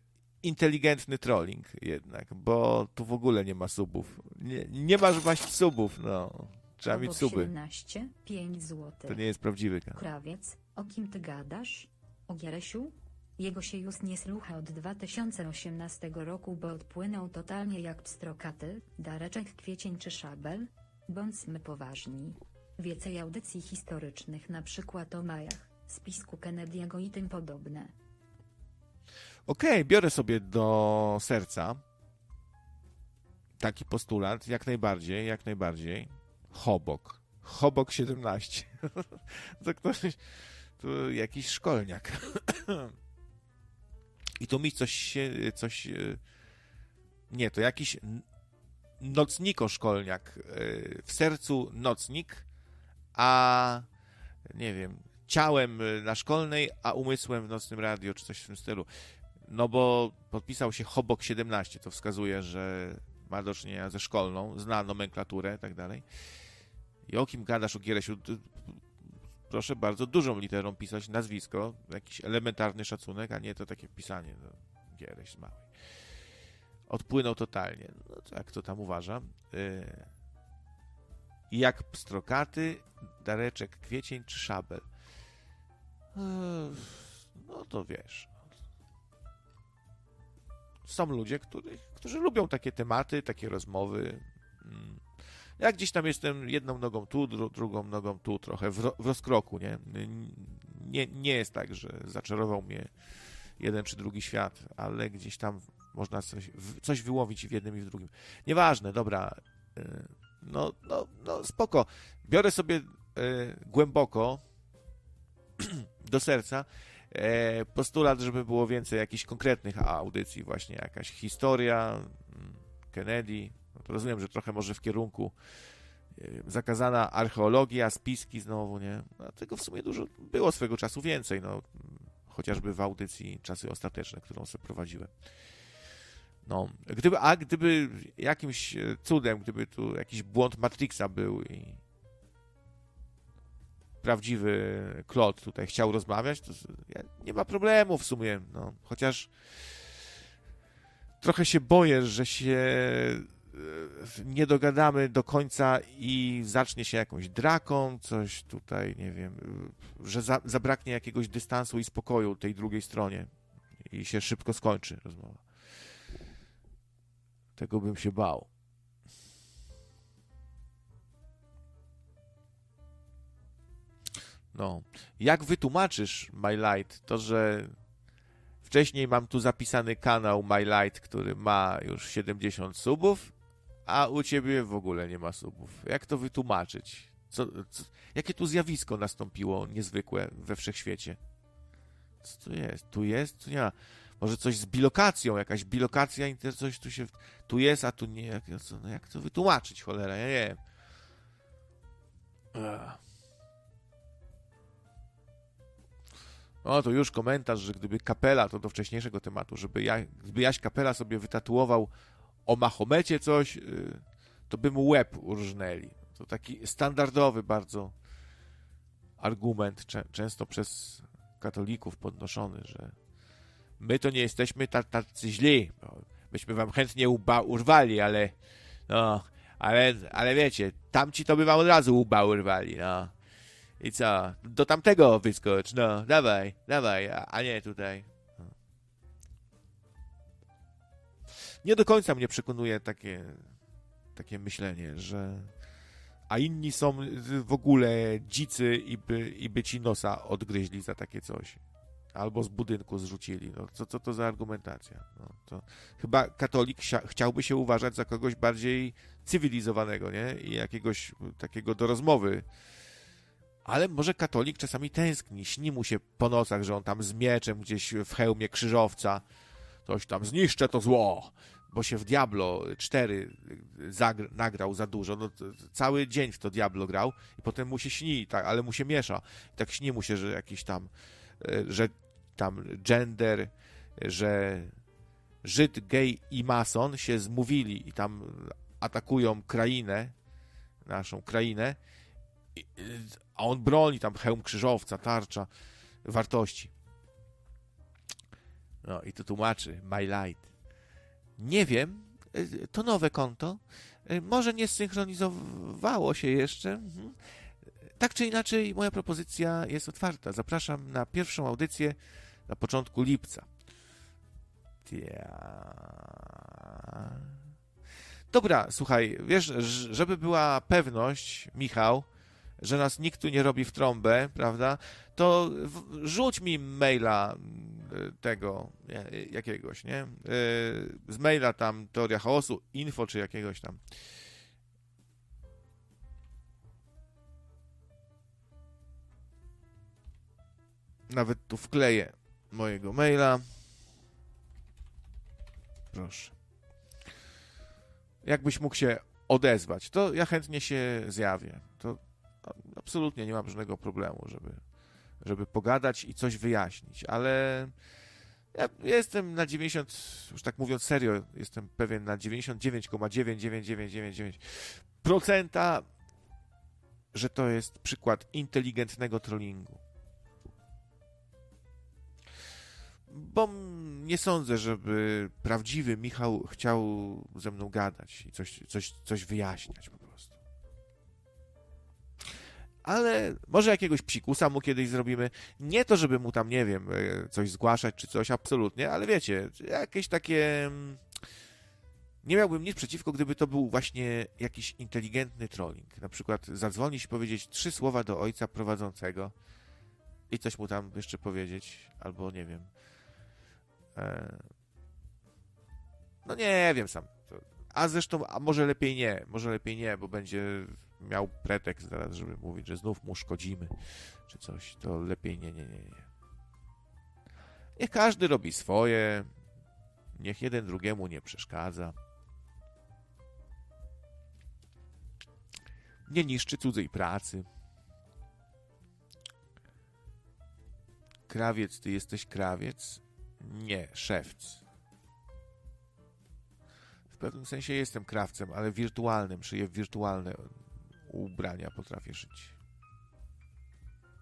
inteligentny trolling jednak, bo tu w ogóle nie ma subów. Nie, nie masz właśnie subów, no. Trzeba Obok mieć suby. 17, 5 zł. To nie jest prawdziwy kanał. Krawiec, o kim ty gadasz? O Gieresiu? Jego się już nie słucha od 2018 roku, bo odpłynął totalnie jak pstrokaty, Dareczek Kwiecień czy Szabel? Bądźmy poważni. Więcej audycji historycznych na przykład o Majach, spisku Kennedy'ego i tym podobne. Okej, okay, biorę sobie do serca taki postulat, jak najbardziej, jak najbardziej. Hobok. Hobok 17. to ktoś, to jakiś szkolniak. I tu mi coś się, coś, e, nie, to jakiś nocniko-szkolniak. E, w sercu nocnik, a nie wiem, ciałem na szkolnej, a umysłem w nocnym radio, czy coś w tym stylu. No bo podpisał się Hobok 17, to wskazuje, że ma do czynienia ze szkolną, zna nomenklaturę i tak dalej. I o kim gadasz o Gieresiu? Proszę bardzo dużą literą pisać nazwisko, jakiś elementarny szacunek, a nie to takie pisanie, no, Giereś mały. Odpłynął totalnie. No, jak to tam uważa. Yy. Jak pstrokaty, dareczek, kwiecień czy szabel? No to wiesz są ludzie, którzy, lubią takie tematy, takie rozmowy. Mm. Ja gdzieś tam jestem jedną nogą tu, dru drugą nogą tu, trochę w, ro w rozkroku, nie? nie? Nie jest tak, że zaczarował mnie jeden czy drugi świat, ale gdzieś tam można coś, coś wyłowić w jednym i w drugim. Nieważne, dobra. Y, no, no, no spoko. Biorę sobie y, głęboko do serca E, postulat, żeby było więcej jakichś konkretnych audycji, właśnie jakaś historia mm, Kennedy. No to rozumiem, że trochę może w kierunku e, zakazana archeologia, spiski znowu, nie? No, tego w sumie dużo było swego czasu więcej, no, chociażby w audycji Czasy Ostateczne, którą sobie prowadziłem. No, gdyby, a gdyby jakimś cudem, gdyby tu jakiś błąd Matrixa był i, prawdziwy Klot tutaj chciał rozmawiać, to nie ma problemu w sumie, no. Chociaż trochę się boję, że się e, nie dogadamy do końca i zacznie się jakąś draką, coś tutaj, nie wiem, że za, zabraknie jakiegoś dystansu i spokoju tej drugiej stronie i się szybko skończy rozmowa. Tego bym się bał. No. Jak wytłumaczysz My Light to, że wcześniej mam tu zapisany kanał My Light, który ma już 70 subów, a u ciebie w ogóle nie ma subów. Jak to wytłumaczyć? Co, co, jakie tu zjawisko nastąpiło niezwykłe we wszechświecie? Co tu jest? Tu jest? Tu nie ma. Może coś z bilokacją, jakaś bilokacja, coś tu się... Tu jest, a tu nie. Jak, no jak to wytłumaczyć, cholera? Ja nie wiem. O, to już komentarz, że gdyby Kapela, to do wcześniejszego tematu, żeby ja, gdyby Jaś Kapela sobie wytatuował o Mahomecie coś, y, to by mu łeb urżnęli. To taki standardowy bardzo argument, często przez katolików podnoszony, że my to nie jesteśmy tacy źli. Myśmy wam chętnie uba, urwali, ale no, ale, ale wiecie, tamci to by wam od razu uba urwali, no. I co? Do tamtego wyskocz, no, dawaj, dawaj, a, a nie tutaj. No. Nie do końca mnie przekonuje takie, takie myślenie, że a inni są w ogóle dzicy i by, i by ci nosa odgryźli za takie coś. Albo z budynku zrzucili. No, co, co to za argumentacja? No, to chyba katolik chciałby się uważać za kogoś bardziej cywilizowanego, nie? I jakiegoś takiego do rozmowy ale może katolik czasami tęskni, śni mu się po nocach, że on tam z mieczem gdzieś w hełmie krzyżowca coś tam zniszczę to zło, bo się w Diablo 4 nagrał za dużo, no, cały dzień w to Diablo grał i potem mu się śni, tak, ale mu się miesza. I tak śni mu się, że jakiś tam, e, że tam gender, że Żyd, gej i mason się zmówili i tam atakują krainę, naszą krainę, a on broni tam hełm krzyżowca, tarcza, wartości. No i to tłumaczy My Light. Nie wiem, to nowe konto. Może nie zsynchronizowało się jeszcze. Mhm. Tak czy inaczej, moja propozycja jest otwarta. Zapraszam na pierwszą audycję na początku lipca. Dobra, słuchaj, wiesz, żeby była pewność, Michał, że nas nikt tu nie robi w trąbę, prawda, to rzuć mi maila mm, tego jakiegoś, nie? E, z maila tam teoria chaosu, info czy jakiegoś tam. Nawet tu wkleję mojego maila. Proszę. Jakbyś mógł się odezwać, to ja chętnie się zjawię. To absolutnie nie mam żadnego problemu, żeby, żeby pogadać i coś wyjaśnić, ale ja jestem na 90, już tak mówiąc serio, jestem pewien na 99,99999%, że to jest przykład inteligentnego trollingu. Bo nie sądzę, żeby prawdziwy Michał chciał ze mną gadać i coś, coś, coś wyjaśniać po prostu ale może jakiegoś psikusa mu kiedyś zrobimy. Nie to, żeby mu tam, nie wiem, e, coś zgłaszać czy coś, absolutnie, ale wiecie, jakieś takie... Mm, nie miałbym nic przeciwko, gdyby to był właśnie jakiś inteligentny trolling. Na przykład zadzwonić i powiedzieć trzy słowa do ojca prowadzącego i coś mu tam jeszcze powiedzieć, albo nie wiem. E, no nie wiem sam. A zresztą, a może lepiej nie, może lepiej nie, bo będzie miał pretekst zaraz, żeby mówić, że znów mu szkodzimy, czy coś, to lepiej nie, nie, nie, nie. Niech każdy robi swoje, niech jeden drugiemu nie przeszkadza. Nie niszczy cudzej pracy. Krawiec, ty jesteś krawiec? Nie, szewc. W pewnym sensie jestem krawcem, ale wirtualnym, szyję wirtualne ubrania potrafię szyć.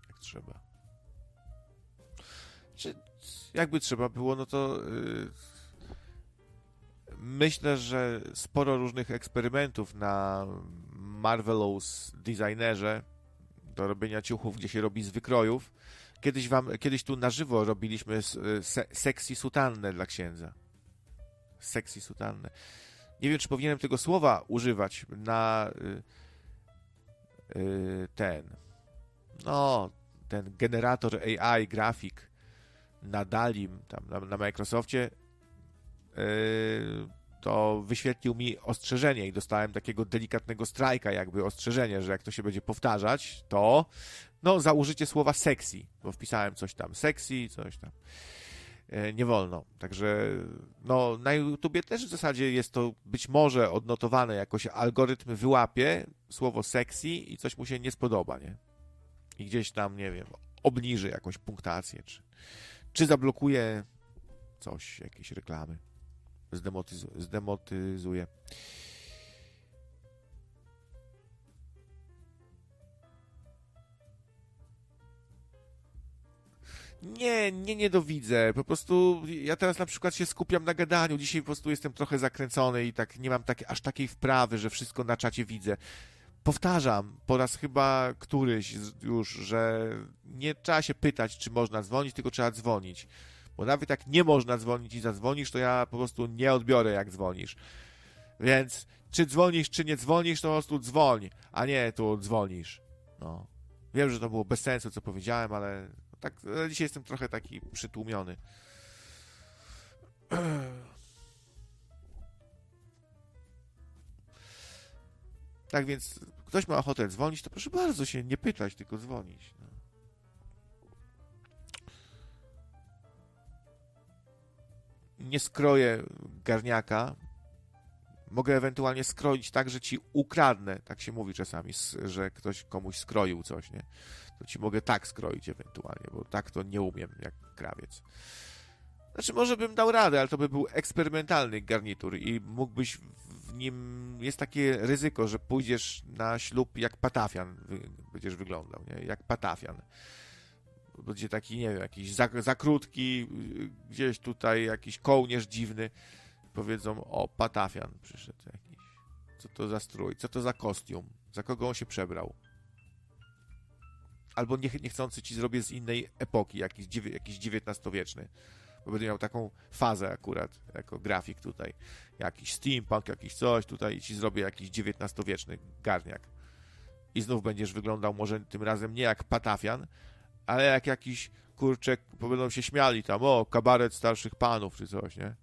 Jak trzeba. Czy jakby trzeba było, no to yy, myślę, że sporo różnych eksperymentów na Marvelous Designerze do robienia ciuchów, gdzie się robi z wykrojów. Kiedyś wam, kiedyś tu na żywo robiliśmy se, sexy sutannę dla księdza. Sexy sutannę. Nie wiem, czy powinienem tego słowa używać na... Yy, Y, ten, no, ten generator AI, grafik na Dalim, tam na, na Microsoftie, yy, to wyświetlił mi ostrzeżenie i dostałem takiego delikatnego strajka, jakby ostrzeżenie, że jak to się będzie powtarzać, to no, za użycie słowa sexy, bo wpisałem coś tam, sexy, coś tam. E, nie wolno. Także no, na YouTubie też w zasadzie jest to być może odnotowane, jakoś algorytm wyłapie słowo sexy i coś mu się nie spodoba, nie? I gdzieś tam, nie wiem, obniży jakąś punktację, czy, czy zablokuje coś, jakieś reklamy. Zdemotyzu- zdemotyzuje. Nie, nie niedowidzę. Po prostu ja teraz na przykład się skupiam na gadaniu. Dzisiaj po prostu jestem trochę zakręcony i tak nie mam tak, aż takiej wprawy, że wszystko na czacie widzę. Powtarzam po raz chyba któryś już, że nie trzeba się pytać, czy można dzwonić, tylko trzeba dzwonić. Bo nawet jak nie można dzwonić i zadzwonisz, to ja po prostu nie odbiorę, jak dzwonisz. Więc czy dzwonisz, czy nie dzwonisz, to po prostu dzwoń, a nie tu dzwonisz. No. Wiem, że to było bez sensu, co powiedziałem, ale tak, dzisiaj jestem trochę taki przytłumiony. Tak więc, ktoś ma ochotę dzwonić, to proszę bardzo się nie pytać, tylko dzwonić. Nie skroję garniaka. Mogę ewentualnie skroić tak, że ci ukradnę. Tak się mówi czasami, że ktoś komuś skroił coś, nie? To ci mogę tak skroić ewentualnie, bo tak to nie umiem jak krawiec. Znaczy, może bym dał radę, ale to by był eksperymentalny garnitur i mógłbyś w nim. Jest takie ryzyko, że pójdziesz na ślub jak patafian, będziesz wyglądał, nie? Jak patafian. Będzie taki, nie wiem, jakiś za, za krótki, gdzieś tutaj jakiś kołnierz dziwny. Powiedzą, o, patafian przyszedł jakiś. Co to za strój, co to za kostium, za kogo on się przebrał albo nie, niechcący ci zrobię z innej epoki, jakiś, jakiś XIX-wieczny. Bo będę miał taką fazę akurat, jako grafik tutaj. Jakiś steampunk, jakiś coś, tutaj ci zrobię jakiś XIX-wieczny garniak. I znów będziesz wyglądał może tym razem nie jak patafian, ale jak jakiś kurczek, będą się śmiali tam, o, kabaret starszych panów czy coś, nie?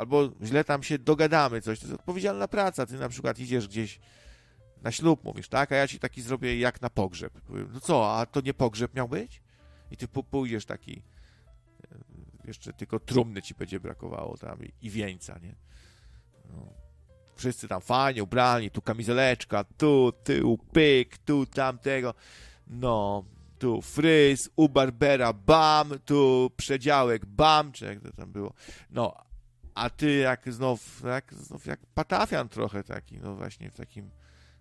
albo źle tam się dogadamy, coś, to jest odpowiedzialna praca. Ty na przykład idziesz gdzieś na ślub, mówisz, tak, a ja ci taki zrobię jak na pogrzeb. No co, a to nie pogrzeb miał być? I ty pójdziesz taki, e, jeszcze tylko trumny ci będzie brakowało tam i, i wieńca, nie? No. Wszyscy tam fajnie ubrani, tu kamizeleczka, tu tył, pyk, tu tamtego. No, tu fryz, u Barbera, bam, tu przedziałek, bam, czy jak to tam było. No, a ty jak znów, jak, znów jak patafian trochę taki, no właśnie w takim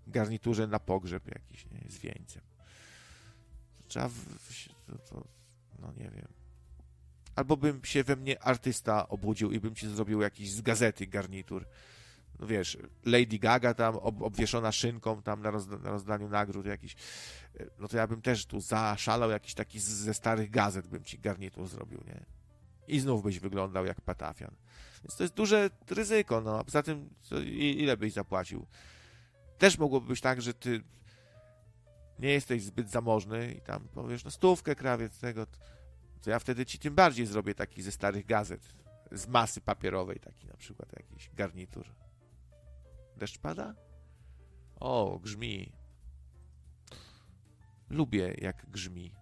garniturze na pogrzeb jakiś, nie, z wieńcem. Trzeba, w, to, to, no nie wiem. Albo bym się we mnie artysta obudził i bym ci zrobił jakiś z gazety garnitur. No wiesz, Lady Gaga tam ob, obwieszona szynką tam na, roz, na rozdaniu nagród jakiś. No to ja bym też tu zaszalał jakiś taki ze starych gazet bym ci garnitur zrobił, nie? I znów byś wyglądał jak patafian. Więc to jest duże ryzyko, no. A poza tym, ile byś zapłacił? Też mogłoby być tak, że ty nie jesteś zbyt zamożny i tam powiesz, no stówkę krawiec tego, to ja wtedy ci tym bardziej zrobię taki ze starych gazet, z masy papierowej, taki na przykład jakiś garnitur. Deszcz pada? O, grzmi. Lubię jak grzmi.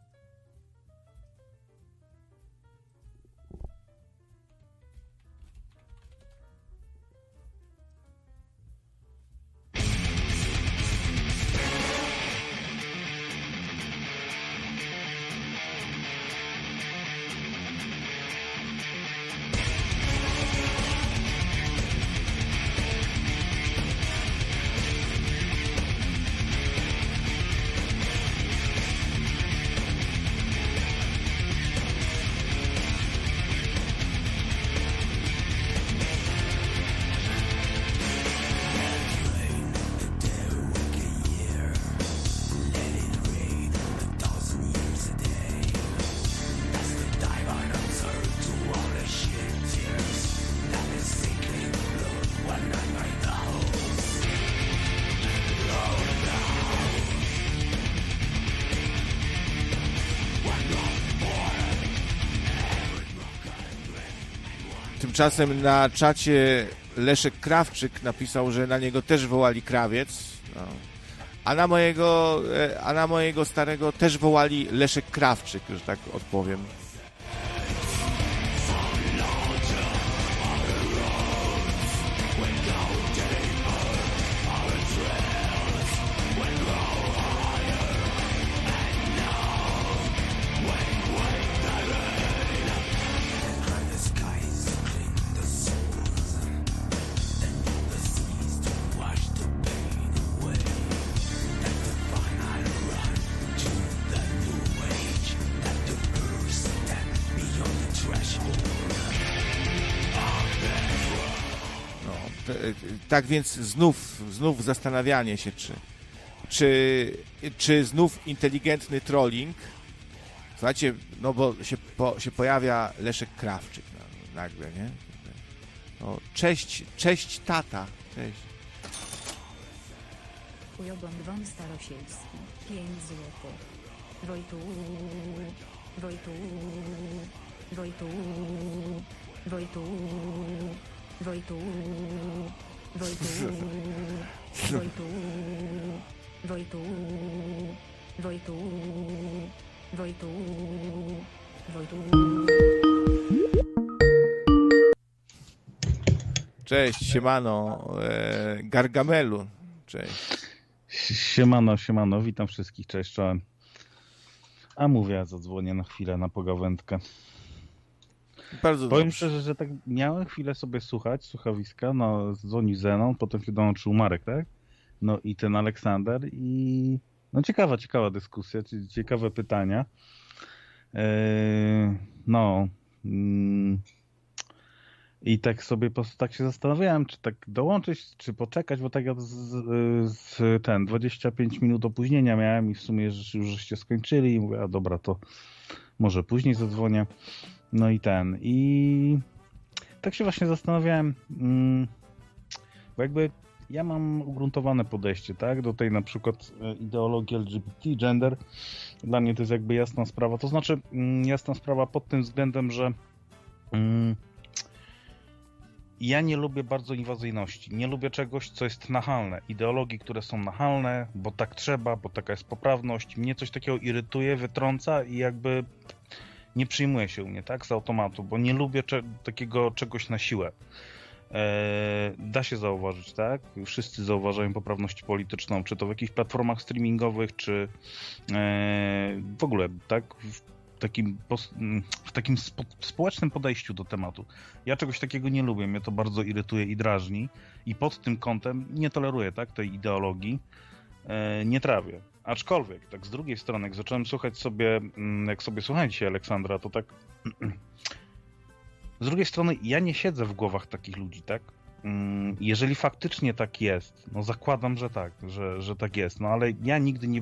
Tymczasem na czacie Leszek Krawczyk napisał, że na niego też wołali krawiec. No. A, na mojego, e, a na mojego starego też wołali Leszek Krawczyk, że tak odpowiem. Tak więc znów, znów zastanawianie się, czy, czy, czy znów inteligentny trolling. Słuchajcie, no bo się, po, się pojawia Leszek Krawczyk nagle, nie? No, cześć, cześć tata, cześć. Ujogon Won Starosielski, 5 zł. Wojtu, Wojtu, Wojtu, Wojtu, Wojtu, Wojtu, Wojtu, Wojtu, Wojtu, Wojtu, Wojtu. Cześć, siemano, e, Gargamelu, cześć. Siemano, siemano, witam wszystkich, cześć, czołem. A mówię, ja zadzwonię na chwilę na pogawędkę. Bardzo Powiem dobrze. szczerze, że tak miałem chwilę sobie słuchać słuchawiska, no dzwonił Zenon, potem się dołączył Marek, tak? No i ten Aleksander i no ciekawa, ciekawa dyskusja, cie- ciekawe pytania. Eee, no mm, i tak sobie po prostu tak się zastanawiałem, czy tak dołączyć, czy poczekać, bo tak ja z, z ten 25 minut opóźnienia miałem i w sumie już już żeście skończyli i mówię, a dobra, to może później zadzwonię. No i ten. I tak się właśnie zastanawiałem, mm, bo jakby ja mam ugruntowane podejście, tak, do tej na przykład e, ideologii LGBT, gender. Dla mnie to jest jakby jasna sprawa. To znaczy, mm, jasna sprawa pod tym względem, że mm, ja nie lubię bardzo inwazyjności. Nie lubię czegoś, co jest nachalne. Ideologii, które są nachalne, bo tak trzeba, bo taka jest poprawność. Mnie coś takiego irytuje, wytrąca i jakby nie przyjmuje się u mnie, tak, z automatu, bo nie lubię cze- takiego czegoś na siłę. E, da się zauważyć, tak? Wszyscy zauważają poprawność polityczną, czy to w jakichś platformach streamingowych, czy e, w ogóle, tak? W takim, w takim spo- społecznym podejściu do tematu. Ja czegoś takiego nie lubię, mnie to bardzo irytuje i drażni i pod tym kątem nie toleruję, tak, tej ideologii, e, nie trawię. Aczkolwiek, tak z drugiej strony, jak zacząłem słuchać sobie, mm, jak sobie dzisiaj Aleksandra, to tak z drugiej strony ja nie siedzę w głowach takich ludzi, tak? Mm, Jeżeli faktycznie tak jest, no zakładam, że tak, że, że tak jest, no ale ja nigdy nie,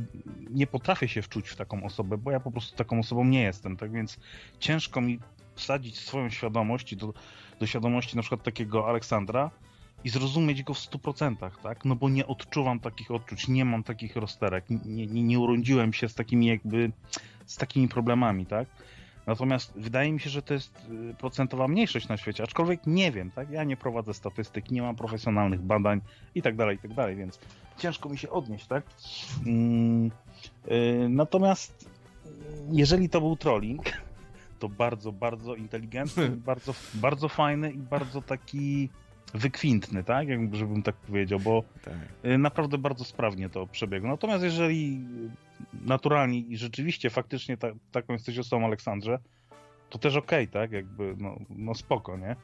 nie potrafię się wczuć w taką osobę, bo ja po prostu taką osobą nie jestem, tak więc ciężko mi wsadzić swoją świadomość do, do świadomości na przykład takiego Aleksandra i zrozumieć go w 100%, tak? No bo nie odczuwam takich odczuć, nie mam takich rozterek, nie, nie, nie urodziłem się z takimi jakby, z takimi problemami, tak? Natomiast wydaje mi się, że to jest y, procentowa mniejszość na świecie, aczkolwiek nie wiem, tak? Ja nie prowadzę statystyk, nie mam profesjonalnych badań i tak dalej, i tak dalej, więc ciężko mi się odnieść, tak? Mm, y, natomiast jeżeli to był trolling, to bardzo, bardzo inteligentny, bardzo, bardzo fajny i bardzo taki wykwintny, tak? Jakby, żebym tak powiedział, bo Tak. y, naprawdę bardzo sprawnie to przebiegło. Natomiast jeżeli naturalnie i rzeczywiście faktycznie ta, taką jesteś osobą, Aleksandrze, to też okej, tak? Jakby, no, no spoko, nie?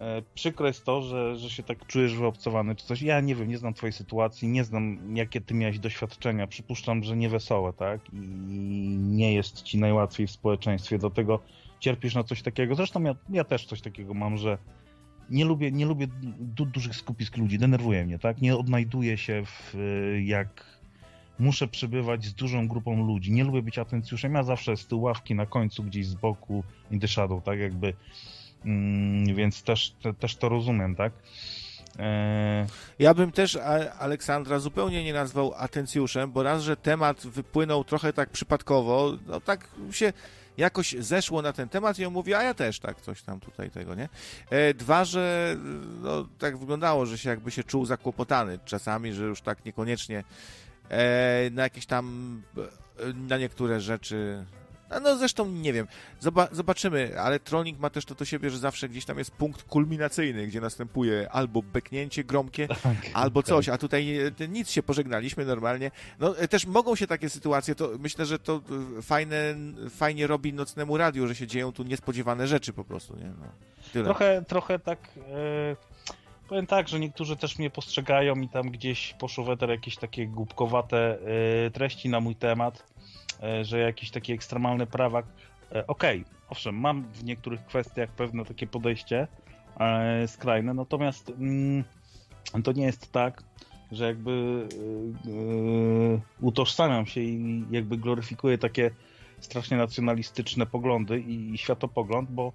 E, przykre jest to, że, że się tak czujesz wyobcowany czy coś. Ja nie wiem, nie znam twojej sytuacji, nie znam jakie ty miałeś doświadczenia. Przypuszczam, że nie wesołe, tak? I nie jest ci najłatwiej w społeczeństwie, do tego cierpisz na coś takiego. Zresztą ja, ja też coś takiego mam, że nie lubię, nie lubię du dużych skupisk ludzi, denerwuje mnie, tak? Nie odnajduję się w, y, jak muszę przebywać z dużą grupą ludzi. Nie lubię być atencjuszem, ja zawsze z tyłu ławki na końcu, gdzieś z boku, in tak jakby. Mm, więc też, te, też to rozumiem, tak? E, Ja bym też Aleksandra zupełnie nie nazwał atencjuszem, bo raz, że temat wypłynął trochę tak przypadkowo, no tak się jakoś zeszło na ten temat i on mówi, a ja też tak, coś tam tutaj tego, nie? E, dwa, że no, tak wyglądało, że się jakby się czuł zakłopotany czasami, że już tak niekoniecznie e, na jakieś tam, e, na niektóre rzeczy no, no zresztą nie wiem. Zoba zobaczymy, ale Trolling ma też to do siebie, że zawsze gdzieś tam jest punkt kulminacyjny, gdzie następuje albo beknięcie gromkie, tak, albo coś, tak. a tutaj e, nic się pożegnaliśmy normalnie. No e, też mogą się takie sytuacje, to myślę, że to e, fajne, fajnie robi nocnemu radiu, że się dzieją tu niespodziewane rzeczy po prostu, nie? No, tyle. Trochę, trochę tak... Powiem tak, że niektórzy też mnie postrzegają i tam gdzieś poszło weter jakieś takie głupkowate treści na mój temat że jakiś taki ekstremalny prawak. E, okej, okay, owszem, mam w niektórych kwestiach pewne takie podejście e, skrajne, natomiast mm, to nie jest tak, że jakby utożsamiam się i jakby gloryfikuję takie strasznie nacjonalistyczne poglądy i, światopogląd, bo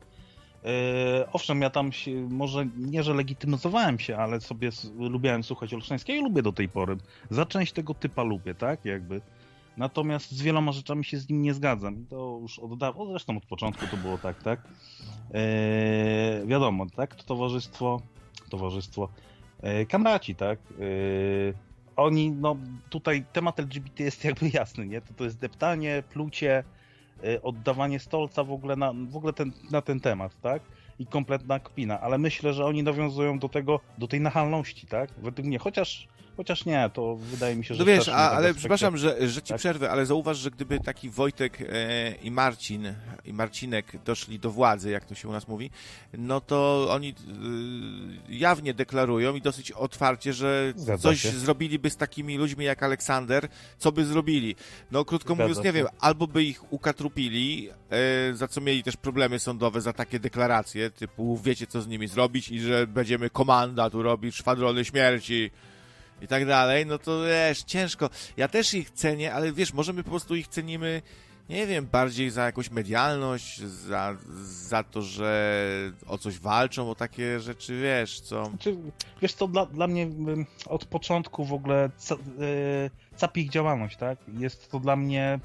owszem, ja tam się, może nie, że legitymizowałem się, ale sobie lubiłem słuchać Olszańskiego i lubię do tej pory. Za część tego typa lubię, tak? Jakby Natomiast z wieloma rzeczami się z nim nie zgadzam. To już od dawna, zresztą od początku to było tak, tak? Eee, wiadomo, tak? To towarzystwo, towarzystwo e, kamraci, tak? Eee, oni, no tutaj temat LGBT jest jakby jasny, nie? To, to jest deptanie, plucie, e, oddawanie stolca w ogóle na, w ogóle ten, na ten temat, tak? I kompletna kpina, ale myślę, że oni nawiązują do tego, do tej nachalności, tak? Według mnie, chociaż Chociaż nie, to wydaje mi się, że... No wiesz, a, ale przepraszam, że, że ci tak? przerwę, ale zauważ, że gdyby taki Wojtek e, i Marcin, i Marcinek doszli do władzy, jak to się u nas mówi, no to oni e, jawnie deklarują i dosyć otwarcie, że Zgadza coś się. zrobiliby z takimi ludźmi jak Aleksander, co by zrobili. No krótko Zgadza mówiąc, nie się. wiem, albo by ich ukatrupili, e, za co mieli też problemy sądowe za takie deklaracje, typu wiecie co z nimi zrobić i że będziemy komanda tu robić, szwadrony śmierci, i tak dalej, no to wiesz, ciężko. Ja też ich cenię, ale wiesz, może my po prostu ich cenimy, nie wiem, bardziej za jakąś medialność, za, za to, że o coś walczą, o takie rzeczy, wiesz, co... Znaczy, wiesz co, dla, dla mnie od początku w ogóle ca, yy, ich działalność, tak? Jest to dla mnie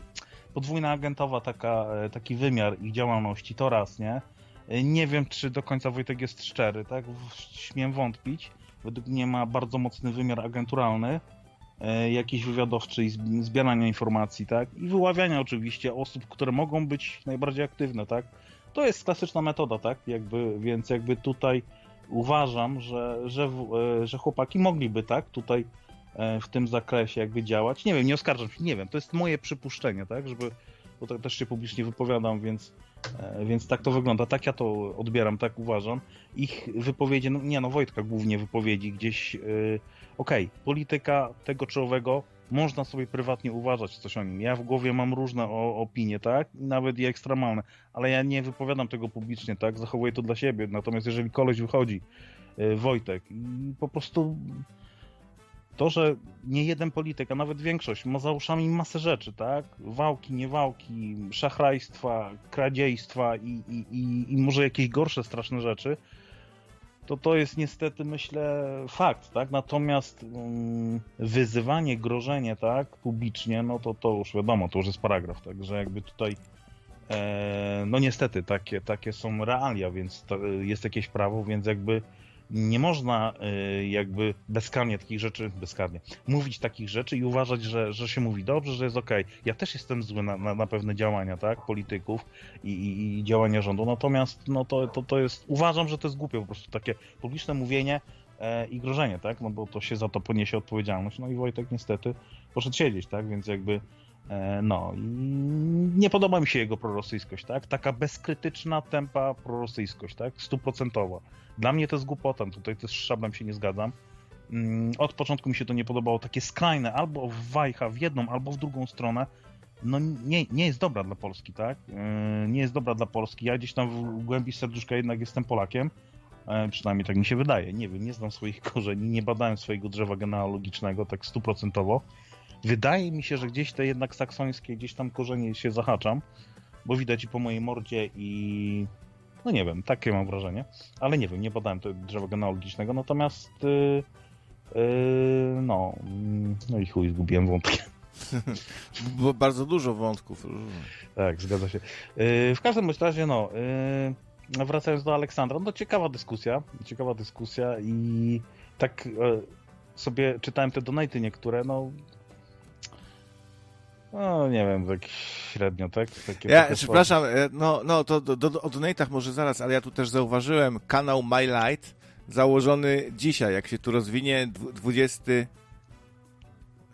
podwójna agentowa taka, e, taki wymiar ich działalności, to raz, nie? E, nie wiem, czy do końca Wojtek jest szczery, tak? Śmiem wątpić według mnie ma bardzo mocny wymiar agenturalny, e, jakiś wywiadowczy i zbierania informacji, tak? I wyławiania oczywiście osób, które mogą być najbardziej aktywne, tak? To jest klasyczna metoda, tak? Jakby, więc jakby tutaj uważam, że, że, e, że chłopaki mogliby, tak? Tutaj e, w tym zakresie jakby działać. Nie wiem, nie oskarżam się, nie wiem, to jest moje przypuszczenie, tak? Żeby, bo tak też się publicznie wypowiadam, więc więc tak to wygląda, tak ja to odbieram, tak uważam. Ich wypowiedzi, no nie no, Wojtka głównie wypowiedzi gdzieś, yy, okej, okay, polityka tego czy owego, można sobie prywatnie uważać coś o nim. Ja w głowie mam różne o, opinie, tak? Nawet i ekstremalne, ale ja nie wypowiadam tego publicznie, tak? Zachowuję to dla siebie. Natomiast jeżeli koleś wychodzi, yy, Wojtek, po prostu to, że nie jeden polityk, a nawet większość ma za uszami masę rzeczy, tak? Wałki, niewałki, szachrajstwa, kradziejstwa i, i, i, i może jakieś gorsze, straszne rzeczy, to to jest niestety, myślę, fakt, tak? Natomiast um, wyzywanie, grożenie, tak, publicznie, no to to już wiadomo, to już jest paragraf, także jakby tutaj e, no niestety takie, takie są realia, więc jest jakieś prawo, więc jakby nie można y, jakby bezkarnie takich rzeczy, bezkarnie, mówić takich rzeczy i uważać, że, że się mówi dobrze, że jest okej. Okay. Ja też jestem zły na, na, na, pewne działania, tak, polityków i, i, i, działania rządu, natomiast no to, to, to jest, uważam, że to jest głupie po prostu takie publiczne mówienie e, i grożenie, tak, no bo to się za to poniesie odpowiedzialność, no i Wojtek niestety poszedł siedzieć, tak, więc jakby no i nie podoba mi się jego prorosyjskość, tak? Taka bezkrytyczna, tempa prorosyjskość, tak? Stuprocentowa. Dla mnie to jest głupota, tutaj też z Szabem się nie zgadzam. Mm, od początku mi się to nie podobało, takie skrajne, albo w wajcha w jedną, albo w drugą stronę. No nie, nie jest dobra dla Polski, tak? E, nie jest dobra dla Polski. Ja gdzieś tam w głębi serduszka jednak jestem Polakiem, e, przynajmniej tak mi się wydaje. Nie wiem, nie znam swoich korzeni, nie badałem swojego drzewa genealogicznego tak stuprocentowo. Wydaje mi się, że gdzieś te jednak saksońskie, gdzieś tam korzenie się zahaczam, bo widać i po mojej mordzie i no nie wiem, takie mam wrażenie, ale nie wiem, nie badałem tego drzewa genealogicznego, natomiast yy, yy, no, no i chuj, zgubiłem wątki. Było bardzo dużo wątków. Tak, zgadza się. Yy, w każdym bądź razie, no, yy, wracając do Aleksandra, no ciekawa dyskusja, ciekawa dyskusja i tak yy, sobie czytałem te donaty niektóre, no no nie wiem, tak średnio, tak? Takie ja, przepraszam, e, no, no to do, do, o donatach może zaraz, ale ja tu też zauważyłem kanał My Light założony dzisiaj, jak się tu rozwinie, 20...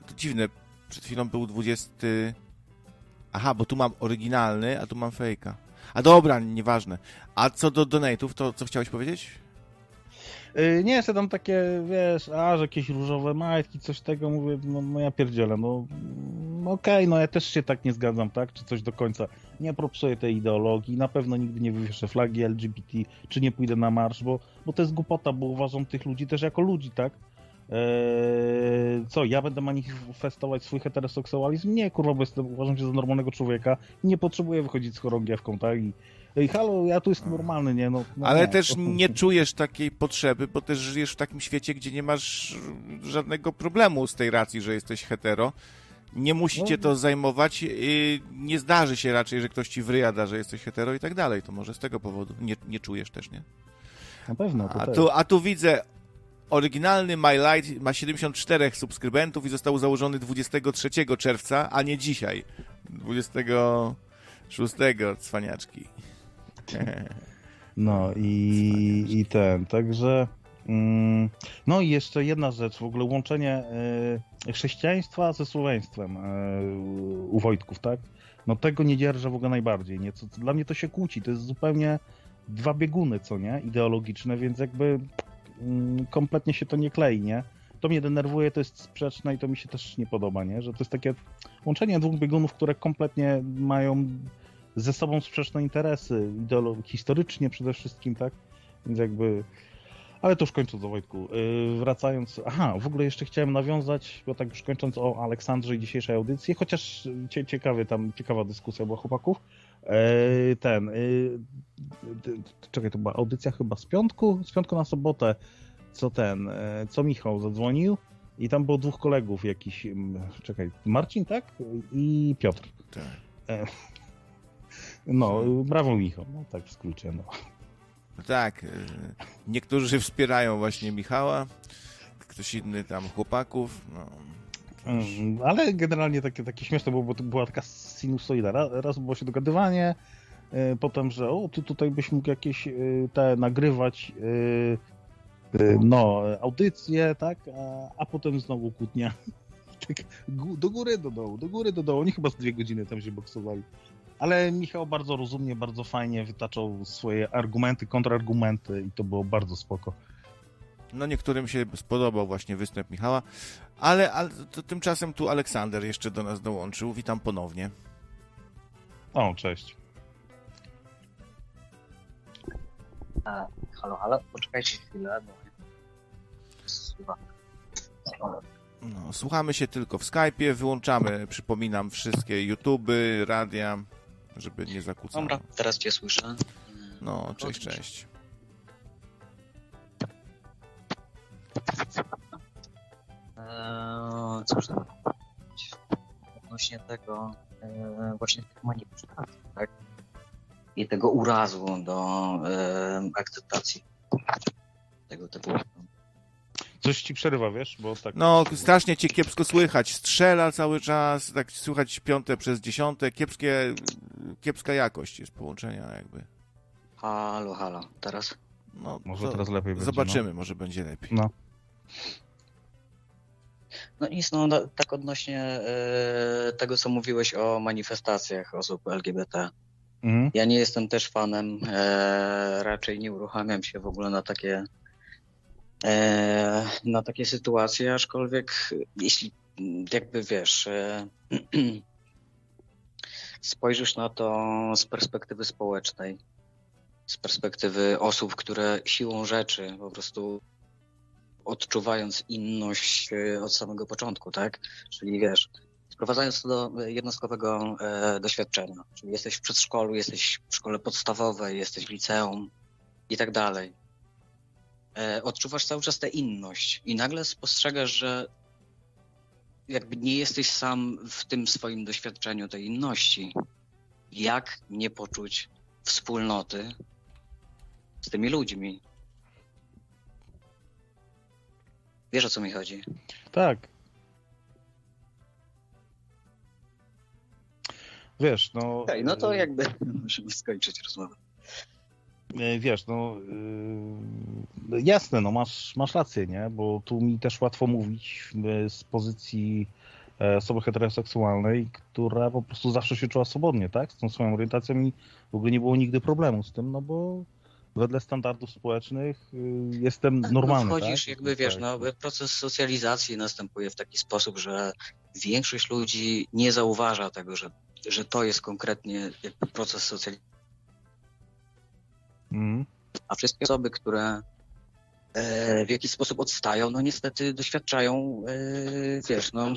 To dziwne, przed chwilą był 20... Aha, bo tu mam oryginalny, a tu mam fejka. A dobra, nieważne. A co do donatów, to co chciałeś powiedzieć? Yy, nie, że tam takie, wiesz, a, że jakieś różowe majtki, coś tego, mówię, no, no ja pierdzielę, no mm, okej, okay, no ja też się tak nie zgadzam, tak, czy coś do końca. Nie propsuję tej ideologii, na pewno nigdy nie wywieszę flagi LGBT, czy nie pójdę na marsz, bo, bo to jest głupota, bo uważam tych ludzi też jako ludzi, tak. Eee, co, ja będę manifestować swój heteroseksualizm? Nie, kurwa, bo jestem, uważam się za normalnego człowieka nie potrzebuję wychodzić z chorągiewką, tak, i Ej, halo, ja tu jestem normalny, nie? No, no Ale nie, też nie czujesz takiej potrzeby, bo też żyjesz w takim świecie, gdzie nie masz żadnego problemu z tej racji, że jesteś hetero. Nie musi No. to zajmować. Nie zdarzy się raczej, że ktoś ci wryjada, że jesteś hetero i tak dalej. To może z tego powodu nie, nie czujesz też, nie? Na pewno, to A tu, a tu widzę, oryginalny My Light ma 74 subskrybentów i został założony 23 czerwca, a nie dzisiaj. 26 cwaniaczki. No i, i ten, także. Mm, no i jeszcze jedna rzecz, w ogóle łączenie y, chrześcijaństwa ze słoweństwem y, u Wojtków, tak? No tego nie dzierżę w ogóle najbardziej, nie? Co, dla mnie to się kłóci, to jest zupełnie dwa bieguny, co nie? Ideologiczne, więc jakby mm, kompletnie się to nie klei, nie? To mnie denerwuje, to jest sprzeczne i to mi się też nie podoba, nie? Że to jest takie łączenie dwóch biegunów, które kompletnie mają ze sobą sprzeczne interesy, ideolo- historycznie przede wszystkim, tak? Więc jakby... Ale to już kończąc do Wojtku. Yy, wracając... Aha, w ogóle jeszcze chciałem nawiązać, bo tak już kończąc o Aleksandrze i dzisiejszej audycji, chociaż cie, ciekawy tam, ciekawa dyskusja była chłopaków. Yy, ten... Yy, czekaj, to była audycja chyba z piątku? Z piątku na sobotę, co ten, yy, co Michał zadzwonił i tam było dwóch kolegów jakiś, czekaj, Marcin, tak? I Piotr. Tak. No, brawo Michał, no tak w skrócie, no. Tak, y, niektórzy wspierają właśnie Michała, ktoś inny tam chłopaków. No. Mm, Ale generalnie takie, takie śmieszne było, bo to była taka sinusoida. Raz, raz było się dogadywanie, y, potem, że o, ty tutaj byś mógł jakieś y, te nagrywać no, audycje, tak, a, a potem znowu kłótnia. Tak, do góry, do dołu, do góry, do dołu. Oni chyba z dwie godziny tam się boksowali. Ale Michał bardzo rozumnie, bardzo fajnie wytaczał swoje argumenty, kontrargumenty i to było bardzo spoko. no niektórym się spodobał właśnie występ Michała, ale, ale to tymczasem tu Aleksander jeszcze do nas dołączył. Witam ponownie. O, cześć. A, halo, halo, poczekajcie chwilę, bo... No, słuchamy się tylko w Skype'ie, wyłączamy, przypominam, wszystkie YouTuby, radia, żeby nie zakłócało. Dobra, teraz cię słyszę. No, cześć, cześć. Eee, cóż tam? Odnośnie tego eee, właśnie tych manipulacji, tak? I tego urazu do eee, akceptacji tego typu. Coś ci przerywa, wiesz? Bo tak. No, strasznie cię kiepsko słychać. Strzela cały czas, tak słychać piąte przez dziesiąte. Kiepskie, kiepska jakość jest połączenia jakby. Halo, halo, teraz? No, Może teraz lepiej będzie, Zobaczymy, może będzie lepiej. No. No nic, no no, tak odnośnie e, tego, co mówiłeś o manifestacjach osób LGBT. Mhm. Ja nie jestem też fanem, e, raczej nie uruchamiam się w ogóle na takie na takie sytuacje, aczkolwiek jeśli jakby wiesz, e, spojrzysz na to z perspektywy społecznej, z perspektywy osób, które siłą rzeczy po prostu odczuwając inność e, od samego początku, tak? Czyli wiesz, sprowadzając to do jednostkowego e, doświadczenia, czyli jesteś w przedszkolu, jesteś w szkole podstawowej, jesteś w liceum i tak dalej. E, odczuwasz cały czas tę inność i nagle spostrzegasz, że jakby nie jesteś sam w tym swoim doświadczeniu tej inności. Jak nie poczuć wspólnoty z tymi ludźmi? Wiesz o co mi chodzi? Tak. Wiesz, no. Okej, no to jakby musimy skończyć rozmowę. E, Wiesz, no yy, jasne, no masz, masz rację, nie? Bo tu mi też łatwo mówić e, z pozycji e, osoby heteroseksualnej, która po prostu zawsze się czuła swobodnie, tak? Z tą swoją orientacją i w ogóle nie było nigdy problemu z tym, no bo wedle standardów społecznych jestem normalny, no wchodzisz, tak? jakby wiesz, Tak. no, proces socjalizacji następuje w taki sposób, że większość ludzi nie zauważa tego, że, że to jest konkretnie jakby proces socjalizacji. Mhm. A wszystkie osoby, które e, w jakiś sposób odstają, no niestety doświadczają, e, wiesz, no,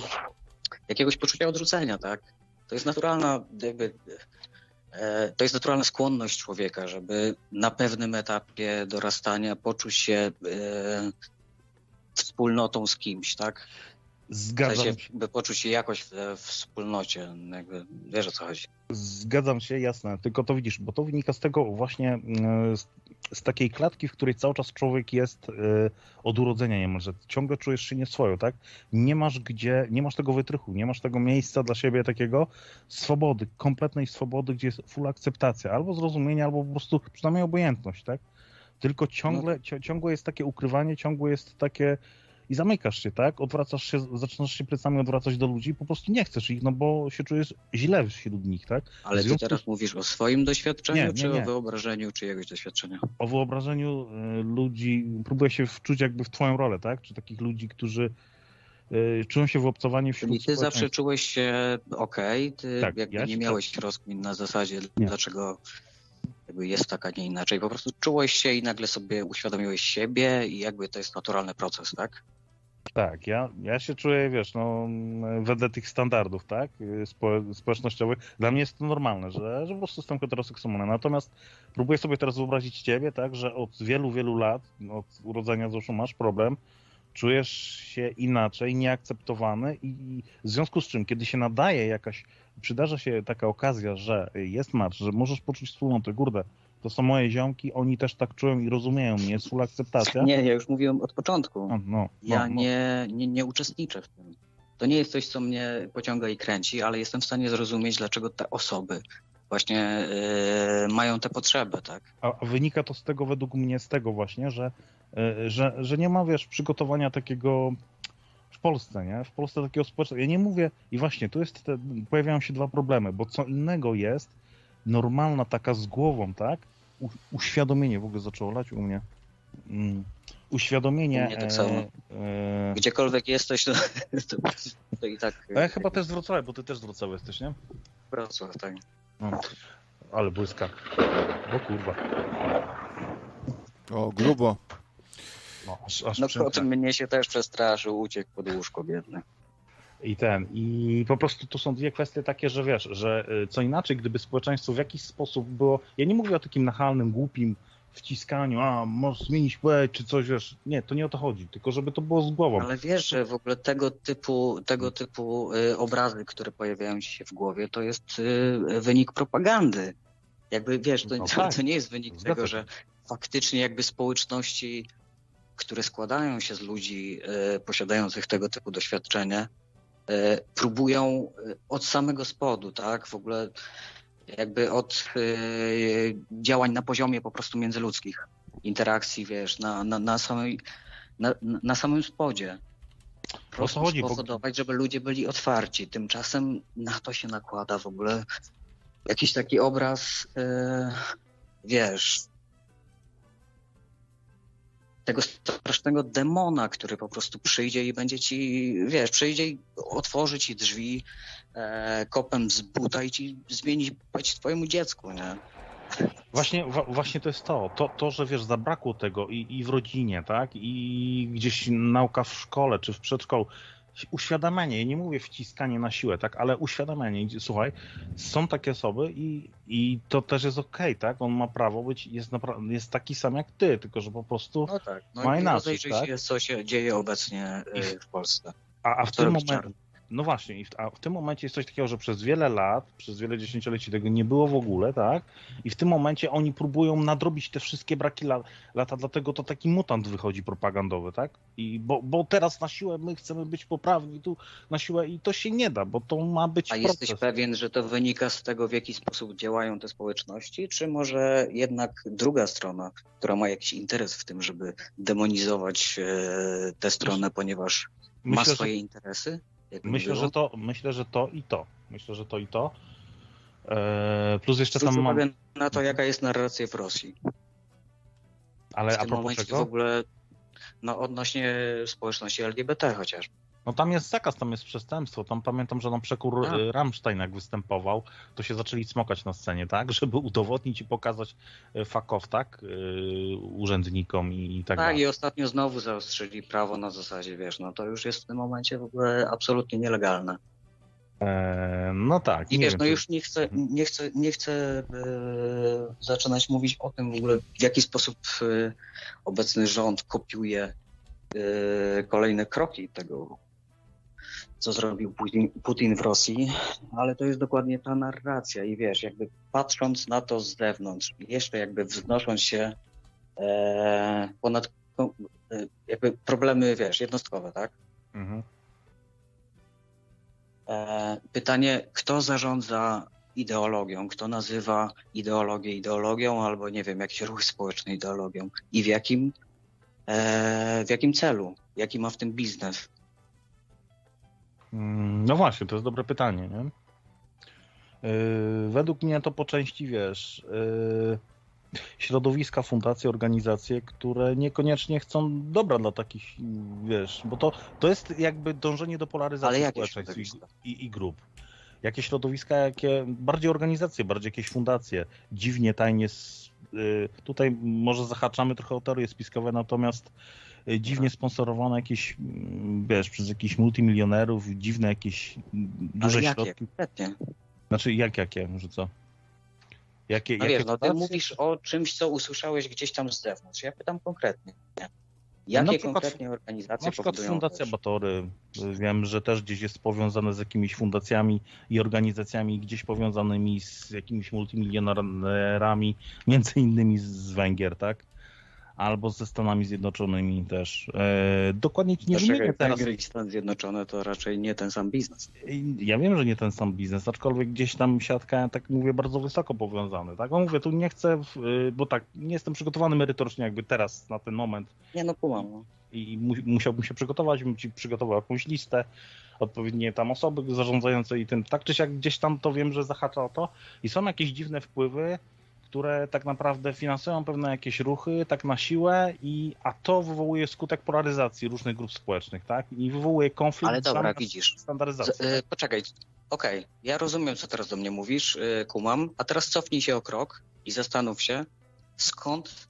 jakiegoś poczucia odrzucenia, tak? To jest naturalna, jakby, e, to jest naturalna skłonność człowieka, żeby na pewnym etapie dorastania poczuć się wspólnotą z kimś, tak? W Zgadzam sensie, się. by poczuć się jakoś w, w wspólnocie, jakby, wiesz o co chodzi. Zgadzam się, jasne. Tylko to widzisz, bo to wynika z tego właśnie e, z, z takiej klatki, w której cały czas człowiek jest e, od urodzenia niemalże. Ciągle czujesz się nieswojo, tak? Nie masz gdzie, nie masz tego wytrychu, nie masz tego miejsca dla siebie takiego swobody, kompletnej swobody, gdzie jest full akceptacja, albo zrozumienie, albo po prostu przynajmniej obojętność, tak? Tylko ciągle, cio, ciągłe jest takie ukrywanie, ciągłe jest takie i zamykasz się, tak? Odwracasz się, zaczynasz się plecami odwracać do ludzi, po prostu nie chcesz ich, no bo się czujesz źle wśród nich, tak? Ale ty teraz mówisz o swoim doświadczeniu, Nie, nie, czy nie. o wyobrażeniu czyjegoś doświadczenia? o wyobrażeniu y, ludzi, próbuję się wczuć jakby w twoją rolę, tak? Czy takich ludzi, którzy y, czują się wyobcowani wśród Czyli ty zawsze czułeś się okej, ty Tak, jakby ja nie miałeś rozkmin na zasadzie, dlaczego jakby jest tak, a nie inaczej. Po prostu czułeś się i nagle sobie uświadomiłeś siebie i jakby to jest naturalny proces, tak? Tak, ja, ja się czuję, wiesz, no, wedle tych standardów, tak, spo, społecznościowych. Dla mnie jest to normalne, że, że po prostu jestem heteroseksualny. Natomiast próbuję sobie teraz wyobrazić ciebie, tak, że od wielu, wielu lat, od urodzenia zresztą masz problem, czujesz się inaczej, nieakceptowany i, i w związku z czym, kiedy się nadaje jakaś, przydarza się taka okazja, że jest marsz, że możesz poczuć wspólnotę, kurde, to są moje ziomki, oni też tak czują i rozumieją mnie, jest full akceptacja. Nie, ja już mówiłem od początku. No, no, Ja no, no. nie, nie, nie uczestniczę w tym. To nie jest coś, co mnie pociąga i kręci, ale jestem w stanie zrozumieć, dlaczego te osoby właśnie yy, mają te potrzeby, tak? A a wynika to z tego, według mnie, z tego właśnie, że, y, że, że nie ma, wiesz, przygotowania takiego w Polsce, nie? W Polsce takiego społeczeństwa. Ja nie mówię, i właśnie tu jest te, pojawiają się dwa problemy, bo co innego jest normalna taka z głową, tak? U, uświadomienie w ogóle zaczęło lać u mnie. Mm, uświadomienie. U mnie tak samo. e, Gdziekolwiek jesteś, to, to, to i tak. a ja chyba też z Wrocławia, bo ty też z Wrocławia jesteś, nie? Wrocław, tak. No. Ale błyska. O kurwa. O, grubo. No, aż, aż No przęknę. potem mnie się też przestraszył, uciekł pod łóżko biedny. I ten, i po prostu tu są dwie kwestie takie, że wiesz, że y, co inaczej, gdyby społeczeństwo w jakiś sposób było, ja nie mówię o takim nachalnym, głupim wciskaniu, a możesz zmienić płeć czy coś, wiesz, nie, to nie o to chodzi, tylko żeby to było z głową. Ale wiesz, że w ogóle tego typu, tego typu y, obrazy, które pojawiają ci się w głowie, to jest y, wynik propagandy. Jakby wiesz, to, No to, tak. to nie jest wynik Zgadza tego, że faktycznie jakby społeczności, które składają się z ludzi posiadających tego typu doświadczenie, próbują y, od samego spodu, tak, w ogóle jakby od y, działań na poziomie po prostu międzyludzkich interakcji, wiesz, na, na, na samej na, na samym spodzie. Po prostu chodzi, bo- spowodować, żeby ludzie byli otwarci. Tymczasem na to się nakłada w ogóle jakiś taki obraz, e, wiesz, tego strasznego demona, który po prostu przyjdzie i będzie ci, wiesz, przyjdzie i otworzy ci drzwi e, kopem z buta i ci zmieni płeć twojemu dziecku, nie? Właśnie, właśnie to jest to, to, to, że wiesz, zabrakło tego i, i w rodzinie, tak, i gdzieś nauka w szkole czy w przedszkolu, uświadamianie, nie mówię wciskanie na siłę, tak, ale uświadamianie, słuchaj, są takie osoby i, i to też jest okej, tak, on ma prawo być, jest, jest taki sam jak ty, tylko że po prostu, No tak. No Ma inaczej, tak? się, co się dzieje obecnie e, w Polsce. a, a w tym momencie? No właśnie, i w, a w tym momencie jest coś takiego, że przez wiele lat, przez wiele dziesięcioleci tego nie było w ogóle, tak? I w tym momencie oni próbują nadrobić te wszystkie braki la, lata, dlatego to taki mutant wychodzi propagandowy, tak? I bo, bo teraz na siłę my chcemy być poprawni tu na siłę i to się nie da, bo to ma być A proces. jesteś pewien, że to wynika z tego, w jaki sposób działają te społeczności, czy może jednak druga strona, która ma jakiś interes w tym, żeby demonizować e, tę stronę, ponieważ ma Myślę, że swoje interesy? Myślę, że to, myślę, że to i to. Myślę, że to i to. Eee, plus jeszcze Zwróć tam mam. na to, jaka jest narracja w Rosji. Ale w a propos momencie czego? w ogóle no, odnośnie społeczności LGBT chociaż. No tam jest zakaz, tam jest przestępstwo. Tam pamiętam, że na przekór A. y, Rammstein jak występował, to się zaczęli smokać na scenie, tak? Żeby udowodnić i pokazać y, fakow, tak? Y, Urzędnikom i, i tak, Tak, dalej. i ostatnio znowu zaostrzyli prawo na zasadzie, wiesz, no to już jest w tym momencie w ogóle absolutnie nielegalne. Eee, no tak. I wiesz, wiem, no czy- już nie chcę, nie chcę, nie chcę e, zaczynać mówić o tym w ogóle, w jaki sposób e, obecny rząd kopiuje e, kolejne kroki tego, co zrobił Putin, Putin w Rosji, ale to jest dokładnie ta narracja i wiesz, jakby patrząc na to z zewnątrz, jeszcze jakby wznosząc się e, ponad e, jakby problemy, wiesz, jednostkowe, tak? Mhm. E, Pytanie, kto zarządza ideologią, kto nazywa ideologię ideologią, albo nie wiem, jakiś ruch społeczny ideologią i w jakim, e, w jakim celu, jaki ma w tym biznes. Mm, No właśnie, to jest dobre pytanie, nie? Yy, Według mnie to po części, wiesz, yy, środowiska, fundacje, organizacje, które niekoniecznie chcą dobra dla takich, wiesz, bo to, to jest jakby dążenie do polaryzacji społeczeństw i, i, i grup. Jakie środowiska, jakie bardziej organizacje, bardziej jakieś fundacje, dziwnie, tajnie. yy, Tutaj może zahaczamy trochę o teorie spiskowe, natomiast y, dziwnie sponsorowane jakieś, mm, wiesz, przez jakichś multimilionerów, dziwne jakieś duże Ale jakie środki. konkretnie? Znaczy, jak jakie, że co? Jakie, No jakie wiesz, no ty mówisz o czymś, co usłyszałeś gdzieś tam z zewnątrz. Ja pytam konkretnie. Jakie Na przykład- konkretnie organizacje Na przykład Fundacja wiesz, Batory, wiem, że też gdzieś jest powiązane z jakimiś fundacjami i organizacjami gdzieś powiązanymi z jakimiś multimilionerami, między innymi z Węgier, tak? Albo ze Stanami Zjednoczonymi też. E, dokładnie ci nie Poczekaj, wymienię teraz. Węgry i Stany Zjednoczone to raczej nie ten sam biznes. Ja wiem, że nie ten sam biznes, aczkolwiek gdzieś tam siatka, tak mówię, bardzo wysoko powiązany. Tak, no mówię, tu nie chcę, y, bo tak, nie jestem przygotowany merytorycznie jakby teraz na ten moment Nie no, kumam. No. i mu, musiałbym się przygotować, bym ci przygotował jakąś listę, odpowiednie tam osoby zarządzające i tym, tak czy siak gdzieś tam to wiem, że zahacza o to i są jakieś dziwne wpływy, które tak naprawdę finansują pewne jakieś ruchy, tak na siłę i a to wywołuje skutek polaryzacji różnych grup społecznych, tak? I wywołuje konflikt Ale dobra, widzisz. standaryzacji. Z, y, poczekaj, okej, ja rozumiem, co teraz do mnie mówisz, y, kumam, a teraz cofnij się o krok i zastanów się, skąd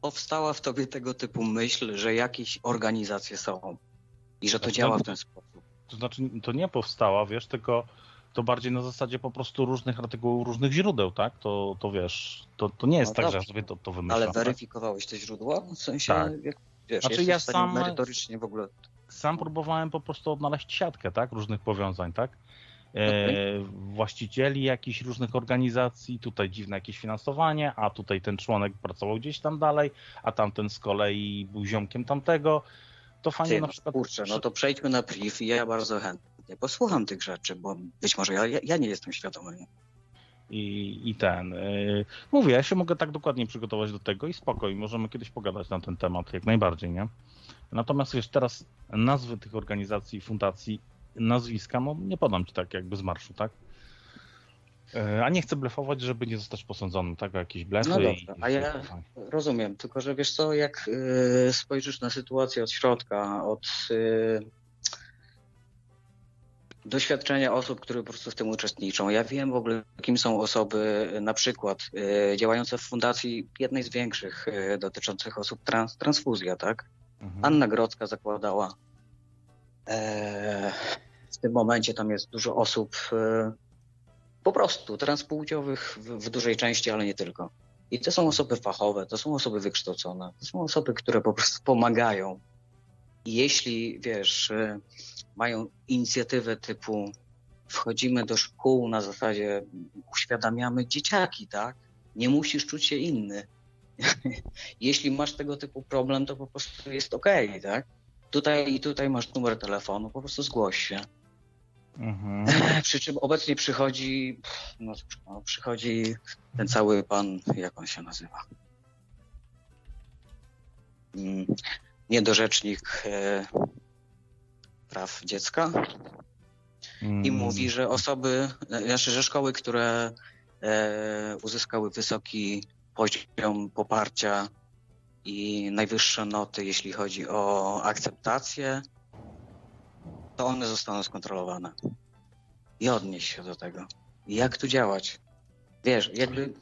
powstała w tobie tego typu myśl, że jakieś organizacje są i że to No to- działa w ten sposób. To znaczy, to nie powstała, wiesz, tylko to bardziej na zasadzie po prostu różnych artykułów, różnych źródeł, tak? To, to wiesz, to, to nie jest No tak, że ja dobrze. sobie to, to wymyślam. Ale tak? weryfikowałeś te źródła? W sensie, Tak. jak, wiesz, Znaczy, ja sam- merytorycznie w ogóle... Sam próbowałem po prostu odnaleźć siatkę, tak? Różnych powiązań, tak? E, właścicieli jakichś różnych organizacji, tutaj dziwne jakieś finansowanie, a tutaj ten członek pracował gdzieś tam dalej, a tamten z kolei był ziomkiem tamtego. To fajnie Ty, na no, przykład. kurczę, no to przejdźmy na priv i ja bardzo chętnie posłucham tych rzeczy, bo być może ja, ja, nie jestem świadomy. I, i ten. Yy, mówię, ja się mogę tak dokładnie przygotować do tego i spokoj, możemy kiedyś pogadać na ten temat, jak najbardziej, nie? Natomiast wiesz, teraz nazwy tych organizacji, fundacji, nazwiska, no nie podam ci tak jakby z marszu, tak? Yy, a nie chcę blefować, żeby nie zostać posądzonym, tak? O jakieś blefy. No i a ja-. Rozumiem, tylko że wiesz co, jak y, spojrzysz na sytuację od środka, od y, doświadczenia osób, które po prostu w tym uczestniczą. Ja wiem w ogóle, kim są osoby, na przykład y, działające w fundacji jednej z większych y, dotyczących osób trans, transfuzja, tak? Mhm. Anna Grodzka zakładała. E, w tym momencie tam jest dużo osób e, po prostu transpłciowych w, w dużej części, ale nie tylko. I to są osoby fachowe, to są osoby wykształcone, to są osoby, które po prostu pomagają. I jeśli, wiesz, e, mają inicjatywę typu wchodzimy do szkół na zasadzie uświadamiamy dzieciaki, tak? Nie musisz czuć się inny. Jeśli masz tego typu problem, to po prostu jest okej, okay, tak? Tutaj i tutaj masz numer telefonu, po prostu zgłoś się. Mhm. Przy czym obecnie przychodzi, no no, przychodzi ten cały pan, jak on się nazywa? Mm, niedorzecznik e, praw dziecka i mm. mówi, że osoby, znaczy, że szkoły, które e, uzyskały wysoki poziom poparcia i najwyższe noty, jeśli chodzi o akceptację, to one zostaną skontrolowane. I odnieść się do tego. I jak tu działać? Wiesz, jakby.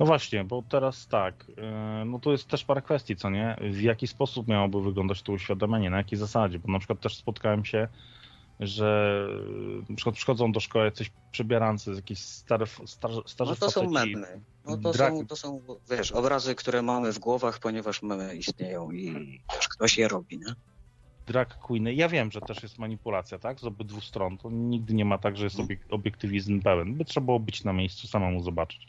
No właśnie, bo teraz tak, e, no to jest też parę kwestii, co nie? W jaki sposób miałoby wyglądać to uświadomienie, na jakiej zasadzie? Bo na przykład też spotkałem się że na przykład przychodzą do szkoły jacyś przebierańcy, jakieś stare, stare, starze No to są memy. No to, są, to są, wiesz, obrazy, które mamy w głowach, ponieważ memy istnieją i wiesz, ktoś je robi, nie? drag queeny. Ja wiem, że też jest manipulacja, tak? Z obydwu stron. To nigdy nie ma tak, że jest mhm. obiektywizm pełen. By trzeba było być na miejscu, samemu zobaczyć.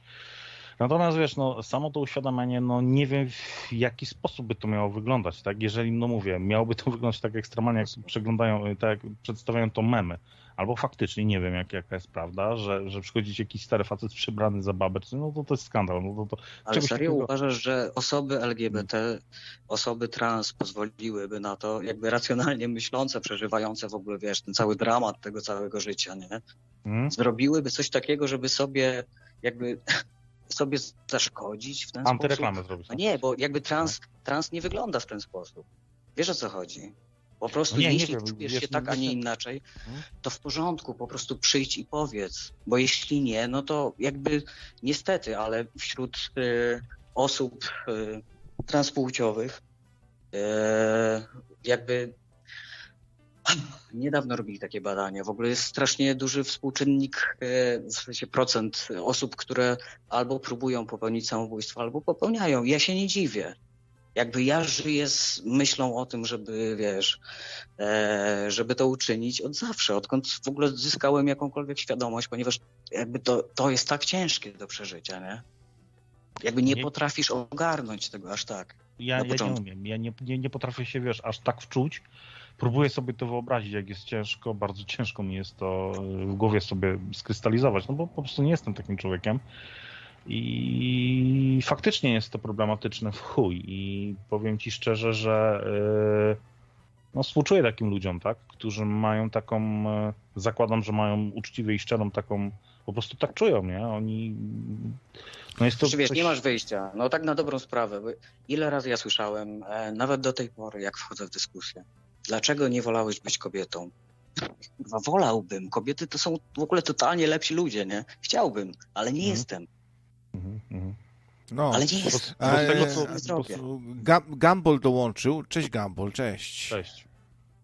Natomiast wiesz, no, samo to uświadamianie, no nie wiem w jaki sposób by to miało wyglądać, tak? Jeżeli, no mówię, miałoby to wyglądać tak ekstremalnie, jak przeglądają, tak jak przedstawiają to memy. Albo faktycznie, nie wiem jak, jaka jest prawda, że, że przychodzi jakiś stary facet przybrany za babę, no to to jest skandal. No to, to, Ale serio takiego... uważasz, że osoby LGBT, osoby trans pozwoliłyby na to, jakby racjonalnie myślące, przeżywające w ogóle, wiesz, ten cały dramat tego całego życia, nie? Hmm? Zrobiłyby coś takiego, żeby sobie jakby sobie zaszkodzić w ten Antyreklamę sposób. zrobić. No nie, bo jakby trans, trans nie wygląda w ten sposób. Wiesz o co chodzi? Po prostu no nie, jeśli nie czujesz się tak, a nie inaczej, hmm? to w porządku, po prostu przyjdź i powiedz. Bo jeśli nie, no to jakby niestety, ale wśród y, osób y, transpłciowych y, jakby Niedawno robili takie badania. W ogóle jest strasznie duży współczynnik, e, w sensie procent osób, które albo próbują popełnić samobójstwo, albo popełniają. Ja się nie dziwię. Jakby ja żyję z myślą o tym, żeby, wiesz, e, żeby to uczynić od zawsze, odkąd w ogóle zyskałem jakąkolwiek świadomość, ponieważ jakby to, to jest tak ciężkie do przeżycia, nie? Jakby nie, nie... potrafisz ogarnąć tego aż tak. Ja, ja nie umiem. Ja nie, nie, nie potrafię się, wiesz, aż tak wczuć, próbuję sobie to wyobrazić, jak jest ciężko, bardzo ciężko mi jest to w głowie sobie skrystalizować, no bo po prostu nie jestem takim człowiekiem. I faktycznie jest to problematyczne w chuj. I powiem ci szczerze, że yy, no, współczuję takim ludziom, tak? Którzy mają taką, yy, zakładam, że mają uczciwie i szczerą taką, po prostu tak czują, nie? Oni. No jest to znaczy, wiesz, coś... nie masz wyjścia. No tak na dobrą sprawę. Ile razy ja słyszałem, e, nawet do tej pory, jak wchodzę w dyskusję, Dlaczego nie wolałeś być kobietą? Chyba wolałbym. Kobiety to są w ogóle totalnie lepsi ludzie, nie? Chciałbym, ale nie mhm. jestem. Mhm, mhm. No, ale nie jest. A, tego, co, Gumball dołączył. Cześć Gumball, cześć. Cześć.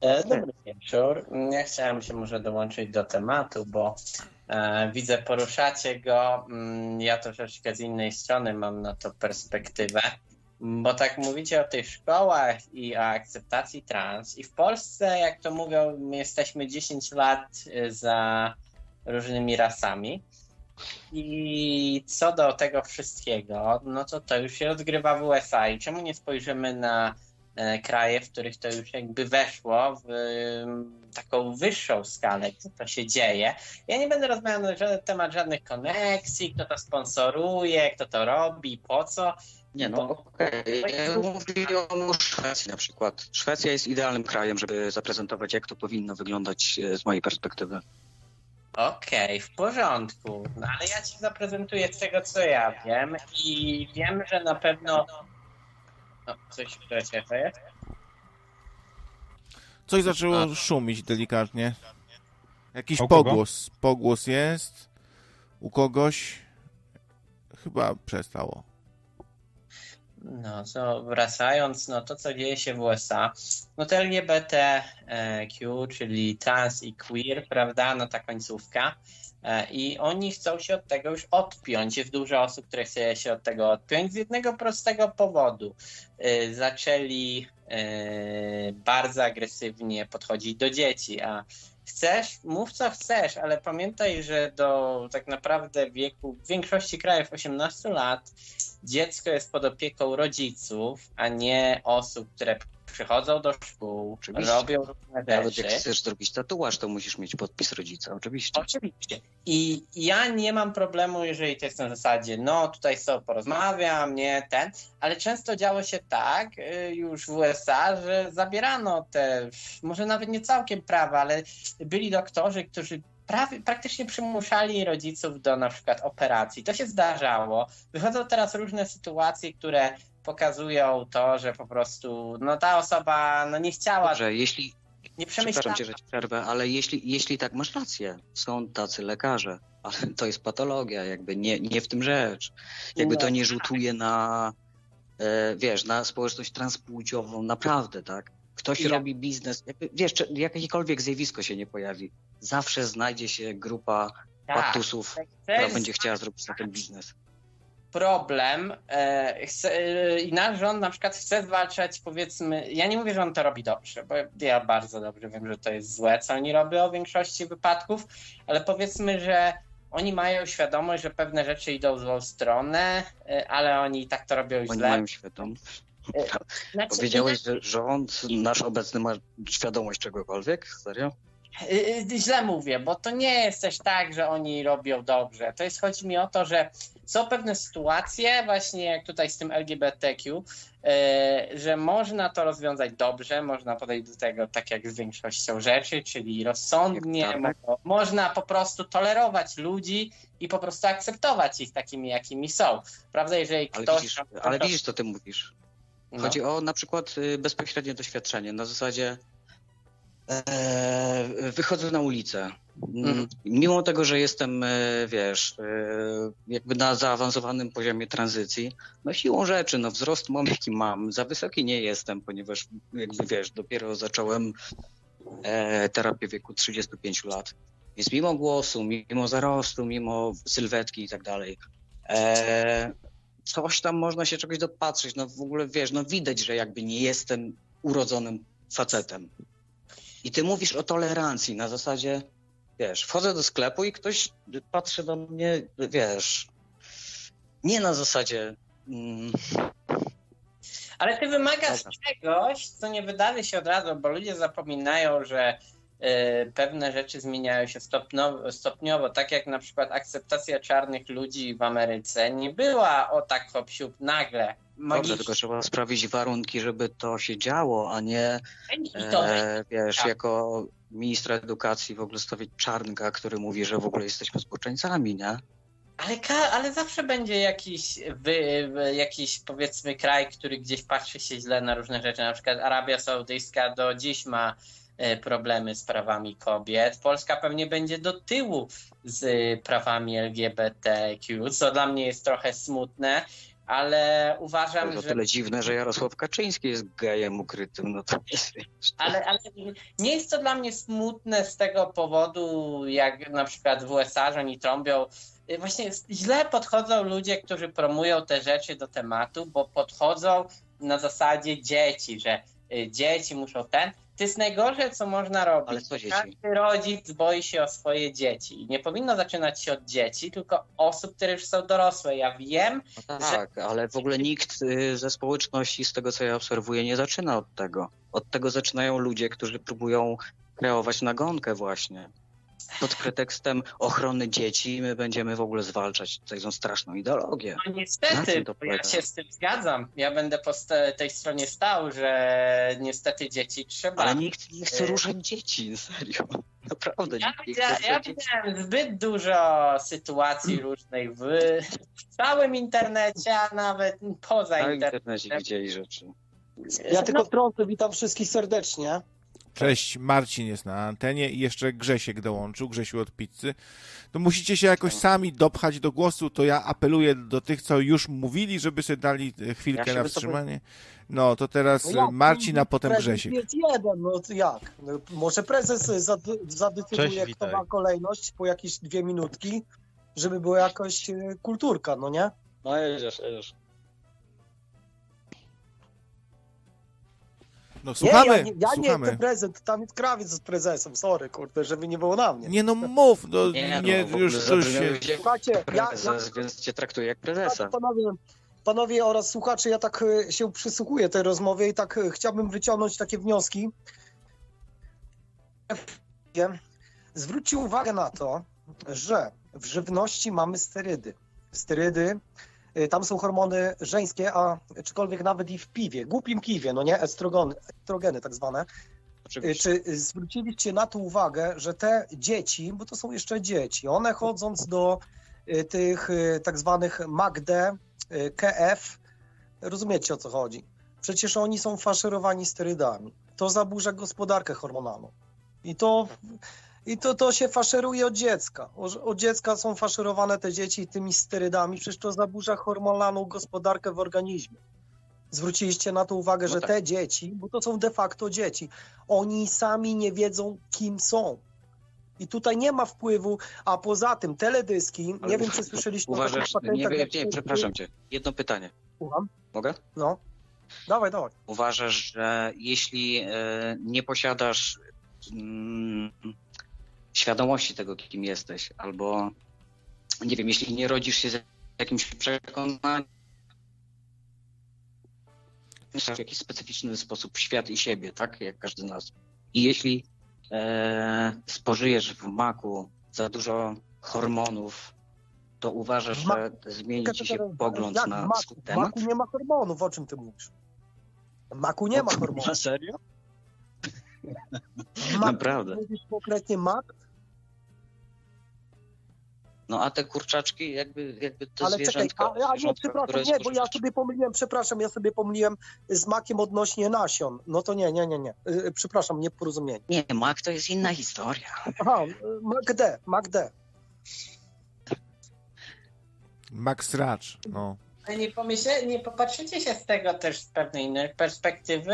E, dobry wieczór. Ja chciałem się może dołączyć do tematu, bo e, widzę, poruszacie go. Mm, ja troszeczkę z innej strony mam na to perspektywę. Bo tak mówicie o tych szkołach i o akceptacji trans. I w Polsce, jak to mówią, my jesteśmy 10 lat y, za różnymi rasami. I co do tego wszystkiego, no to to już się odgrywa w USA. I czemu nie spojrzymy na e, kraje, w których to już jakby weszło w taką wyższą skalę, co to się dzieje. Ja nie będę rozmawiał na temat żadnych koneksji, kto to sponsoruje, kto to robi, po co. Nie, no okej. Okay. Mówię o Szwecji na przykład. Szwecja jest idealnym krajem, żeby zaprezentować, jak to powinno wyglądać e, z mojej perspektywy. Okej, okay, w porządku. No ale ja ci zaprezentuję z tego, co ja wiem i wiem, że na pewno... No, coś w to jest? Coś zaczęło A. szumić delikatnie. Jakiś pogłos. Pogłos jest. U kogoś. Chyba przestało. No, co wracając, no to co dzieje się w USA, no to LGBTQ, czyli trans i queer, prawda, no ta końcówka. E, I oni chcą się od tego już odpiąć. Jest dużo osób, które chce się od tego odpiąć z jednego prostego powodu. E, zaczęli e, bardzo agresywnie podchodzić do dzieci, a chcesz, mów co chcesz, ale pamiętaj, że do tak naprawdę wieku w większości krajów 18 lat dziecko jest pod opieką rodziców, a nie osób, które przychodzą do szkół, Oczywiście. robią różne Nawet jak chcesz zrobić tatuaż, to musisz mieć podpis rodzica, oczywiście. Oczywiście. I ja nie mam problemu, jeżeli to jest na zasadzie, no tutaj sobie porozmawiam, nie ten, ale często działo się tak y, już w USA, że zabierano te, może nawet nie całkiem prawa, ale byli doktorzy, którzy prawie, praktycznie przymuszali rodziców do na przykład operacji. To się zdarzało. Wychodzą teraz różne sytuacje, które pokazują to, że po prostu no ta osoba no nie chciała, Dobrze, jeśli, nie przepraszam przemyślała. cię, że ci przerwę, ale jeśli, jeśli tak, masz rację. Są tacy lekarze, ale to jest patologia, jakby nie, nie w tym rzecz. Jakby No. to nie rzutuje na, e, wiesz, na społeczność transpłciową, naprawdę, tak? Ktoś Ja- robi biznes, jakby, wiesz, jakiekolwiek zjawisko się nie pojawi, zawsze znajdzie się grupa Tak. paktusów, Chcesz która będzie chciała zrobić na ten biznes. Problem e, chce, e, i nasz rząd na przykład chce zwalczać powiedzmy, ja nie mówię, że on to robi dobrze, bo ja bardzo dobrze wiem, że to jest złe, co oni robią w większości wypadków, ale powiedzmy, że oni mają świadomość, że pewne rzeczy idą w złą stronę, e, ale oni tak to robią Oni źle. mają świadomość. Znaczy, Powiedziałeś, że rząd, nasz obecny ma świadomość czegokolwiek? Serio? Y, y, Źle mówię, bo to nie jest też tak, że oni robią dobrze. To jest, chodzi mi o to, że są pewne sytuacje, właśnie jak tutaj z tym LGBTQ, y, że można to rozwiązać dobrze, można podejść do tego tak jak z większością rzeczy, czyli rozsądnie, tak. mo- można po prostu tolerować ludzi i po prostu akceptować ich takimi, jakimi są. Prawda, jeżeli Ale ktoś... widzisz, ale widzisz, co ty mówisz. No. Chodzi o na przykład bezpośrednie doświadczenie. Na zasadzie wychodzę na ulicę. Mhm. Mimo tego, że jestem, e, wiesz, e, jakby na zaawansowanym poziomie tranzycji, no siłą rzeczy, no wzrost mam jaki mam. Za wysoki nie jestem, ponieważ jakby wiesz, dopiero zacząłem e, terapię w wieku 35 lat. Więc mimo głosu, mimo zarostu, mimo sylwetki i tak dalej, e, coś tam można się czegoś dopatrzyć. No w ogóle wiesz, no widać, że jakby nie jestem urodzonym facetem. I ty mówisz o tolerancji na zasadzie, wiesz, wchodzę do sklepu i ktoś patrzy do mnie, wiesz, nie na zasadzie. Mm, Ale ty wymagasz Dobra. czegoś, co nie wydarzy się od razu, bo ludzie zapominają, że pewne rzeczy zmieniają się stopniowo, stopniowo, tak jak na przykład akceptacja czarnych ludzi w Ameryce nie była o tak hop siup nagle. dobrze, tylko trzeba sprawić warunki, żeby to się działo, a nie, e, wiesz, tak. jako ministra edukacji w ogóle stawić czarnka, który mówi, że w ogóle jesteśmy zboczeńcami, nie? ale, ale zawsze będzie jakiś, wy, jakiś powiedzmy kraj, który gdzieś patrzy się źle na różne rzeczy. Na przykład Arabia Saudyjska do dziś ma problemy z prawami kobiet. Polska pewnie będzie do tyłu z e, prawami LGBTQ, co dla mnie jest trochę smutne, ale uważam, To że. tyle dziwne, że Jarosław Kaczyński jest gejem ukrytym, no to Ale, ale nie jest to dla mnie smutne z tego powodu, jak na przykład w USA, że oni trąbią. Y, Właśnie źle podchodzą ludzie, którzy promują te rzeczy do tematu, bo podchodzą na zasadzie dzieci, że dzieci muszą ten. To jest najgorsze, co można robić. Każdy rodzic boi się o swoje dzieci. I nie powinno zaczynać się od dzieci, tylko osób, które już są dorosłe. Ja wiem, No tak, ale w ogóle nikt y, ze społeczności, z tego co ja obserwuję, nie zaczyna od tego. Od tego zaczynają ludzie, którzy próbują kreować nagonkę właśnie. Pod pretekstem ochrony dzieci my będziemy w ogóle zwalczać tutaj tą straszną ideologię. No Na niestety, czym to bo ja się z tym zgadzam. Ja będę po tej stronie stał, że niestety dzieci trzeba. Ale nikt nie chce Y, ruszać dzieci, serio. Naprawdę, Ja, nikt nie widzia, chce ja dzieci. widziałem zbyt dużo sytuacji różnych w, w całym internecie, a nawet poza Na internetem. internecie widzieli rzeczy. Ja tylko wtrącę, witam wszystkich serdecznie. Cześć, Marcin jest na antenie i jeszcze Grzesiek dołączył, Grzesiu od pizzy. To musicie się jakoś sami dopchać do głosu, to ja apeluję do tych, co już mówili, żeby sobie dali e, chwilkę Ja na wstrzymanie. No, to teraz No jak, Marcin, a potem Grzesiek. jest jeden, no to jak? No, może prezes zadecyduje, Cześć, kto ma kolejność po jakieś dwie minutki, żeby była jakaś e, kulturka, no nie? No jedziesz, jedziesz. No, Nie, słuchamy, ja, nie, ja nie słuchamy. jestem prezent, tam jest krawiec z prezesem, sorry, kurde, żeby nie było na mnie. Nie no, mów, no, Nie, nie, no, w ogóle już już się... Słuchajcie, ja, ja, więc cię traktuję jak prezesa. panowie, panowie oraz słuchacze, ja tak e, się przysłuchuję tej rozmowie i tak e, chciałbym wyciągnąć takie wnioski. Zwróćcie uwagę na to, że w żywności mamy sterydy. Sterydy, tam są hormony żeńskie, a aczkolwiek nawet i w piwie, głupim piwie, no nie, estrogony, estrogeny tak zwane. Y, Oczywiście. Czy zwróciliście na to uwagę, że te dzieci, bo to są jeszcze dzieci, one chodząc do y, tych y, tak zwanych MAGD, y, KF, rozumiecie o co chodzi? Przecież oni są faszerowani sterydami. To zaburza gospodarkę hormonalną. I to, i to, to się faszeruje od dziecka. O- Od dziecka są faszerowane te dzieci tymi sterydami, przecież to zaburza hormonalną gospodarkę w organizmie. Zwróciliście na to uwagę, No że tak. te dzieci, bo to są de facto dzieci, oni sami nie wiedzą, kim są. I tutaj nie ma wpływu, a poza tym teledyski, nie Ale wiem czy słyszeliście o Uważasz, takich nie, nie, jak- przepraszam cię. Jedno pytanie. Słucham? Mogę? No. Dawaj, dawaj. Uważasz, że jeśli e, nie posiadasz mm, świadomości tego, kim jesteś, albo nie wiem, jeśli nie rodzisz się z jakimś przekonaniem, w jakiś specyficzny sposób świat i siebie, tak? Jak każdy z nas. I jeśli e, spożyjesz w maku za dużo hormonów, to uważasz, że zmieni ci się pogląd Jak na maku? W temat? maku nie ma hormonów, o czym ty mówisz? W maku nie ma hormonów. Na serio? W maku Naprawdę. Mówisz konkretnie mak, No a te kurczaczki, jakby, jakby te ale czekaj, zwierzętka, a, a nie, przepraszam, nie, bo ja sobie pomyliłem, przepraszam, ja sobie pomyliłem z makiem odnośnie nasion. No to nie, nie, nie, nie. Y, Przepraszam, nieporozumienie. Nie, mak to jest inna historia. Aha, y, mak D, mak D. Max Racz, no. Ale nie, pomyśle, nie popatrzycie się z tego też z pewnej innej perspektywy,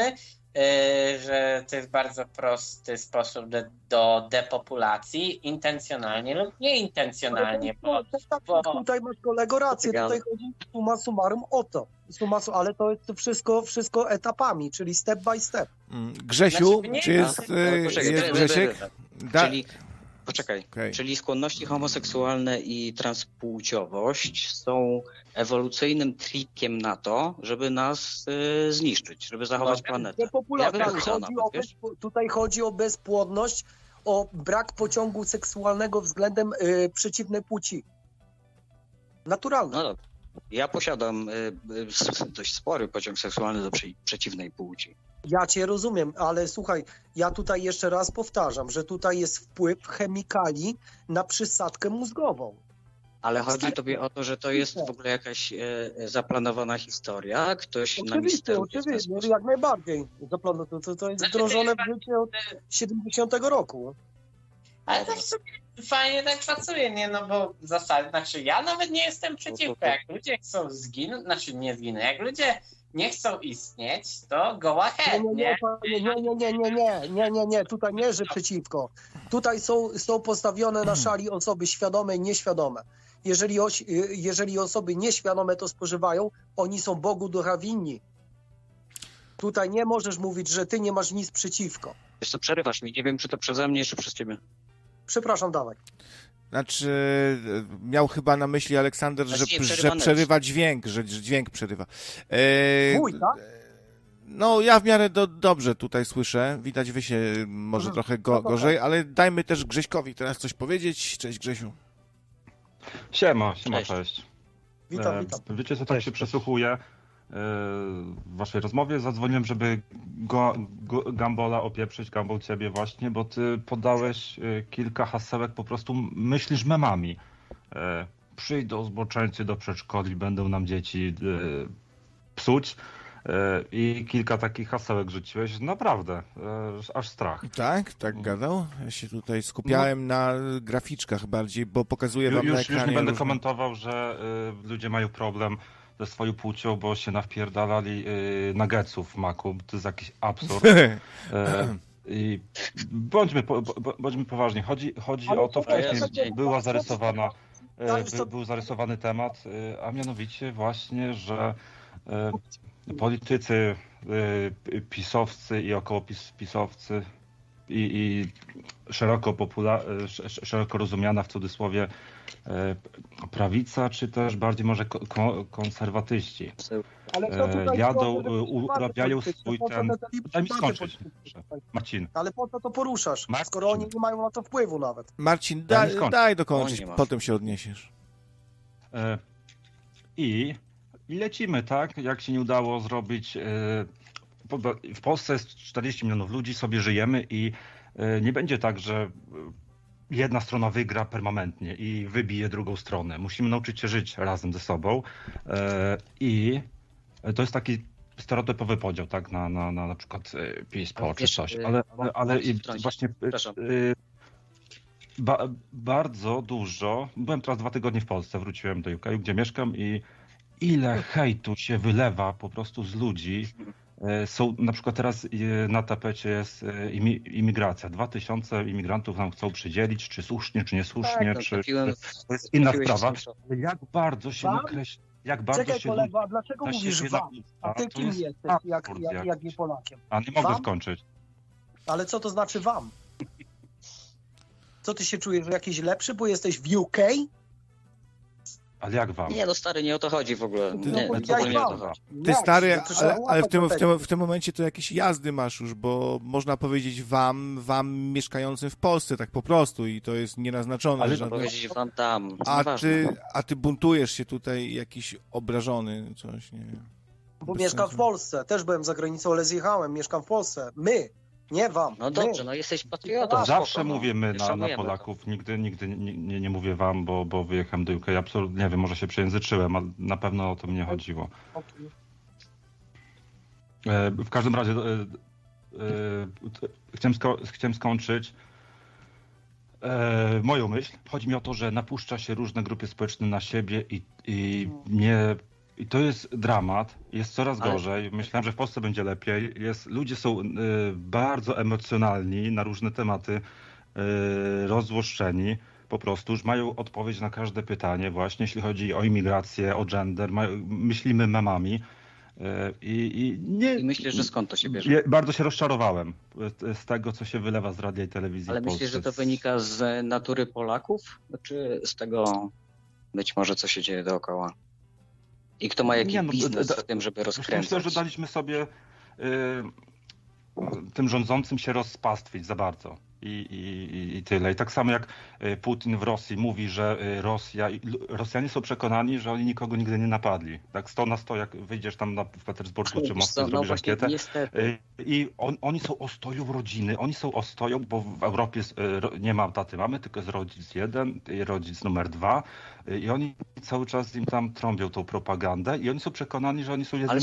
że to jest bardzo prosty sposób do, do depopulacji, intencjonalnie lub nieintencjonalnie. Bo, tak, tak, bo- tutaj masz kolego rację, tutaj chodzi summa summarum o to. Summa, su- ale to jest to wszystko, wszystko etapami, czyli step by step. Mm, Grzesiu, Znaczy, czy jest, e, jest bre- Grzesiek? Da... Czyli, poczekaj, Okej. czyli skłonności homoseksualne i transpłciowość są ewolucyjnym trikiem na to, żeby nas y, zniszczyć, żeby zachować planetę. Depopulacja. Ja bym chciał chodzi nawet, o tutaj chodzi o bezpłodność, o brak pociągu seksualnego względem y, przeciwnej płci. Naturalne. No dobra. Ja posiadam y, s- dość spory pociąg seksualny do prze- przeciwnej płci. Ja cię rozumiem, ale słuchaj, ja tutaj jeszcze raz powtarzam, że tutaj jest wpływ chemikali na przysadkę mózgową. Ale chodzi tobie o to, że to jest w ogóle jakaś e, zaplanowana historia, ktoś na Oczywiście, w ten oczywiście, sposób. jak najbardziej. To, to, jest Znaczy, wdrożone w życie od 70 roku. Ale to w sumie fajnie tak pracuje, nie? No bo w zasadzie, znaczy ja nawet nie jestem przeciwko. Jak ludzie chcą zginąć, znaczy nie zginąć, jak ludzie nie chcą istnieć, to go Nie, ahead, nie, nie? nie, nie, nie, nie, nie, nie, nie, nie, nie, tutaj nie, że przeciwko. Tutaj są, są postawione na szali osoby świadome i nieświadome. Jeżeli, oś, jeżeli osoby nieświadome to spożywają, oni są Bogu ducha winni. Tutaj nie możesz mówić, że ty nie masz nic przeciwko. Wiesz co, przerywasz mi, nie wiem czy to przeze mnie, czy przez ciebie. Przepraszam, dawaj. Znaczy, e, miał chyba na myśli Aleksander, że, Znaczy że przerywane przerywa dźwięk, że że dźwięk przerywa. E, Mój, tak? No, ja w miarę do, dobrze tutaj słyszę. Widać wy się może Mhm. trochę No go, to gorzej, ale dajmy też Grześkowi teraz coś powiedzieć. Cześć Grzesiu. Siema, siema, Cześć. cześć. Witam, E, witam. Wiecie co, tak się przesłuchuję e, w waszej rozmowie. Zadzwoniłem, żeby go, go, Gambola opieprzyć, Gambol ciebie właśnie, bo ty podałeś e, kilka hasełek, po prostu myślisz memami. E, Przyjdą zboczeńcy do przedszkoli, będą nam dzieci e, psuć. I kilka takich hasełek rzuciłeś. Naprawdę, aż strach. Tak, tak gadał. Ja się tutaj skupiałem na graficzkach bardziej, bo pokazuję Ju- wam na Już, już ekranie nie będę różne- komentował, że ludzie mają problem ze swoją płcią, bo się nawpierdalali y, nuggetsów w maku. To jest jakiś absurd. E, I bądźmy, po, bądźmy poważni. Chodzi, chodzi o to, wcześniej była zarysowana, e, by, był zarysowany temat, e, a mianowicie właśnie, że politycy, pisowcy i około pis, pisowcy i, i szeroko, popula, sz- szeroko rozumiana w cudzysłowie e, prawica, czy też bardziej może ko- ko- konserwatyści. Ale E, tutaj jadą, e, urabiają swój Po co ten- Daj mi skończyć. Marcin. Ale po co to poruszasz, Marcin. skoro oni nie mają na to wpływu nawet? Marcin, Daj daj, dokończyć, O, nie ma. potem się odniesiesz. I i lecimy, tak? Jak się nie udało zrobić. W Polsce jest 40 milionów ludzi, sobie żyjemy i e, nie będzie tak, że e, jedna strona wygra permanentnie i wybije drugą stronę. Musimy nauczyć się żyć razem ze sobą. e, I to jest taki stereotypowy podział, tak? Na, na, na, na przykład PiS, PO czy coś. Ale, ale, ale właśnie. Ba, bardzo dużo. Byłem teraz dwa tygodnie w Polsce, wróciłem do UK, gdzie mieszkam i ile hejtu się wylewa po prostu z ludzi. E, Są na przykład teraz e, na tapecie jest e, imi- imigracja. Dwa tysiące imigrantów nam chcą przydzielić, czy słusznie, czy niesłusznie, no, czy, trafiłem to jest inna sprawa. Ale jak bardzo się Wam? nakreśla, jak bardzo Czekaj się kolego, a dlaczego mówisz wam? A ty kim jest jesteś, jak, jak, jak jakiś. nie Polakiem? A nie mogę Wam? skończyć. Ale co to znaczy wam? Co ty się czujesz, że jakiś lepszy, bo jesteś w UK? Ale jak wam? Nie, no stary, nie o to chodzi w ogóle. Ty- Nie, no, w ogóle nie o to chodzi. Ty stary, ale, ale w, tym, w, tym, w tym momencie to jakieś jazdy masz już, bo można powiedzieć wam, wam mieszkającym w Polsce, tak po prostu i to jest nienaznaczone. Ale Można żadne... powiedzieć wam tam. A ty, a ty buntujesz się tutaj jakiś obrażony, coś, nie wiem. Bo mieszkam w. Polsce, też byłem za granicą, ale zjechałem, mieszkam w Polsce. My, nie wam. No my. dobrze, no jesteś patriotą. Zawsze spoko, no. mówimy na, na Szanujemy to. Polaków, nigdy, nigdy nie, nie, nie mówię wam, bo, bo wyjechałem do UK. Absolutnie nie wiem, może się przejęzyczyłem, ale na pewno o to mnie chodziło. Okej. E, W każdym razie e, e, chciałem, sko- chciałem skończyć e, moją myśl. Chodzi mi o to, że napuszcza się różne grupy społeczne na siebie i, i nie. I to jest dramat, jest coraz Ale- gorzej. Myślałem, że w Polsce będzie lepiej. Jest, ludzie są e, bardzo emocjonalni na różne tematy, rozzłoszczeni. Po prostu już mają odpowiedź na każde pytanie, właśnie jeśli chodzi o imigrację, o gender. Mają, myślimy memami. E, I, i nie, I myślisz, że skąd to się bierze? bardzo się rozczarowałem e, z tego, co się wylewa z radia i telewizji Ale myślisz, że to wynika z natury Polaków, czy z tego być może, co się dzieje dookoła? I kto ma jaki Nie, no, biznes da- w tym, żeby Myślę, rozkręcać? że daliśmy sobie y, tym rządzącym się rozpastwić za bardzo. I, i, i- I tyle. I tak samo jak y, Putin w Rosji mówi, że y, Rosja, i- Rosjanie są przekonani, że oni nikogo nigdy nie napadli. Tak 100 na 100, jak wyjdziesz tam na, w Petersburgu czy Moskwie, no zrobisz właśnie, ankietę, niestety. Y, I on, oni są ostoją rodziny, oni są ostoją, bo w Europie jest, nie ma taty mamy, tylko jest rodzic jeden i rodzic numer dwa i oni cały czas im tam trąbią tą propagandę i oni są przekonani, że oni są jedyną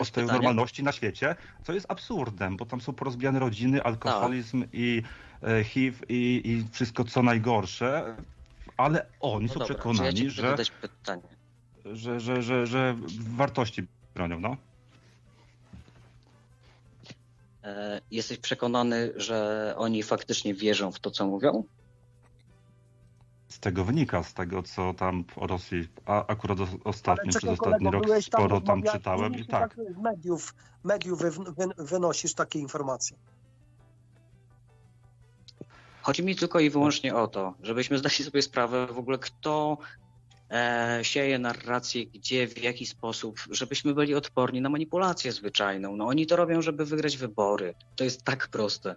ostoją normalności na świecie, co jest absurdem, bo tam są porozbijane rodziny, alkoholizm i y, HIV i, i wszystko co najgorsze, ale oni No są dobra, przekonani, ja że, że, że, że, że wartości bronią, no. E, Jesteś przekonany, że oni faktycznie wierzą w to, co mówią? Z tego wynika, z tego co tam o Rosji, a akurat ostatnio, przez ostatni kolego, rok tam, sporo tam rozmawiałeś, czytałem i tak. Z mediów, mediów wy, wy, wynosisz takie informacje. Chodzi mi tylko i wyłącznie o to, żebyśmy zdali sobie sprawę w ogóle, kto e, sieje narrację, gdzie, w jaki sposób, żebyśmy byli odporni na manipulację zwyczajną. No oni to robią, żeby wygrać wybory. To jest tak proste.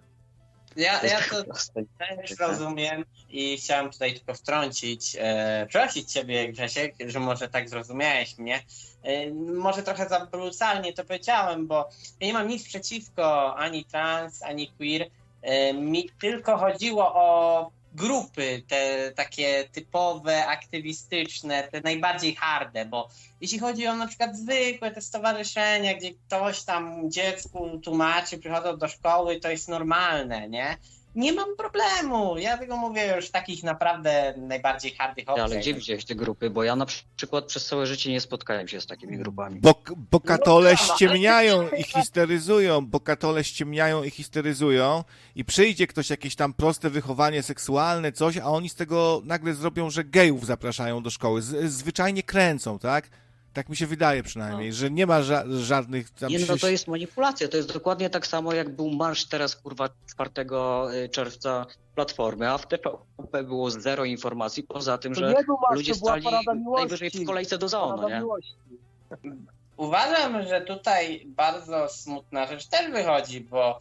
Ja, To ja tak to proste. też rozumiem i chciałem tutaj tylko wtrącić, e, przeprosić ciebie Grzesiek, że może tak zrozumiałeś mnie. E, może trochę za brutalnie to powiedziałem, bo ja nie mam nic przeciwko ani trans, ani queer. E, mi tylko chodziło o grupy, te takie typowe, aktywistyczne, te najbardziej harde, bo jeśli chodzi o na przykład zwykłe te stowarzyszenia, gdzie ktoś tam dziecku tłumaczy, przychodzą do szkoły, to jest normalne, nie? Nie mam problemu. Ja tylko mówię już takich naprawdę najbardziej hardych Ale opcjach. gdzie widziałeś te grupy? Bo ja na przykład przez całe życie nie spotkałem się z takimi grupami. Bo, bo katole No, ale- ściemniają i histeryzują, bo katole ściemniają i histeryzują i przyjdzie ktoś jakieś tam proste wychowanie seksualne, coś, a oni z tego nagle zrobią, że gejów zapraszają do szkoły. Z, zwyczajnie kręcą, tak? Tak mi się wydaje przynajmniej, że nie ma ża- żadnych tam... Nie, no to jest manipulacja. To jest dokładnie tak samo, jak był marsz teraz, kurwa, 4 czerwca Platformy, a w TVP było zero informacji, poza tym, To że nie był marsz, ludzie to była stali najwyżej w kolejce do nie? miłości. Uważam, że tutaj bardzo smutna rzecz też wychodzi, bo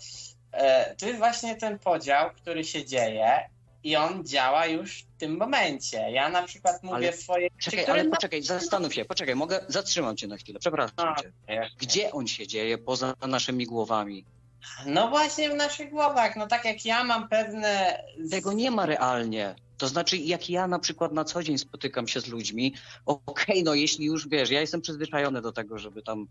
e, to jest właśnie ten podział, który się dzieje i on działa już w tym momencie. Ja na przykład mówię Ale- swoje... Czekaj, ale na- poczekaj, zastanów się, poczekaj, mogę, zatrzymam cię na chwilę, przepraszam No, cię. Gdzie on się dzieje poza naszymi głowami? No właśnie w naszych głowach. No tak jak ja mam pewne... Tego nie ma realnie. To znaczy, jak ja na przykład na co dzień spotykam się z ludźmi, okej, no jeśli już wiesz, ja jestem przyzwyczajony do tego, żeby tam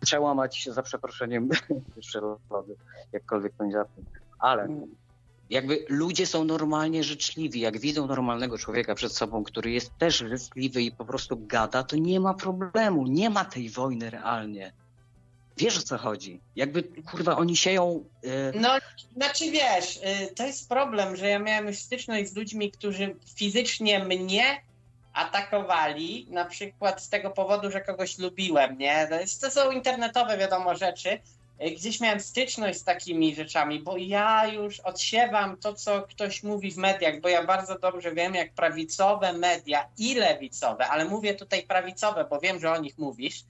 przełamać za przeproszeniem przyrody, jakkolwiek to nie zapnę. Ale jakby ludzie są normalnie życzliwi. Jak widzą normalnego człowieka przed sobą, który jest też życzliwy i po prostu gada, to nie ma problemu. Nie ma tej wojny realnie. Wiesz o co chodzi? Jakby, kurwa, oni sieją... y, No, znaczy wiesz, y, to jest problem, że ja miałem styczność z ludźmi, którzy fizycznie mnie atakowali, na przykład z tego powodu, że kogoś lubiłem, nie? To, jest, to są internetowe, wiadomo, rzeczy. Y, Gdzieś miałem styczność z takimi rzeczami, bo ja już odsiewam to, co ktoś mówi w mediach, bo ja bardzo dobrze wiem, jak prawicowe media i lewicowe, ale mówię tutaj prawicowe, bo wiem, że o nich mówisz,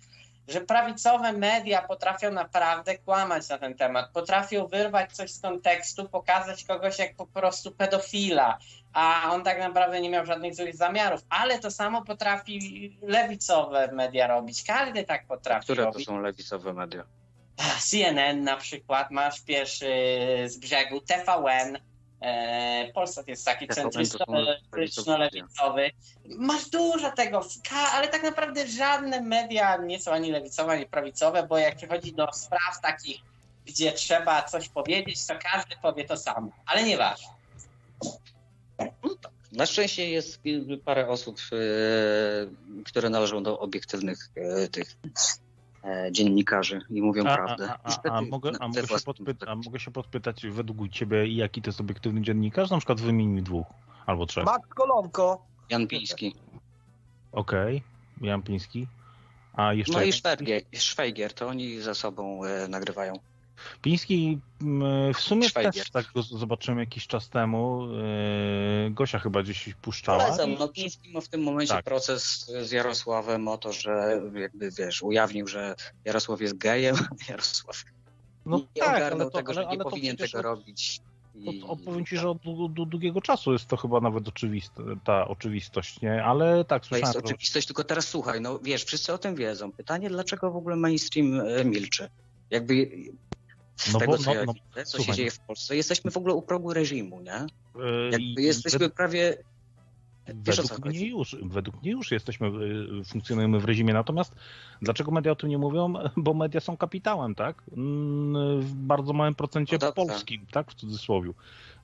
że prawicowe media potrafią naprawdę kłamać na ten temat, potrafią wyrwać coś z kontekstu, pokazać kogoś jak po prostu pedofila, a on tak naprawdę nie miał żadnych złych zamiarów, ale to samo potrafi lewicowe media robić, każdy tak potrafi które to robić. są lewicowe media? CNN na przykład, masz pierwszy z brzegu, TVN, e, Polsat jest taki centrystyczno-lewicowy. Masz dużo tego, ale tak naprawdę żadne media nie są ani lewicowe, ani prawicowe, bo jak przychodzi do spraw takich, gdzie trzeba coś powiedzieć, to każdy powie to samo, ale nieważne. Na szczęście jest parę osób, y, które należą do obiektywnych y, tych e, dziennikarzy i mówią A, prawdę. a, a, a, Niestety, a, mogę, mogę się podpyta, a mogę się podpytać według ciebie, jaki to jest obiektywny dziennikarz? Na przykład wymień mi dwóch albo trzech. Max Kolonko. Jan Piński. Okej, Jan Piński. A jeszcze No i? Szwajgier, Szwajgier, to oni ze sobą e, nagrywają. Piński mm, w sumie Szwajgier. też tak go zobaczyłem jakiś czas temu. Yy, Gosia chyba gdzieś puszczała. Polecam, no Piński ma w tym momencie Tak. proces z Jarosławem o to, że jakby wiesz, ujawnił, że Jarosław jest gejem, Jarosław No nie tak, ogarnął to, tego, że ale nie to powinien tego od- robić. I... To, to powiem ci, że od dłu- dłu- długiego czasu jest to chyba nawet oczywiste, ta oczywistość, nie? Ale tak, To słyszałem. jest że- oczywistość, tylko teraz słuchaj, no wiesz, wszyscy o tym wiedzą. Pytanie, dlaczego w ogóle mainstream e, milczy? Jakby z No tego, bo- co no- ja no, widzę, co się dzieje w Polsce, jesteśmy w ogóle u progu reżimu, nie? Yy, Jakby jesteśmy prawie... Wiesz co Według mnie już, według mnie już jesteśmy, y, funkcjonujemy w reżimie. Natomiast dlaczego media o tym nie mówią? Bo media są kapitałem, tak? Mm, W bardzo małym procencie No polskim, tak? W cudzysłowiu.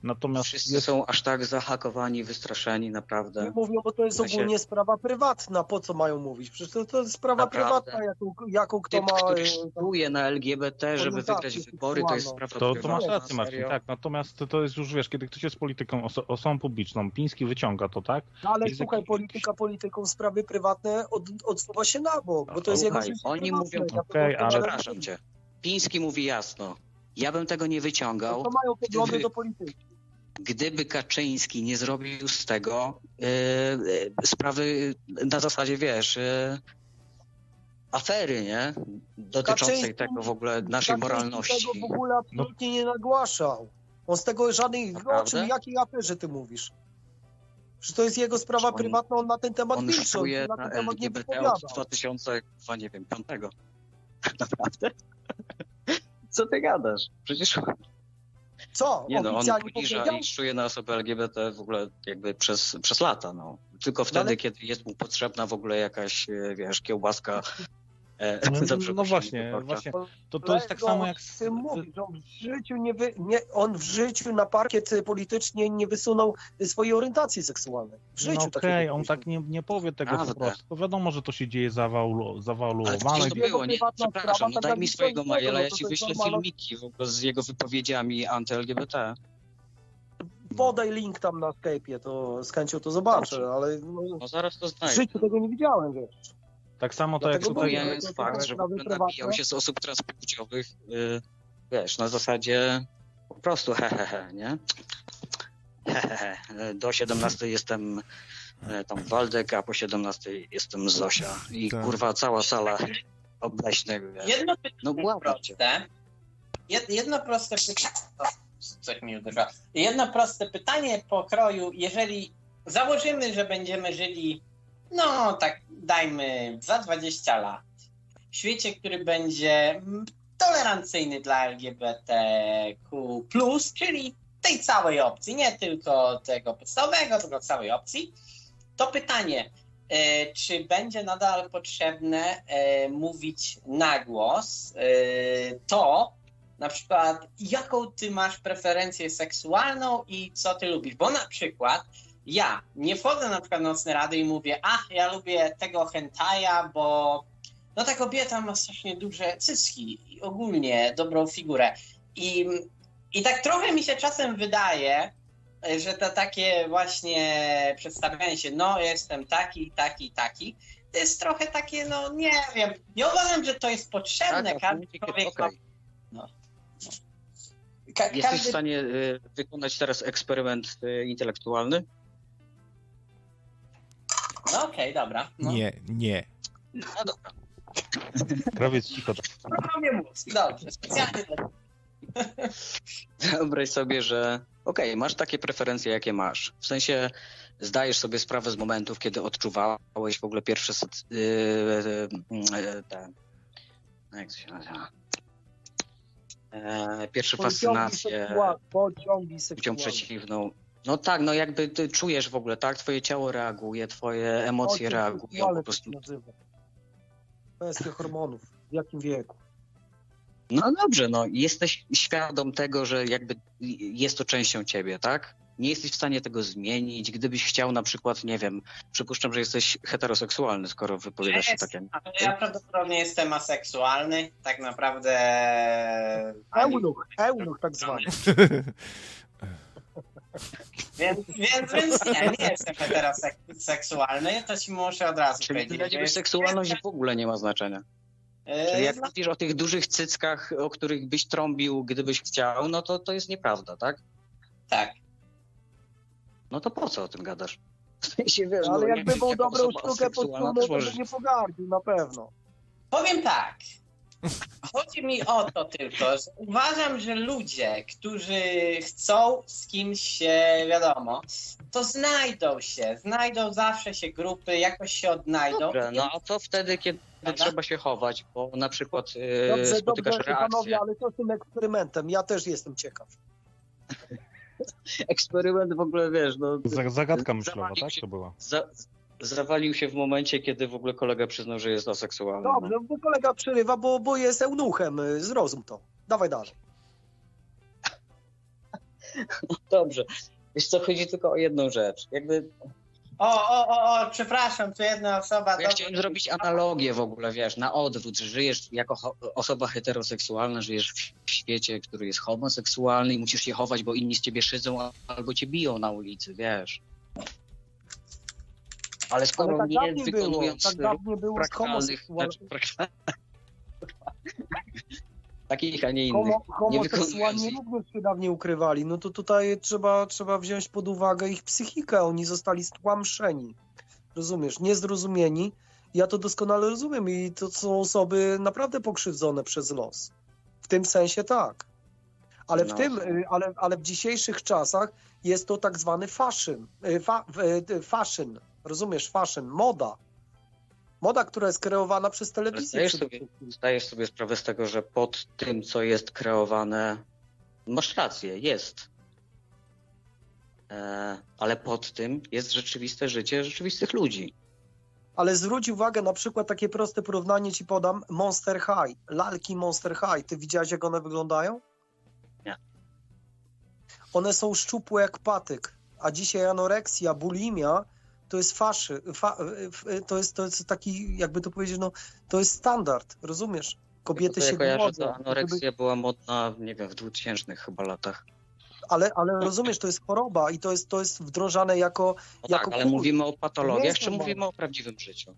Natomiast Wszyscy jest, są aż tak zahakowani, wystraszeni, Nie naprawdę. mówią, bo to jest ogólnie sprawa prywatna. Po co mają mówić? Przecież to, to jest sprawa Naprawdę. prywatna, jaką, jaką kto Typ, ma. który e, sztuje na LGBT, żeby wygrać wybory, to jest sprawa to, to masz prywatna, rację, Marcin, tak. Natomiast to, jest już, wiesz, kiedy ktoś jest polityką, oso, osobą publiczną, Piński wyciąga to, tak? No ale Jest słuchaj, jakiś- polityka polityką, sprawy prywatne od, odsuwa się na bok, bo to jest jego Słuchaj, życie oni prywatne. mówią- Ja Okej, ale- Przepraszam cię. Piński mówi jasno. Ja bym tego nie wyciągał, To mają poglądy Gdyby- do polityki. gdyby Kaczyński nie zrobił z tego e, sprawy na zasadzie, wiesz, e, afery, nie? Dotyczącej Kaczyński- tego w ogóle naszej Kaczyński moralności. tego w ogóle absolutnie nie nagłaszał. On z tego żadnych... O czym, jakiej aferze ty mówisz? Że to jest jego sprawa On- prywatna, on na ten temat się na ten temat nie LGBT wypowiada. od 2000, chyba nie wiem, piątego. Naprawdę? Co ty gadasz? Przecież Co? Nie no, on poniża i czuje na osobę LGBT w ogóle jakby przez, przez lata, no. Tylko wtedy, ale- kiedy jest mu potrzebna w ogóle jakaś, e, wiesz, kiełbaska. E, No, no właśnie, właśnie. To, to jest tak samo jak... Z tym mówisz, on w życiu nie, wy, nie on w życiu na parkiet politycznie nie wysunął swojej orientacji seksualnej. W życiu No okej, on nie tak nie, nie powie tego po Prawda. prostu. To wiadomo, że to się dzieje zawaulu, Ale zawaluowane. przecież to było, nie? Przepraszam, no tak daj mi swojego maila, ja ci jest wyślę filmiki w ogóle z jego wypowiedziami anty-LGBT. Podaj link tam na Skype'ie, to z chęcią to zobaczę, ale no, No zaraz to w życiu tego nie widziałem, wiesz. Tak samo to jak tutaj... to fakt, jest że w ogóle nabijał się z osób transpłciowych, y, wiesz, na zasadzie po prostu hehehe, nie? Hehehe. Do 17 jestem e, tam Waldek, a po 17 jestem Zosia. I Tak. kurwa cała sala obleśnych, wiesz. Jedno pytanie No błagam cię. proste. Jed, jedno proste pytanie. Coś mi uderzyło. Jedno proste pytanie pokroju, jeżeli założymy, że będziemy żyli, no tak dajmy za 20 lat, w świecie, który będzie tolerancyjny dla LGBTQ, czyli tej całej opcji, nie tylko tego podstawowego, tylko całej opcji, to pytanie, e, czy będzie nadal potrzebne e, mówić na głos e, to, na przykład, jaką ty masz preferencję seksualną i co ty lubisz? Bo na przykład ja nie wchodzę na przykład na nocne rady i mówię, a ja lubię tego hentaja, bo no ta kobieta ma strasznie duże cycki i ogólnie dobrą figurę. I, I tak trochę mi się czasem wydaje, że to takie właśnie przedstawianie się, no jestem taki, taki, taki, to jest trochę takie, no nie wiem, nie uważam, że to jest potrzebne. Tak, Każdy oczywiście, człowiek okej. No. Ka- Jesteś w każdy... stanie y, wykonać teraz eksperyment y, intelektualny? No okej, dobra. No. Nie, nie. No dobra. Krawiec cicho. Robię mózg. Dobrze, specjalnie Wyobraź sobie, że okej, masz takie preferencje, jakie masz. W sensie zdajesz sobie sprawę z momentów, kiedy odczuwałeś w ogóle pierwsze yy, yy, te, jak to się nazywa? E, pierwsze fascynacje płcią przeciwną. No tak, no jakby ty czujesz w ogóle, tak? Twoje ciało reaguje, twoje emocje Pociąg reagują seksualny po prostu. to się nazywa. Kwestia hormonów. W jakim wieku? No dobrze, no jesteś świadom tego, że jakby jest to częścią ciebie, tak? Nie jesteś w stanie tego zmienić. Gdybyś chciał na przykład, nie wiem, przypuszczam, że jesteś heteroseksualny, skoro wypowiadasz się tak. Ale ja prawdopodobnie jestem aseksualny. Tak naprawdę. Eunuch, eunuch tak zwany. Więc, więc, więc nie, nie jestem heteroseksualny. To ci muszę od razu Czyli powiedzieć. dla ciebie seksualność w ogóle nie ma znaczenia. Yy, Czyli jak no, mówisz o tych dużych cyckach, o których byś trąbił, gdybyś chciał, no to to jest nieprawda, tak? tak. No to po co o tym gadasz? Sensie, wiesz, no, Ale jak- jakby był dobrą sztukę też to by nie pogardził, na pewno. Powiem tak. Chodzi mi o to tylko, że uważam, że ludzie, którzy chcą z kimś się, wiadomo, to znajdą się, znajdą zawsze się grupy, jakoś się odnajdą. No a co wtedy, kiedy Prawda? trzeba się chować, bo na przykład yy, Dobrze, spotykasz dobrze, reakcję. panowie, ale co z tym eksperymentem? Ja też jestem ciekaw. Eksperyment w ogóle, wiesz, no, Zagadka myślowa, tak się. to była? za, zawalił się w momencie, kiedy w ogóle kolega przyznał, że jest aseksualny. no. Dobrze, bo kolega przerywa, bo, bo jest eunuchem. y, Zrozum to. Dawaj dalej. Dobrze. Wiesz co, chodzi tylko o jedną rzecz. Jakby O, o, o, o, przepraszam, tu jedna osoba. ja chciałem zrobić analogię w ogóle, wiesz, na odwrót, że żyjesz jako osoba heteroseksualna, żyjesz w świecie, który jest homoseksualny i musisz się chować, bo inni z ciebie szydzą albo cię biją na ulicy, wiesz. Ale skoro Ale tak nie dawniej było. wykonując Tak dawniej było praktykalnych, znaczy, takich, a nie innych. Homo, Nie homoseksualni wykonując- również się dawniej ukrywali. No to tutaj trzeba, trzeba wziąć pod uwagę ich psychikę. Oni zostali stłamszeni. Rozumiesz? Niezrozumieni. Ja to doskonale rozumiem i to są osoby naprawdę pokrzywdzone przez los. W tym sensie tak. Ale w No. tym, y, ale, ale w dzisiejszych czasach jest to tak zwany fashion. y, Fa, y, fashion. Rozumiesz? Fashion. Moda. Moda, która jest kreowana przez telewizję. zdajesz sobie-. Zdajesz sobie sprawę z tego, że pod tym, co jest kreowane, masz rację, jest. E, ale pod tym jest rzeczywiste życie rzeczywistych ludzi. Ale zwróć uwagę, na przykład takie proste porównanie ci podam, Monster High, lalki Monster High. Ty widziałeś, jak one wyglądają? Nie. One są szczupłe jak patyk, a dzisiaj anoreksja, bulimia to jest faszy, fa, f- to, jest, to jest taki, jakby to powiedzieć, no, to jest standard, rozumiesz? Kobiety się ja że anoreksja była modna, nie wiem, w 2000 chyba latach. Ale, ale rozumiesz, to jest choroba i to jest, to jest wdrożane jako, No jako tak, ale kult. mówimy o patologiach, czy normalne. mówimy o prawdziwym życiu?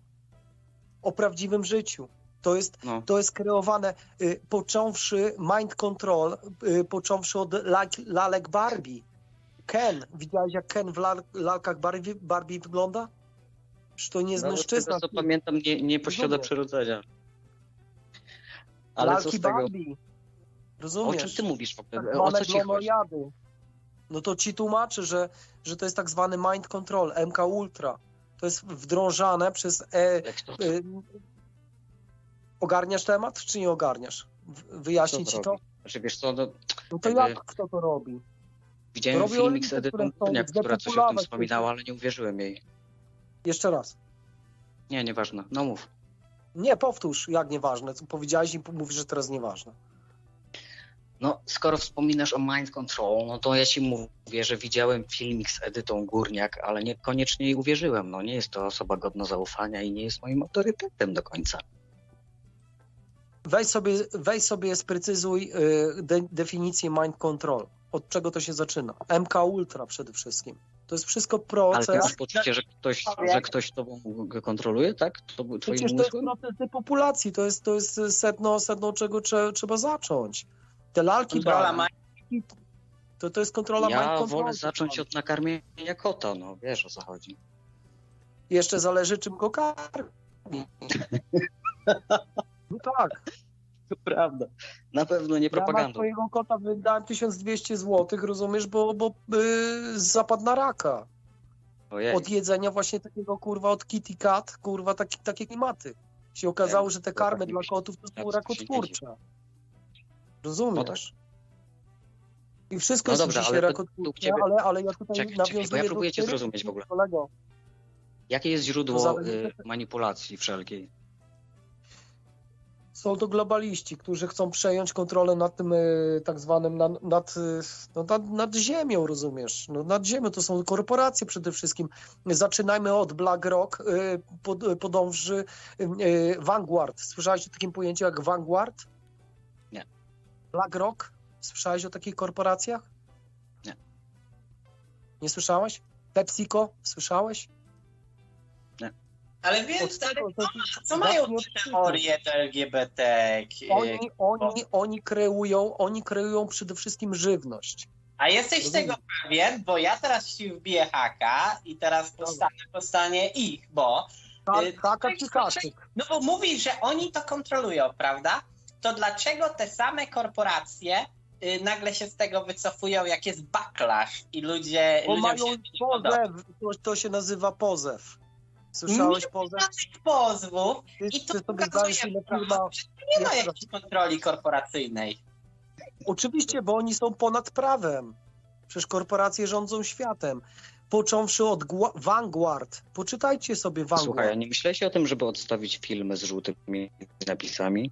o prawdziwym życiu. To jest, No. to jest kreowane, y, począwszy mind control, y, począwszy od lalek Barbie. Ken, widziałeś jak Ken w lal, lalkach Barbie, Barbie wygląda? Czy to nie jest No, mężczyzna? tego, co pamiętam, nie, nie posiada przyrodzenia. Ale co lalki z tego? Barbie. O Rozumiesz? czym ty mówisz w ogóle? O co ci chodzi? No to ci tłumaczę, że, że to jest tak zwany mind control, MK Ultra. To jest wdrążane przez... E, Jak to, y, ogarniasz temat, czy nie ogarniasz? W- Wyjaśnić kto ci to? Znaczy, wiesz co, no, No to jak kto to robi? Widziałem filmik z Edytą Górniak, która coś o tym wspominała, ale nie uwierzyłem jej. Jeszcze raz. Nie, nieważne. No mów. Nie, powtórz, jak nieważne. Co powiedziałeś i mówisz, że teraz nieważne. No, skoro wspominasz o mind control, no to ja ci mówię, że widziałem filmik z Edytą Górniak, ale niekoniecznie jej uwierzyłem. No, nie jest to osoba godna zaufania i nie jest moim autorytetem do końca. Weź sobie, weź sobie sprecyzuj y, de, definicję mind control. Od czego to się zaczyna? MK Ultra przede wszystkim. To jest wszystko Ale proces. masz poczucie, że ktoś, że ktoś tobą kontroluje, tak? To twoim Przecież to jest umysłem? proces depopulacji. To jest, to jest sedno, sedno czego trze, trzeba zacząć. Te lalki Kontrola to, to jest kontrola mind Ja control. wolę zacząć od nakarmienia kota, no wiesz o co chodzi. Jeszcze zależy czym go karmi. No tak. To prawda. Na pewno nie Ja na propagandą. twojego kota wydałem 1200 zł, rozumiesz, bo, bo y, zapadł na raka. Ojej. Od jedzenia właśnie takiego kurwa od Kitty Cat, kurwa taki, takie klimaty. Się okazało, że te tak karmy dla kotów to są Ja się rakotwórcze. No Rozumiesz? I wszystko No dzisiaj ale to- rakotwórcze, ciebie- ale, ale ja tutaj Czekaj, nawiązuję czekaj, bo ja próbuję cię zrozumieć w ogóle. Kolego, Jakie jest źródło y, manipulacji wszelkiej? Są to globaliści, którzy chcą przejąć kontrolę nad tym y, tak zwanym, nad, nad, y, no, nad, nad ziemią, rozumiesz? No, nad ziemią to są korporacje przede wszystkim. Zaczynajmy od BlackRock, y, pod, podąży Vanguard. Słyszałeś o takim pojęciu jak Vanguard? Nie. BlackRock? Słyszałeś o takich korporacjach? Nie. Nie słyszałeś? PepsiCo? Słyszałeś? Ale więc, ale to- co mają te teorie te LGBT? Oni, oni, oni, kreują, oni kreują przede wszystkim żywność. A jesteś Rozumiem. tego pewien, bo ja teraz ci wbiję haka i teraz postanę, postanie ich, bo Tak, Y, Haka czy haczyk? no bo mówisz, że oni to kontrolują, prawda? To dlaczego te same korporacje y, nagle się z tego wycofują, jak jest backlash i ludzie Bo mają się pozew, to, to się nazywa pozew. Słyszałeś pozew? pozwów Ty, i ty to sobie zdajesz ile firma... że nie ma jakiejś kontroli korporacyjnej. Oczywiście, bo oni są ponad prawem. Przecież korporacje rządzą światem. Począwszy od Gua- Vanguard. Poczytajcie sobie Vanguard. Słuchaj, a nie myślałeś o tym, żeby odstawić filmy z żółtymi napisami?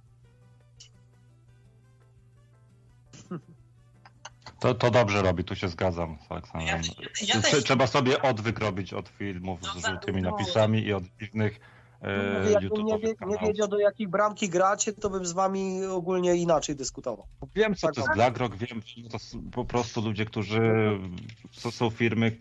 To, to dobrze robi, tu się zgadzam z Aleksandrem. Ja Trze- też Trzeba sobie odwyk robić od filmów z żółtymi napisami i od dziwnych e, Mówię, Jakbym nie, wie, nie wiedział, do jakiej bramki gracie, to bym z wami ogólnie inaczej dyskutował. Wiem, co to Tak. jest BlackRock, wiem, że to są po prostu ludzie, którzy... To są firmy,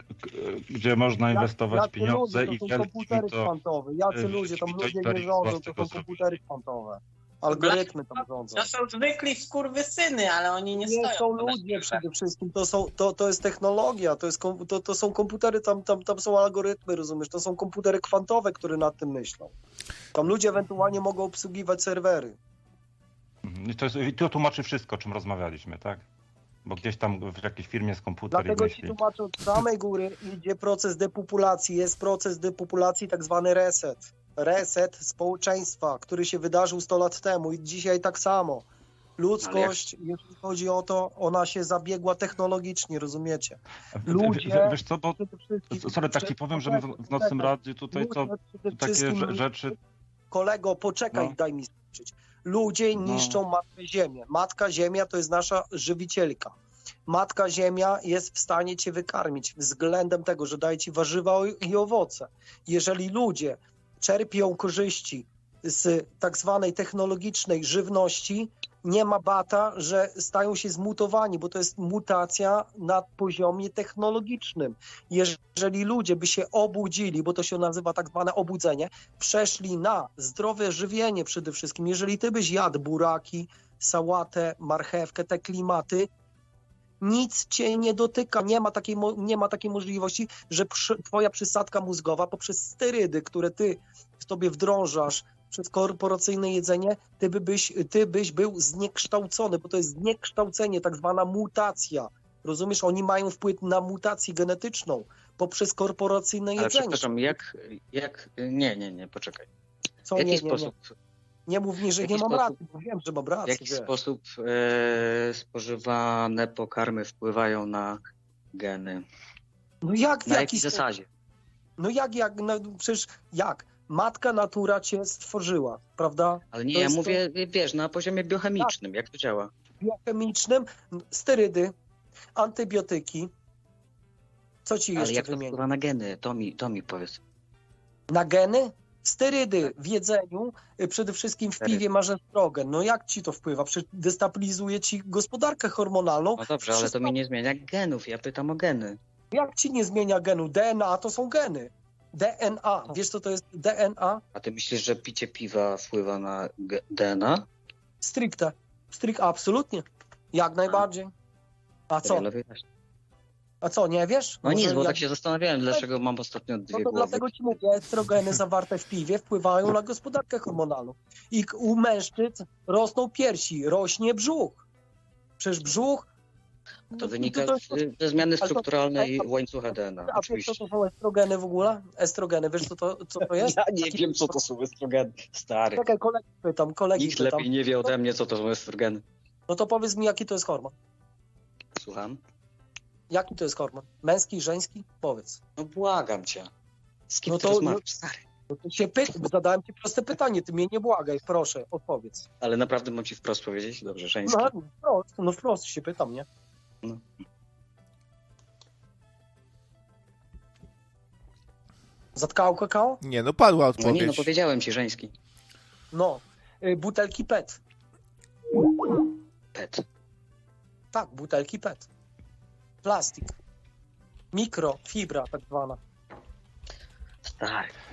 gdzie można inwestować jacy pieniądze ludzie, i to są wielki komputery to... kwantowe. Jacy e, ludzie, tam to ludzie nie rządzą, to są komputery kwantowe. Algorytmy tam rządzą. to są zwykli skurwysyny, ale oni nie, Nie stoją. są ludzie przede wszystkim, to, są, to, to jest technologia, to, jest, kom- to, to są komputery, tam, tam, tam są algorytmy, rozumiesz, to są komputery kwantowe, które nad tym myślą. Tam ludzie ewentualnie mogą obsługiwać serwery. Mhm. I to, jest, I to tłumaczy wszystko, o czym rozmawialiśmy, tak? Bo gdzieś tam w jakiejś firmie jest komputer Dlatego i ci myśli. tłumaczę, od samej góry idzie proces depopulacji, jest proces depopulacji, tak zwany reset. Reset społeczeństwa, który się wydarzył 100 lat temu i dzisiaj tak samo. Ludzkość, jeżeli chodzi o to, ona się zabiegła technologicznie, rozumiecie? W- Ludzie- w- Wiesz co, bo sorry, tak ci powiem, że my w, w nocnym radiu tutaj przede takie rzeczy Kolego, poczekaj, No. daj mi skończyć. Ludzie No. niszczą Matkę Ziemię. Matka Ziemia to jest nasza żywicielka. Matka Ziemia jest w stanie cię wykarmić względem tego, że daje ci warzywa i owoce. Jeżeli ludzie czerpią korzyści z tak zwanej technologicznej żywności, nie ma bata, że stają się zmutowani, bo to jest mutacja na poziomie technologicznym. Jeżeli ludzie by się obudzili, bo to się nazywa tak zwane obudzenie, przeszli na zdrowe żywienie przede wszystkim. Jeżeli ty byś jadł buraki, sałatę, marchewkę, te klimaty, nic cię nie dotyka. Nie ma takiej, nie ma takiej możliwości, że przy, twoja przysadka mózgowa poprzez sterydy, które ty sobie wdrążasz przez korporacyjne jedzenie, ty, by byś, ty byś był zniekształcony, bo to jest zniekształcenie, tak zwana mutacja. Rozumiesz? Oni mają wpływ na mutację genetyczną poprzez korporacyjne Ale jedzenie. przepraszam, jak, jak... Nie, nie, nie, poczekaj. Co W jaki nie, nie. sposób, Nie mów mi, że w nie mam sposób- racji, bo wiem, że mam w rację. jaki wiesz. sposób e, spożywane pokarmy wpływają na geny? No jak, w Na jaki jakiej zasadzie? No jak, jak, no przecież jak? Matka natura cię stworzyła, prawda? Ale nie, To ja mówię, wiesz, na poziomie biochemicznym, jak to działa? Biochemicznym, sterydy, antybiotyki. Co ci Ale jeszcze jak to wpływa na geny? To mi, to mi powiedz. Na geny? Sterydy w jedzeniu, y, przede wszystkim w piwie masz estrogen. No jak ci to wpływa? Przecież destabilizuje ci gospodarkę hormonalną. No dobrze, ale to mi nie zmienia genów, ja pytam o geny. Jak ci nie zmienia genu? DNA to są geny. DNA. Wiesz co to jest DNA? A ty myślisz, że picie piwa wpływa na DNA? Stricte. Strict, absolutnie. Jak najbardziej. A co? A co, nie wiesz? No nic, Może bo jak- tak się zastanawiałem, dlaczego mam ostatnio No dwie to głowy. dlatego ci mówię, estrogeny zawarte w piwie wpływają na gospodarkę hormonalną. I u mężczyzn rosną piersi, rośnie brzuch. Przecież brzuch... To wynika to- ze zmiany ale to- łańcucha DNA, A wiesz, co to są estrogeny w ogóle? Estrogeny, wiesz co to, co to jest? Ja nie wiem, co to są estrogeny. Stary, Czekaj, kolegi pytam, kolegi nikt pytam. lepiej nie wie ode mnie, co to są estrogeny. No to powiedz mi, jaki to jest hormon? Słucham? Jaki to jest hormon? Męski, żeński? Powiedz. No błagam cię. Z kim No to- rozmawiasz, stary? No to się pytam, zadałem ci proste pytanie, ty mnie nie błagaj, proszę, odpowiedz. Ale naprawdę mam ci wprost powiedzieć? Dobrze, żeński. No, wprost, no wprost się pytam, nie? No. Zatkało kakao? Nie, no padła No nie, no odpowiedź. powiedziałem ci żeński. No. Y, Butelki PET. Pet. Tak, butelki PET. plastik, mikrofibra, tako zvana. Stari.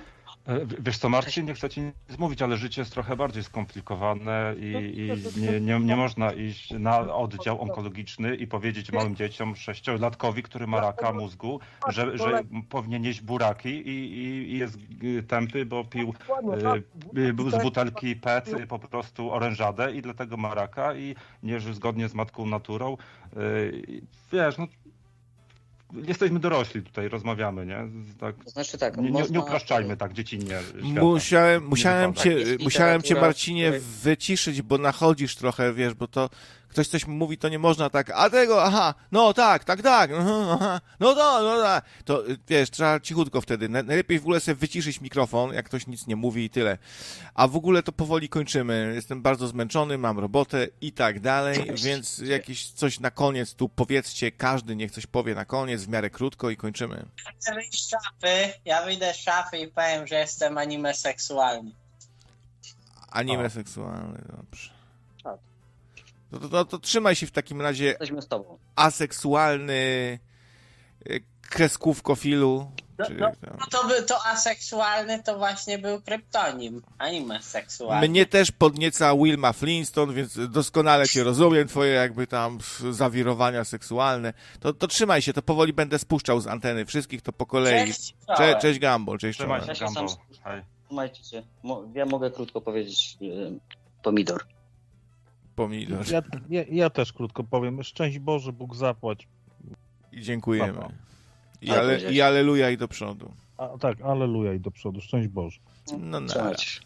E, Wiesz co, Marcin, nie chcę ci nic mówić, ale życie jest trochę bardziej skomplikowane i, i nie, nie, nie można iść na oddział onkologiczny i powiedzieć małym dzieciom, sześciolatkowi, który ma raka mózgu, że, że powinien jeść buraki i, i, i jest tępy, bo pił Dokładnie, y, tak. był z butelki PET po prostu orężadę i dlatego ma raka i nie żył zgodnie z matką naturą. I Wiesz, no jesteśmy dorośli tutaj, rozmawiamy, nie? Tak, To znaczy tak, nie, nie, można- nie upraszczajmy tak dziecinnie świata. Musiałem, musiałem wypada. cię, musiałem cię Marcinie wyciszyć, bo nachodzisz trochę, wiesz, bo to ktoś coś mówi, to nie można tak, a tego, aha, no tak, tak, tak, aha, no to, no tak. To y, wiesz, trzeba cichutko wtedy. Na- Najlepiej w ogóle sobie wyciszyć mikrofon, jak ktoś nic nie mówi i tyle. A w ogóle to powoli kończymy. Jestem bardzo zmęczony, mam robotę i tak dalej, więc jakieś coś na koniec tu powiedzcie, każdy niech coś powie na koniec, w miarę krótko i kończymy. Chcę wyjść z szafy, ja wyjdę z szafy i powiem, że jestem anime seksualny. Anime O. seksualne, dobrze. No to, to, to trzymaj się w takim razie Jesteśmy z tobą. aseksualny y, kreskówkofilu. No, Czy no, no to, by, to aseksualny to właśnie był kryptonim. Anime seksualny. Mnie też podnieca Wilma Flintstone, więc doskonale cię rozumiem, twoje jakby tam zawirowania seksualne. To, to trzymaj się, to powoli będę spuszczał z anteny wszystkich, to po kolei. Cześć, Cze, cześć Gumball, cześć Trzymaj się, Ja się sam Gumball. Trzymajcie się. Mo- Ja mogę krótko powiedzieć y, pomidor. Ja, ja, ja, też krótko powiem. Szczęść Boże, Bóg zapłać. I dziękujemy. I, ale, I aleluja i do przodu. A, tak, aleluja i do przodu. Szczęść Boże. No na Cześć.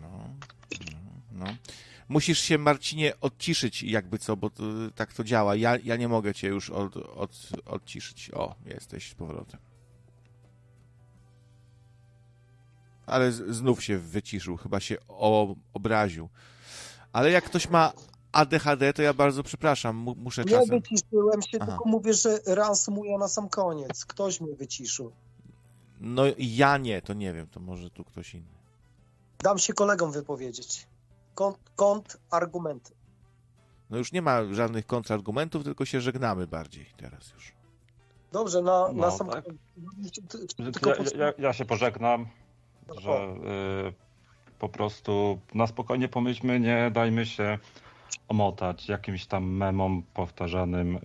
No, no, no. Musisz się, Marcinie, odciszyć jakby co, bo to, tak to działa. Ja, ja nie mogę cię już od, od, odciszyć. O, jesteś z powrotem. Ale znów się wyciszył, chyba się obraził. Ale jak ktoś ma ADHD, to ja bardzo przepraszam, mu, muszę Nie czasem... wyciszyłem się, Aha. tylko mówię, że reasumuję na sam koniec. Ktoś mnie wyciszył. No ja nie, to nie wiem, to może tu ktoś inny. Dam się kolegom wypowiedzieć. Kont, kont argumenty. No już nie ma żadnych kontrargumentów, tylko się żegnamy bardziej teraz już. Dobrze, na, na No, sam tak. koniec. Tylko Ja, ja, ja się pożegnam, że y, po prostu na spokojnie pomyślmy, nie dajmy się omotać jakimś tam memom powtarzanym y,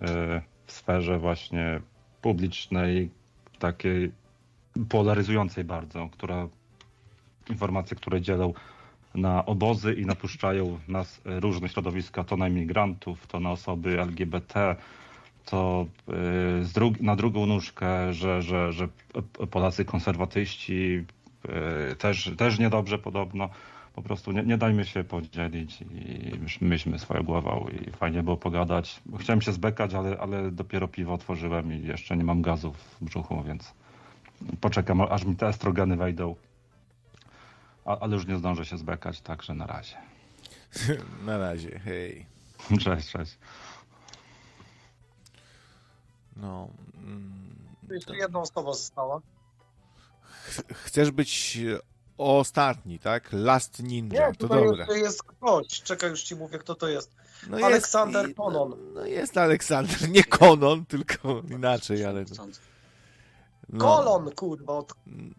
w sferze właśnie publicznej, takiej polaryzującej bardzo, która informacje, które dzielą na obozy i napuszczają nas różne środowiska, to na imigrantów, to na osoby LGBT, to y, na drugą nóżkę, że, że, że Polacy konserwatyści y, też, też niedobrze podobno. Po prostu nie, nie dajmy się podzielić i myś- myślmy swoją głową i fajnie było pogadać. Chciałem się zbekać, ale, ale dopiero piwo otworzyłem i jeszcze nie mam gazu w brzuchu, więc poczekam aż mi te estrogeny wejdą. A, ale już nie zdążę się zbekać, także na razie. Na razie, hej. Cześć, cześć. No. mm, Jeszcze jedna osoba została. Ch- Chcesz być ostatni, tak? Last Ninja, Nie, to dobre. jeszcze jest ktoś. Czekaj, już ci mówię, kto to jest. No Aleksander i- Konon. No, no jest Aleksander, nie Konon, tylko inaczej, ale... No. Kolon, kurwa. Od...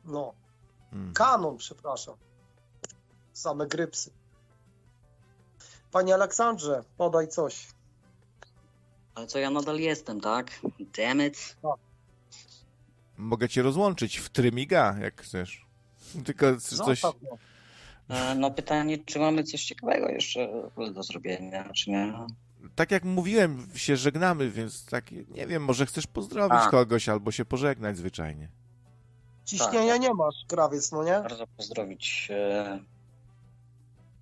No. Mm. Kanon, przepraszam. Same grypsy. Panie Aleksandrze, podaj coś. Ale co ja nadal jestem, tak? Damn it. Mogę cię rozłączyć w trymiga, jak chcesz. Tylko c- coś... Zostaw mnie. E, No pytanie, czy mamy coś ciekawego jeszcze do zrobienia, czy nie? Tak jak mówiłem, się żegnamy, więc tak, nie wiem, może chcesz pozdrowić A. kogoś albo się pożegnać zwyczajnie. Ciśnienia nie masz, krawiec, no nie? Bardzo pozdrowić. e,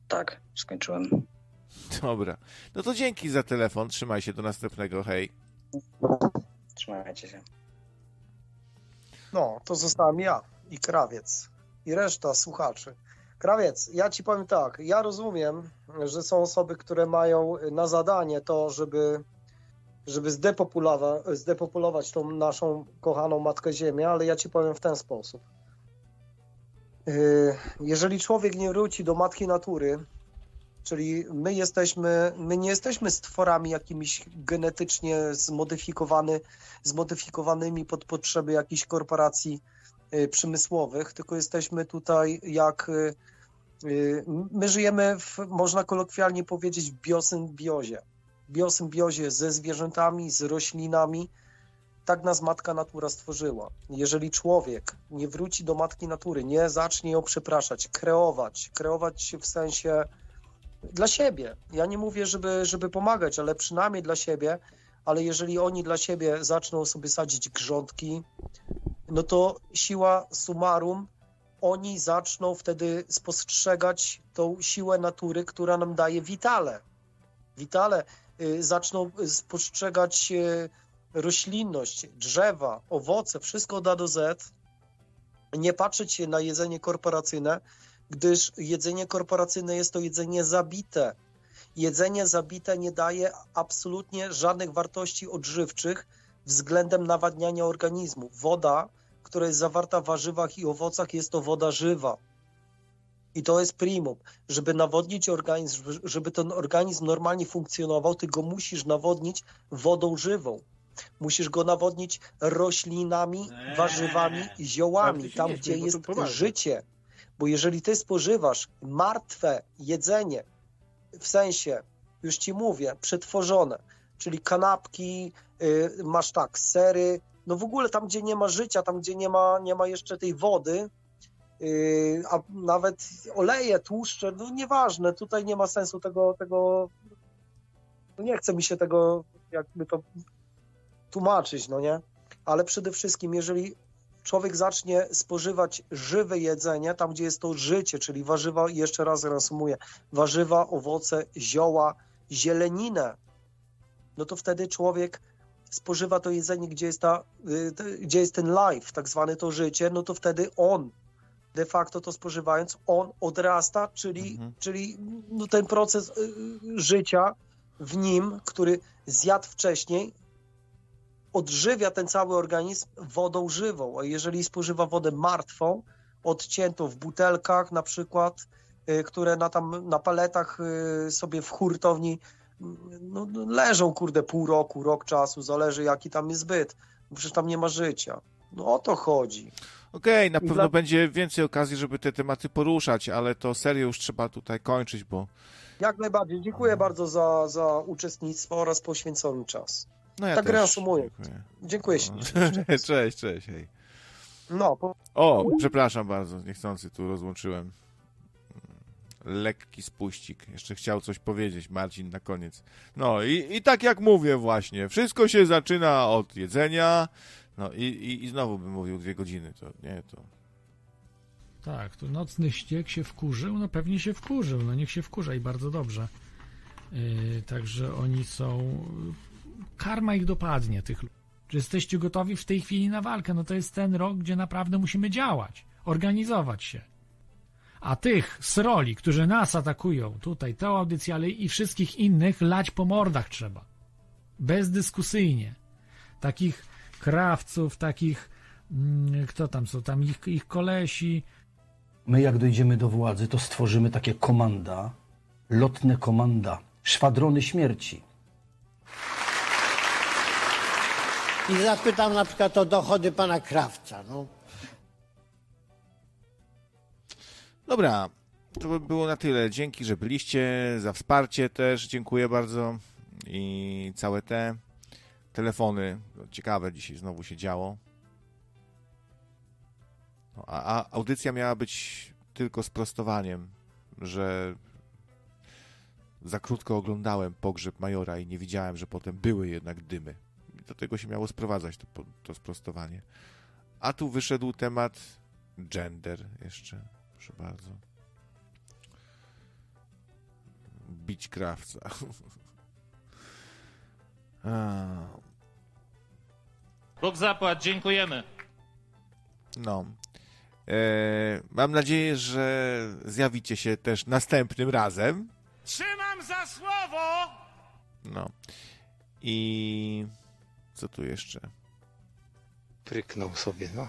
Tak, skończyłem. Dobra. No to dzięki za telefon, trzymaj się do następnego, hej. Trzymajcie się. No, to zostałem ja i krawiec. I reszta słuchaczy. Krawiec, ja ci powiem tak, ja rozumiem, że są osoby, które mają na zadanie to, żeby, żeby zdepopulować, zdepopulować tą naszą kochaną Matkę Ziemię, ale ja ci powiem w ten sposób. Yy, Jeżeli człowiek nie wróci do Matki Natury, czyli my jesteśmy, my nie jesteśmy stworami jakimiś genetycznie zmodyfikowany, zmodyfikowanymi pod potrzeby jakichś korporacji y, przemysłowych, tylko jesteśmy tutaj jak y, y, my żyjemy w, można kolokwialnie powiedzieć, w biosymbiozie. Biosymbiozie ze zwierzętami, z roślinami. Tak nas matka natura stworzyła. Jeżeli człowiek nie wróci do matki natury, nie zacznie ją przepraszać, kreować, kreować w sensie dla siebie. Ja nie mówię, żeby, żeby pomagać, ale przynajmniej dla siebie, ale jeżeli oni dla siebie zaczną sobie sadzić grządki, no to siła summarum, oni zaczną wtedy spostrzegać tą siłę natury, która nam daje witale. Witale y, zaczną spostrzegać y, roślinność, drzewa, owoce, wszystko od A do Z. Nie patrzeć się na jedzenie korporacyjne, gdyż jedzenie korporacyjne jest to jedzenie zabite. Jedzenie zabite nie daje absolutnie żadnych wartości odżywczych względem nawadniania organizmu. Woda, która jest zawarta w warzywach i owocach, jest to woda żywa. I to jest primum. Żeby nawodnić organizm, żeby ten organizm normalnie funkcjonował, ty go musisz nawodnić wodą żywą. Musisz go nawodnić roślinami, warzywami, ziołami, tam gdzie jest życie. Bo jeżeli ty spożywasz martwe jedzenie, w sensie, już ci mówię, przetworzone, czyli kanapki, y, masz tak, sery, no w ogóle tam, gdzie nie ma życia, tam, gdzie nie ma, nie ma jeszcze tej wody, y, a nawet oleje, tłuszcze, no nieważne, tutaj nie ma sensu tego, tego no nie chce mi się tego jakby to tłumaczyć, no nie? Ale przede wszystkim, jeżeli człowiek zacznie spożywać żywe jedzenie, tam gdzie jest to życie, czyli warzywa, jeszcze raz reasumuję, warzywa, owoce, zioła, zieleninę, no to wtedy człowiek spożywa to jedzenie, gdzie jest, ta, y, gdzie jest ten life, tak zwane to życie, no to wtedy on de facto to spożywając, on odrasta, czyli, Mhm. czyli no ten proces y, y, życia w nim, który zjadł wcześniej, odżywia ten cały organizm wodą żywą. A jeżeli spożywa wodę martwą, odciętą w butelkach na przykład, y, które na, tam, na paletach y, sobie w hurtowni no, no, leżą, kurde, pół roku, rok czasu, zależy jaki tam jest zbyt. Przecież tam nie ma życia. No o to chodzi. Okej, na I pewno dla- będzie więcej okazji, żeby te tematy poruszać, ale to serio już trzeba tutaj kończyć, bo Jak najbardziej. Dziękuję bardzo za, za uczestnictwo oraz poświęcony czas. No ja tak też. reasumując. Dziękuję. Dziękuję ślicznie. cześć, cześć, hej. No, po... O, przepraszam bardzo, niechcący tu rozłączyłem. Lekki spuścik. Jeszcze chciał coś powiedzieć Marcin na koniec. No i, i tak jak mówię właśnie, wszystko się zaczyna od jedzenia. No i, i, i znowu bym mówił dwie godziny, to nie, to... Tak, to nocny ściek się wkurzył, no pewnie się wkurzył, no niech się wkurza i bardzo dobrze. Yy, także oni są... Karma ich dopadnie, tych ludzi. Czy jesteście gotowi w tej chwili na walkę? No to jest ten rok, gdzie naprawdę musimy działać, organizować się. A tych sroli, którzy nas atakują, tutaj, tę audycję, ale i wszystkich innych, lać po mordach trzeba. Bezdyskusyjnie. Takich krawców, takich, mm, kto tam są, tam ich, ich kolesi, My, jak dojdziemy do władzy, to stworzymy takie komanda, lotne komanda, szwadrony śmierci. I zapytam na przykład o dochody pana Krawca. No. Dobra, to by było na tyle. Dzięki, że byliście, za wsparcie też dziękuję bardzo i całe te telefony. Ciekawe dzisiaj znowu się działo. No, a, a audycja miała być tylko sprostowaniem, że za krótko oglądałem pogrzeb majora i nie widziałem, że potem były jednak dymy. Do tego się miało sprowadzać to, to sprostowanie. A tu wyszedł temat gender jeszcze. Proszę bardzo. Bić krawca. Bóg zapłać, dziękujemy. No. E, mam nadzieję, że zjawicie się też następnym razem. Trzymam za słowo! No. I co tu jeszcze? Pryknął sobie, no.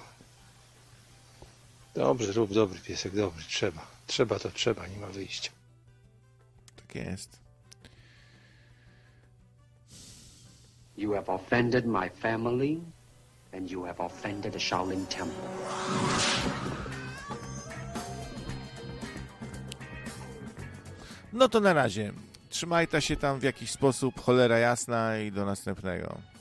Dobrze, rób dobry piesek, dobry, trzeba. Trzeba to trzeba, nie ma wyjścia. Tak jest. You have offended my family, and you have offended the Shaolin Temple. No to na razie. Trzymajcie się tam w jakiś sposób, cholera jasna i do następnego.